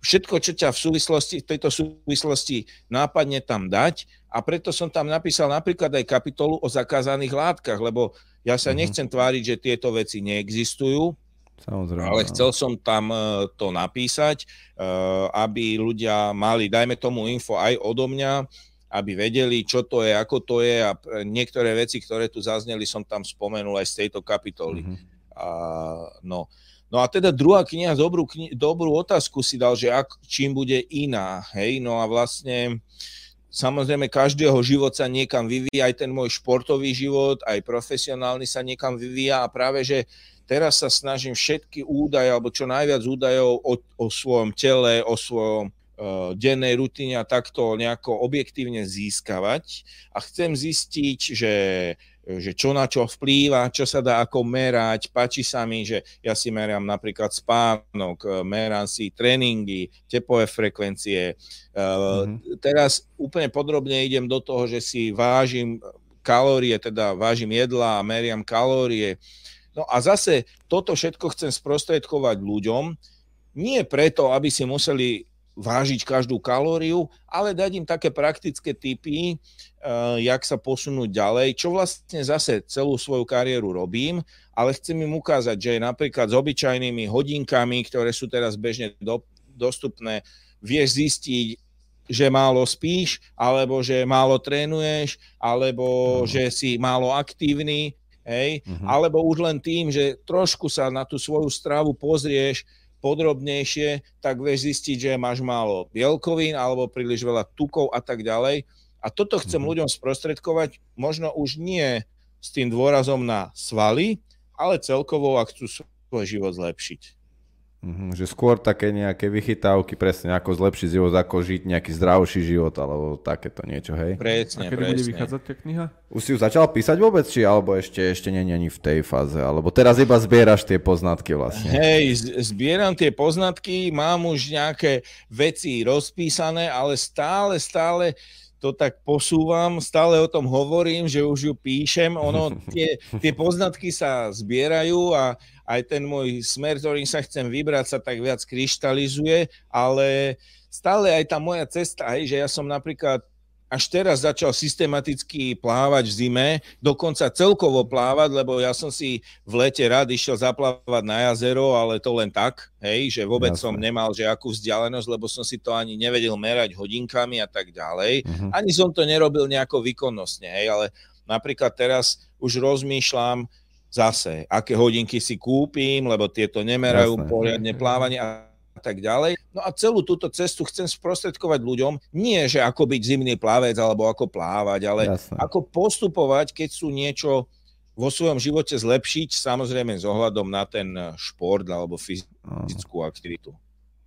[SPEAKER 3] všetko, čo ťa v súvislosti, v tejto súvislosti nápadne tam dať a preto som tam napísal napríklad aj kapitolu o zakázaných látkach, lebo ja sa mm-hmm. nechcem tváriť, že tieto veci neexistujú, Samozrejme. Ale chcel som tam e, to napísať, e, aby ľudia mali, dajme tomu info aj odo mňa, aby vedeli, čo to je, ako to je a niektoré veci, ktoré tu zazneli, som tam spomenul aj z tejto kapitoly. Mm-hmm. A, no. no a teda druhá kniha, dobrú, kni- dobrú otázku si dal, že ak, čím bude iná. Hej? No a vlastne samozrejme každého život sa niekam vyvíja, aj ten môj športový život, aj profesionálny sa niekam vyvíja a práve, že teraz sa snažím všetky údaje, alebo čo najviac údajov o, o svojom tele, o svojom uh, dennej rutine a takto nejako objektívne získavať a chcem zistiť, že že čo na čo vplýva, čo sa dá ako merať. Páči sa mi, že ja si merám napríklad spánok, e, merám si tréningy, tepové frekvencie. Mm-hmm. Teraz úplne podrobne idem do toho, že si vážim kalórie, teda vážim jedla a meriam kalórie. No a zase toto všetko chcem sprostredkovať ľuďom, nie preto, aby si museli vážiť každú kalóriu, ale dať im také praktické typy, uh, jak sa posunúť ďalej, čo vlastne zase celú svoju kariéru robím, ale chcem im ukázať, že napríklad s obyčajnými hodinkami, ktoré sú teraz bežne do, dostupné, vieš zistiť, že málo spíš, alebo že málo trénuješ, alebo uh-huh. že si málo aktívny, hej, uh-huh. alebo už len tým, že trošku sa na tú svoju stravu pozrieš, podrobnejšie, tak vieš zistiť, že máš málo bielkovín alebo príliš veľa tukov a tak ďalej. A toto chcem mm-hmm. ľuďom sprostredkovať, možno už nie s tým dôrazom na svaly, ale celkovo, ak chcú svoj život zlepšiť.
[SPEAKER 1] Mm-hmm, že skôr také nejaké vychytávky, presne ako zlepšiť život, ako žiť nejaký zdravší život, alebo takéto niečo, hej?
[SPEAKER 3] Presne,
[SPEAKER 2] A kedy
[SPEAKER 3] presne.
[SPEAKER 2] bude vychádzať tá kniha?
[SPEAKER 1] Už si ju začal písať vôbec, či alebo ešte, ešte nie ani v tej fáze, alebo teraz iba zbieraš tie poznatky vlastne?
[SPEAKER 3] Hej, zbieram tie poznatky, mám už nejaké veci rozpísané, ale stále, stále to tak posúvam, stále o tom hovorím, že už ju píšem, ono, <laughs> tie, tie poznatky sa zbierajú a aj ten môj smer, ktorým sa chcem vybrať, sa tak viac kryštalizuje, ale stále aj tá moja cesta, aj, že ja som napríklad až teraz začal systematicky plávať v zime, dokonca celkovo plávať, lebo ja som si v lete rád išiel zaplávať na jazero, ale to len tak, hej, že vôbec Jasne. som nemal že akú vzdialenosť, lebo som si to ani nevedel merať hodinkami a tak ďalej. Uh-huh. Ani som to nerobil nejako výkonnostne, hej, ale napríklad teraz už rozmýšľam zase, aké hodinky si kúpim, lebo tieto nemerajú Jasne. poriadne plávanie a tak ďalej. No a celú túto cestu chcem sprostredkovať ľuďom, nie že ako byť zimný plavec alebo ako plávať, ale Jasne. ako postupovať, keď sú niečo vo svojom živote zlepšiť, samozrejme s ohľadom na ten šport alebo fyzickú aktivitu.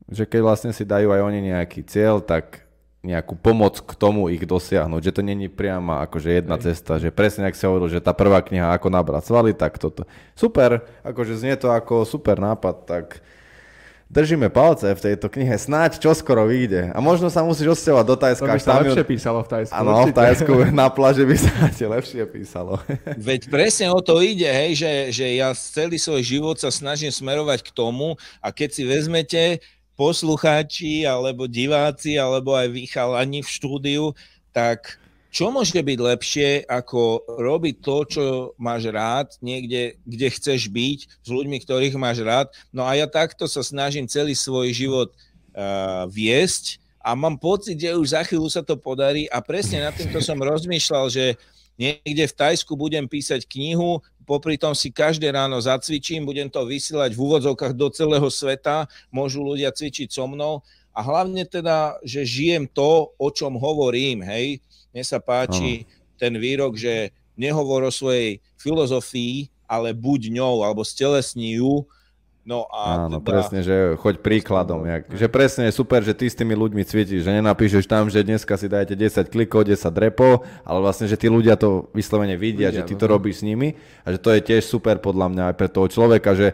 [SPEAKER 1] Že keď vlastne si dajú aj oni nejaký cieľ, tak nejakú pomoc k tomu ich dosiahnuť, že to není priama akože jedna Hej. cesta, že presne ak sa hovoril, že tá prvá kniha ako nabrať svaly, tak toto. Super, akože znie to ako super nápad, tak držíme palce v tejto knihe, snáď čo skoro vyjde. A možno sa musíš odsťahovať do Tajska.
[SPEAKER 2] To by sa lepšie ju... písalo v Tajsku.
[SPEAKER 1] Áno, v Tajsku <laughs> na pláži by sa <laughs> ti lepšie písalo. <laughs>
[SPEAKER 3] Veď presne o to ide, hej, že, že ja celý svoj život sa snažím smerovať k tomu a keď si vezmete poslucháči alebo diváci alebo aj vy chalani v štúdiu, tak čo môže byť lepšie, ako robiť to, čo máš rád, niekde, kde chceš byť, s ľuďmi, ktorých máš rád. No a ja takto sa snažím celý svoj život uh, viesť a mám pocit, že už za chvíľu sa to podarí a presne na týmto som <laughs> rozmýšľal, že niekde v Tajsku budem písať knihu, popri tom si každé ráno zacvičím, budem to vysielať v úvodzovkách do celého sveta, môžu ľudia cvičiť so mnou a hlavne teda, že žijem to, o čom hovorím, hej, mne sa páči ano. ten výrok, že nehovor o svojej filozofii, ale buď ňou, alebo stelesní ju. No a
[SPEAKER 1] Áno, teda... presne, že choď príkladom. Jak, že presne je super, že ty s tými ľuďmi cvičíš, že nenapíšeš tam, že dneska si dajete 10 klikov, 10 repov, ale vlastne, že tí ľudia to vyslovene vidia, vidia že ty to no. robíš s nimi a že to je tiež super podľa mňa aj pre toho človeka, že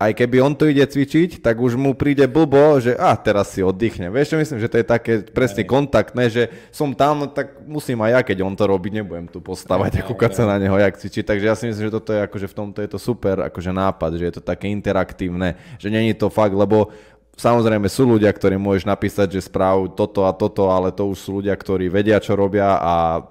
[SPEAKER 1] aj keby on to ide cvičiť, tak už mu príde blbo, že a teraz si oddychne. Vieš čo myslím, že to je také presne kontaktné, že som tam, tak musím aj ja, keď on to robí, nebudem tu postavať a kúkať sa na neho, jak cvičí. Takže ja si myslím, že toto je akože v tomto je to super akože nápad, že je to také interaktívne, že není to fakt, lebo Samozrejme sú ľudia, ktorí môžeš napísať, že správ toto a toto, ale to už sú ľudia, ktorí vedia, čo robia a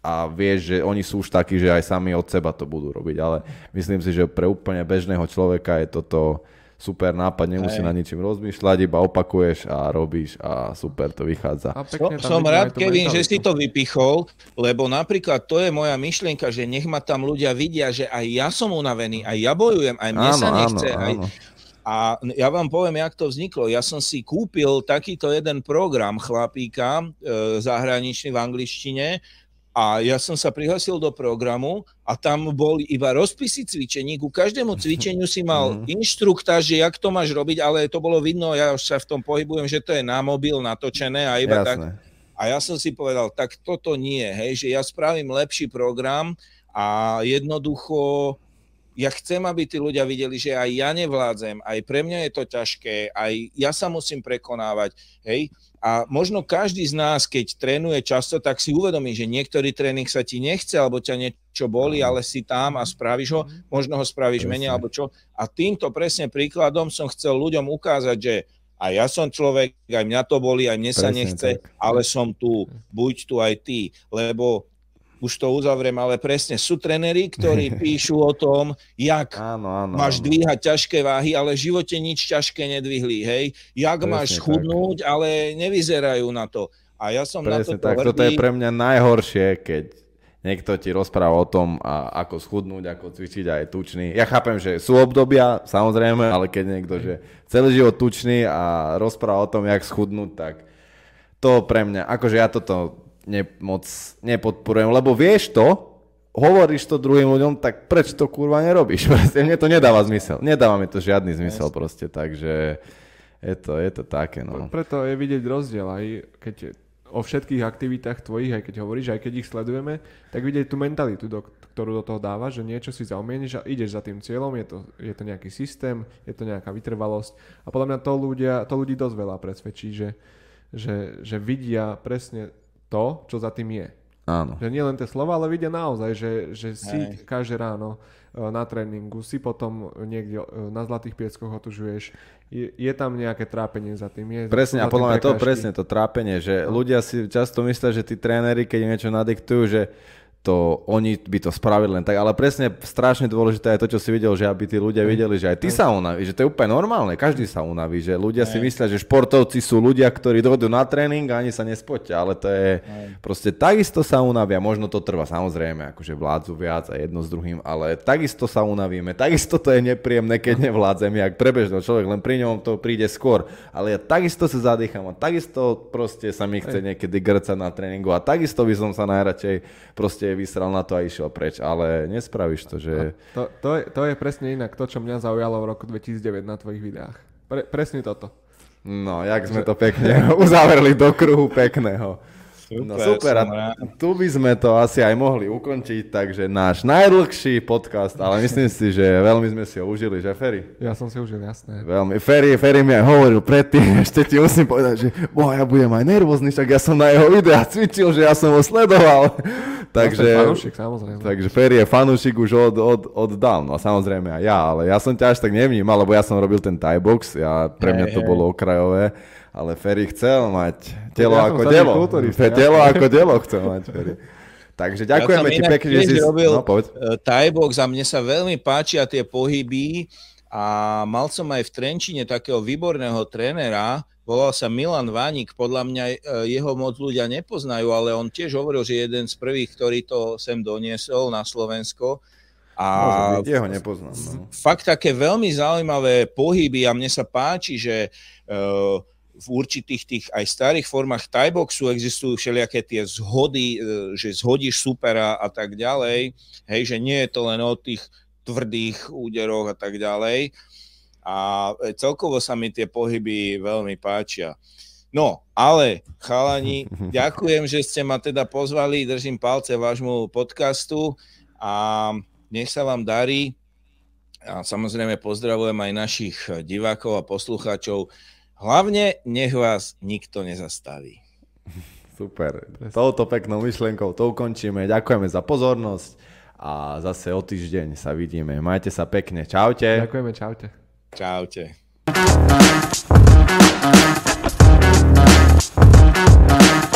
[SPEAKER 1] a vieš, že oni sú už takí, že aj sami od seba to budú robiť, ale myslím si, že pre úplne bežného človeka je toto super nápad, nemusí na ničím rozmýšľať, iba opakuješ a robíš a super to vychádza. A
[SPEAKER 3] som, som rád, Kevin, že si to vypichol, lebo napríklad to je moja myšlienka, že nech ma tam ľudia vidia, že aj ja som unavený, aj ja bojujem, aj mne áno, sa nechce. Áno, aj... áno. A ja vám poviem, jak to vzniklo. Ja som si kúpil takýto jeden program chlapíka e, zahraničný v angličtine, a ja som sa prihlásil do programu a tam boli iba rozpisy cvičení. Ku každému cvičeniu si mal mm. inštruktáž, že jak to máš robiť, ale to bolo vidno, ja už sa v tom pohybujem, že to je na mobil natočené a iba Jasné. tak. A ja som si povedal, tak toto nie, hej, že ja spravím lepší program a jednoducho ja chcem, aby tí ľudia videli, že aj ja nevládzem, aj pre mňa je to ťažké, aj ja sa musím prekonávať, hej. A možno každý z nás, keď trénuje často, tak si uvedomí, že niektorý tréning sa ti nechce, alebo ťa niečo boli, ale si tam a spravíš ho, možno ho spravíš presne. menej, alebo čo. A týmto presne príkladom som chcel ľuďom ukázať, že aj ja som človek, aj mňa to boli, aj mne presne, sa nechce, tak. ale som tu, buď tu aj ty, lebo už to uzavriem, ale presne sú trenery, ktorí <laughs> píšu o tom, jak áno, áno, máš áno. dvíhať ťažké váhy, ale v živote nič ťažké nedvihli, hej. Jak presne máš schudnúť, tak. ale nevyzerajú na to. A ja som presne na to tak.
[SPEAKER 1] Hrdý. Toto je pre mňa najhoršie, keď niekto ti rozpráva o tom, a ako schudnúť, ako cvičiť aj tučný. Ja chápem, že sú obdobia, samozrejme, ale keď niekto, že celý život tučný a rozpráva o tom, jak schudnúť, tak to pre mňa, akože ja toto ne, moc nepodporujem, lebo vieš to, hovoríš to druhým ľuďom, tak prečo to kurva nerobíš? <laughs> Proste mne to nedáva zmysel. Nedáva mi to žiadny zmysel proste, takže je to, je to také. No.
[SPEAKER 2] Preto je vidieť rozdiel aj keď o všetkých aktivitách tvojich, aj keď hovoríš, aj keď ich sledujeme, tak vidieť tú mentalitu, do, ktorú do toho dáva, že niečo si zaumieniš a ideš za tým cieľom, je to, je to nejaký systém, je to nejaká vytrvalosť a podľa mňa to, ľudia, to ľudí dosť veľa presvedčí, že, že, že vidia presne to, čo za tým je.
[SPEAKER 1] Áno.
[SPEAKER 2] Že nie len tie slova, ale vidia naozaj, že, že si
[SPEAKER 3] Hej.
[SPEAKER 2] každé ráno e, na tréningu, si potom niekde e, na Zlatých pieskoch otužuješ. Je, je tam nejaké trápenie za tým. Je,
[SPEAKER 1] Presne, a podľa mňa to presne to trápenie, že ľudia si často myslia, že tí tréneri, keď niečo nadiktujú, že to oni by to spravili len tak, ale presne strašne dôležité je to, čo si videl, že aby tí ľudia videli, že aj ty sa unavíš, že to je úplne normálne, každý sa unaví, že ľudia si myslia, že športovci sú ľudia, ktorí dojdú na tréning a ani sa nespotia, ale to je proste takisto sa unavia, možno to trvá samozrejme, akože vládzu viac a jedno s druhým, ale takisto sa unavíme, takisto to je nepríjemné, keď nevládzem, jak prebežný človek, len pri ňom to príde skôr, ale ja takisto sa zadýcham a takisto proste sa mi chce niekedy grcať na tréningu a takisto by som sa najradšej proste vysral na to a išiel preč, ale nespravíš to, že...
[SPEAKER 2] To, to, je, to je presne inak to, čo mňa zaujalo v roku 2009 na tvojich videách. Pre, presne toto.
[SPEAKER 1] No, jak sme to pekne <laughs> uzavreli do kruhu pekného. No super, a tu by sme to asi aj mohli ukončiť, takže náš najdlhší podcast, ale myslím si, že veľmi sme si ho užili, že Ferry?
[SPEAKER 2] Ja som si užil, jasné.
[SPEAKER 1] Veľmi. Ferry, Ferry mi aj hovoril predtým, <laughs> ešte ti musím povedať, že bo ja budem aj nervózny, však ja som na jeho videá cvičil, že ja som ho sledoval. <laughs>
[SPEAKER 2] Takže, fanúšik, samozrejme.
[SPEAKER 1] takže Ferry je fanúšik už od, od, od dávno, a samozrejme aj ja, ale ja som ťa až tak nevnímal, lebo ja som robil ten Thai box, ja, pre mňa to bolo okrajové, ale Ferry chcel mať telo
[SPEAKER 2] Ja
[SPEAKER 1] ako delo.
[SPEAKER 2] kulturista, jasné.
[SPEAKER 1] Telo ako delo chcel mať Ferry. Takže ďakujeme
[SPEAKER 3] ja
[SPEAKER 1] ti pekne, že si...
[SPEAKER 3] robil
[SPEAKER 1] No,
[SPEAKER 3] eh, Thai box a mne sa veľmi páčia tie pohyby a mal som aj v Trenčine takého výborného trénera, volal sa Milan Vánik, podľa mňa eh, jeho moc ľudia nepoznajú, ale on tiež hovoril, že je jeden z prvých, ktorý to sem doniesol na Slovensko. A
[SPEAKER 1] Môže byť, jeho nepoznám. No.
[SPEAKER 3] fakt také veľmi zaujímavé pohyby a mne sa páči, že eh, v určitých tých aj starých formách tajboxu existujú všelijaké tie zhody, eh, že zhodíš supera a tak ďalej, hej, že nie je to len o tých tvrdých úderoch a tak ďalej. A eh, celkovo sa mi tie pohyby veľmi páčia. No, ale chalani, <laughs> ďakujem, že ste ma teda pozvali, držím palce vášmu podcastu a nech sa vám darí. A samozrejme pozdravujem aj našich divákov a poslucháčov. Hlavne nech vás nikto nezastaví. <laughs>
[SPEAKER 1] Super. Touto peknou myšlienkou to ukončíme. Ďakujeme za pozornosť a zase o týždeň sa vidíme. Majte sa pekne. Čaute.
[SPEAKER 2] Ďakujeme. Čaute.
[SPEAKER 3] Čaute. Thank you.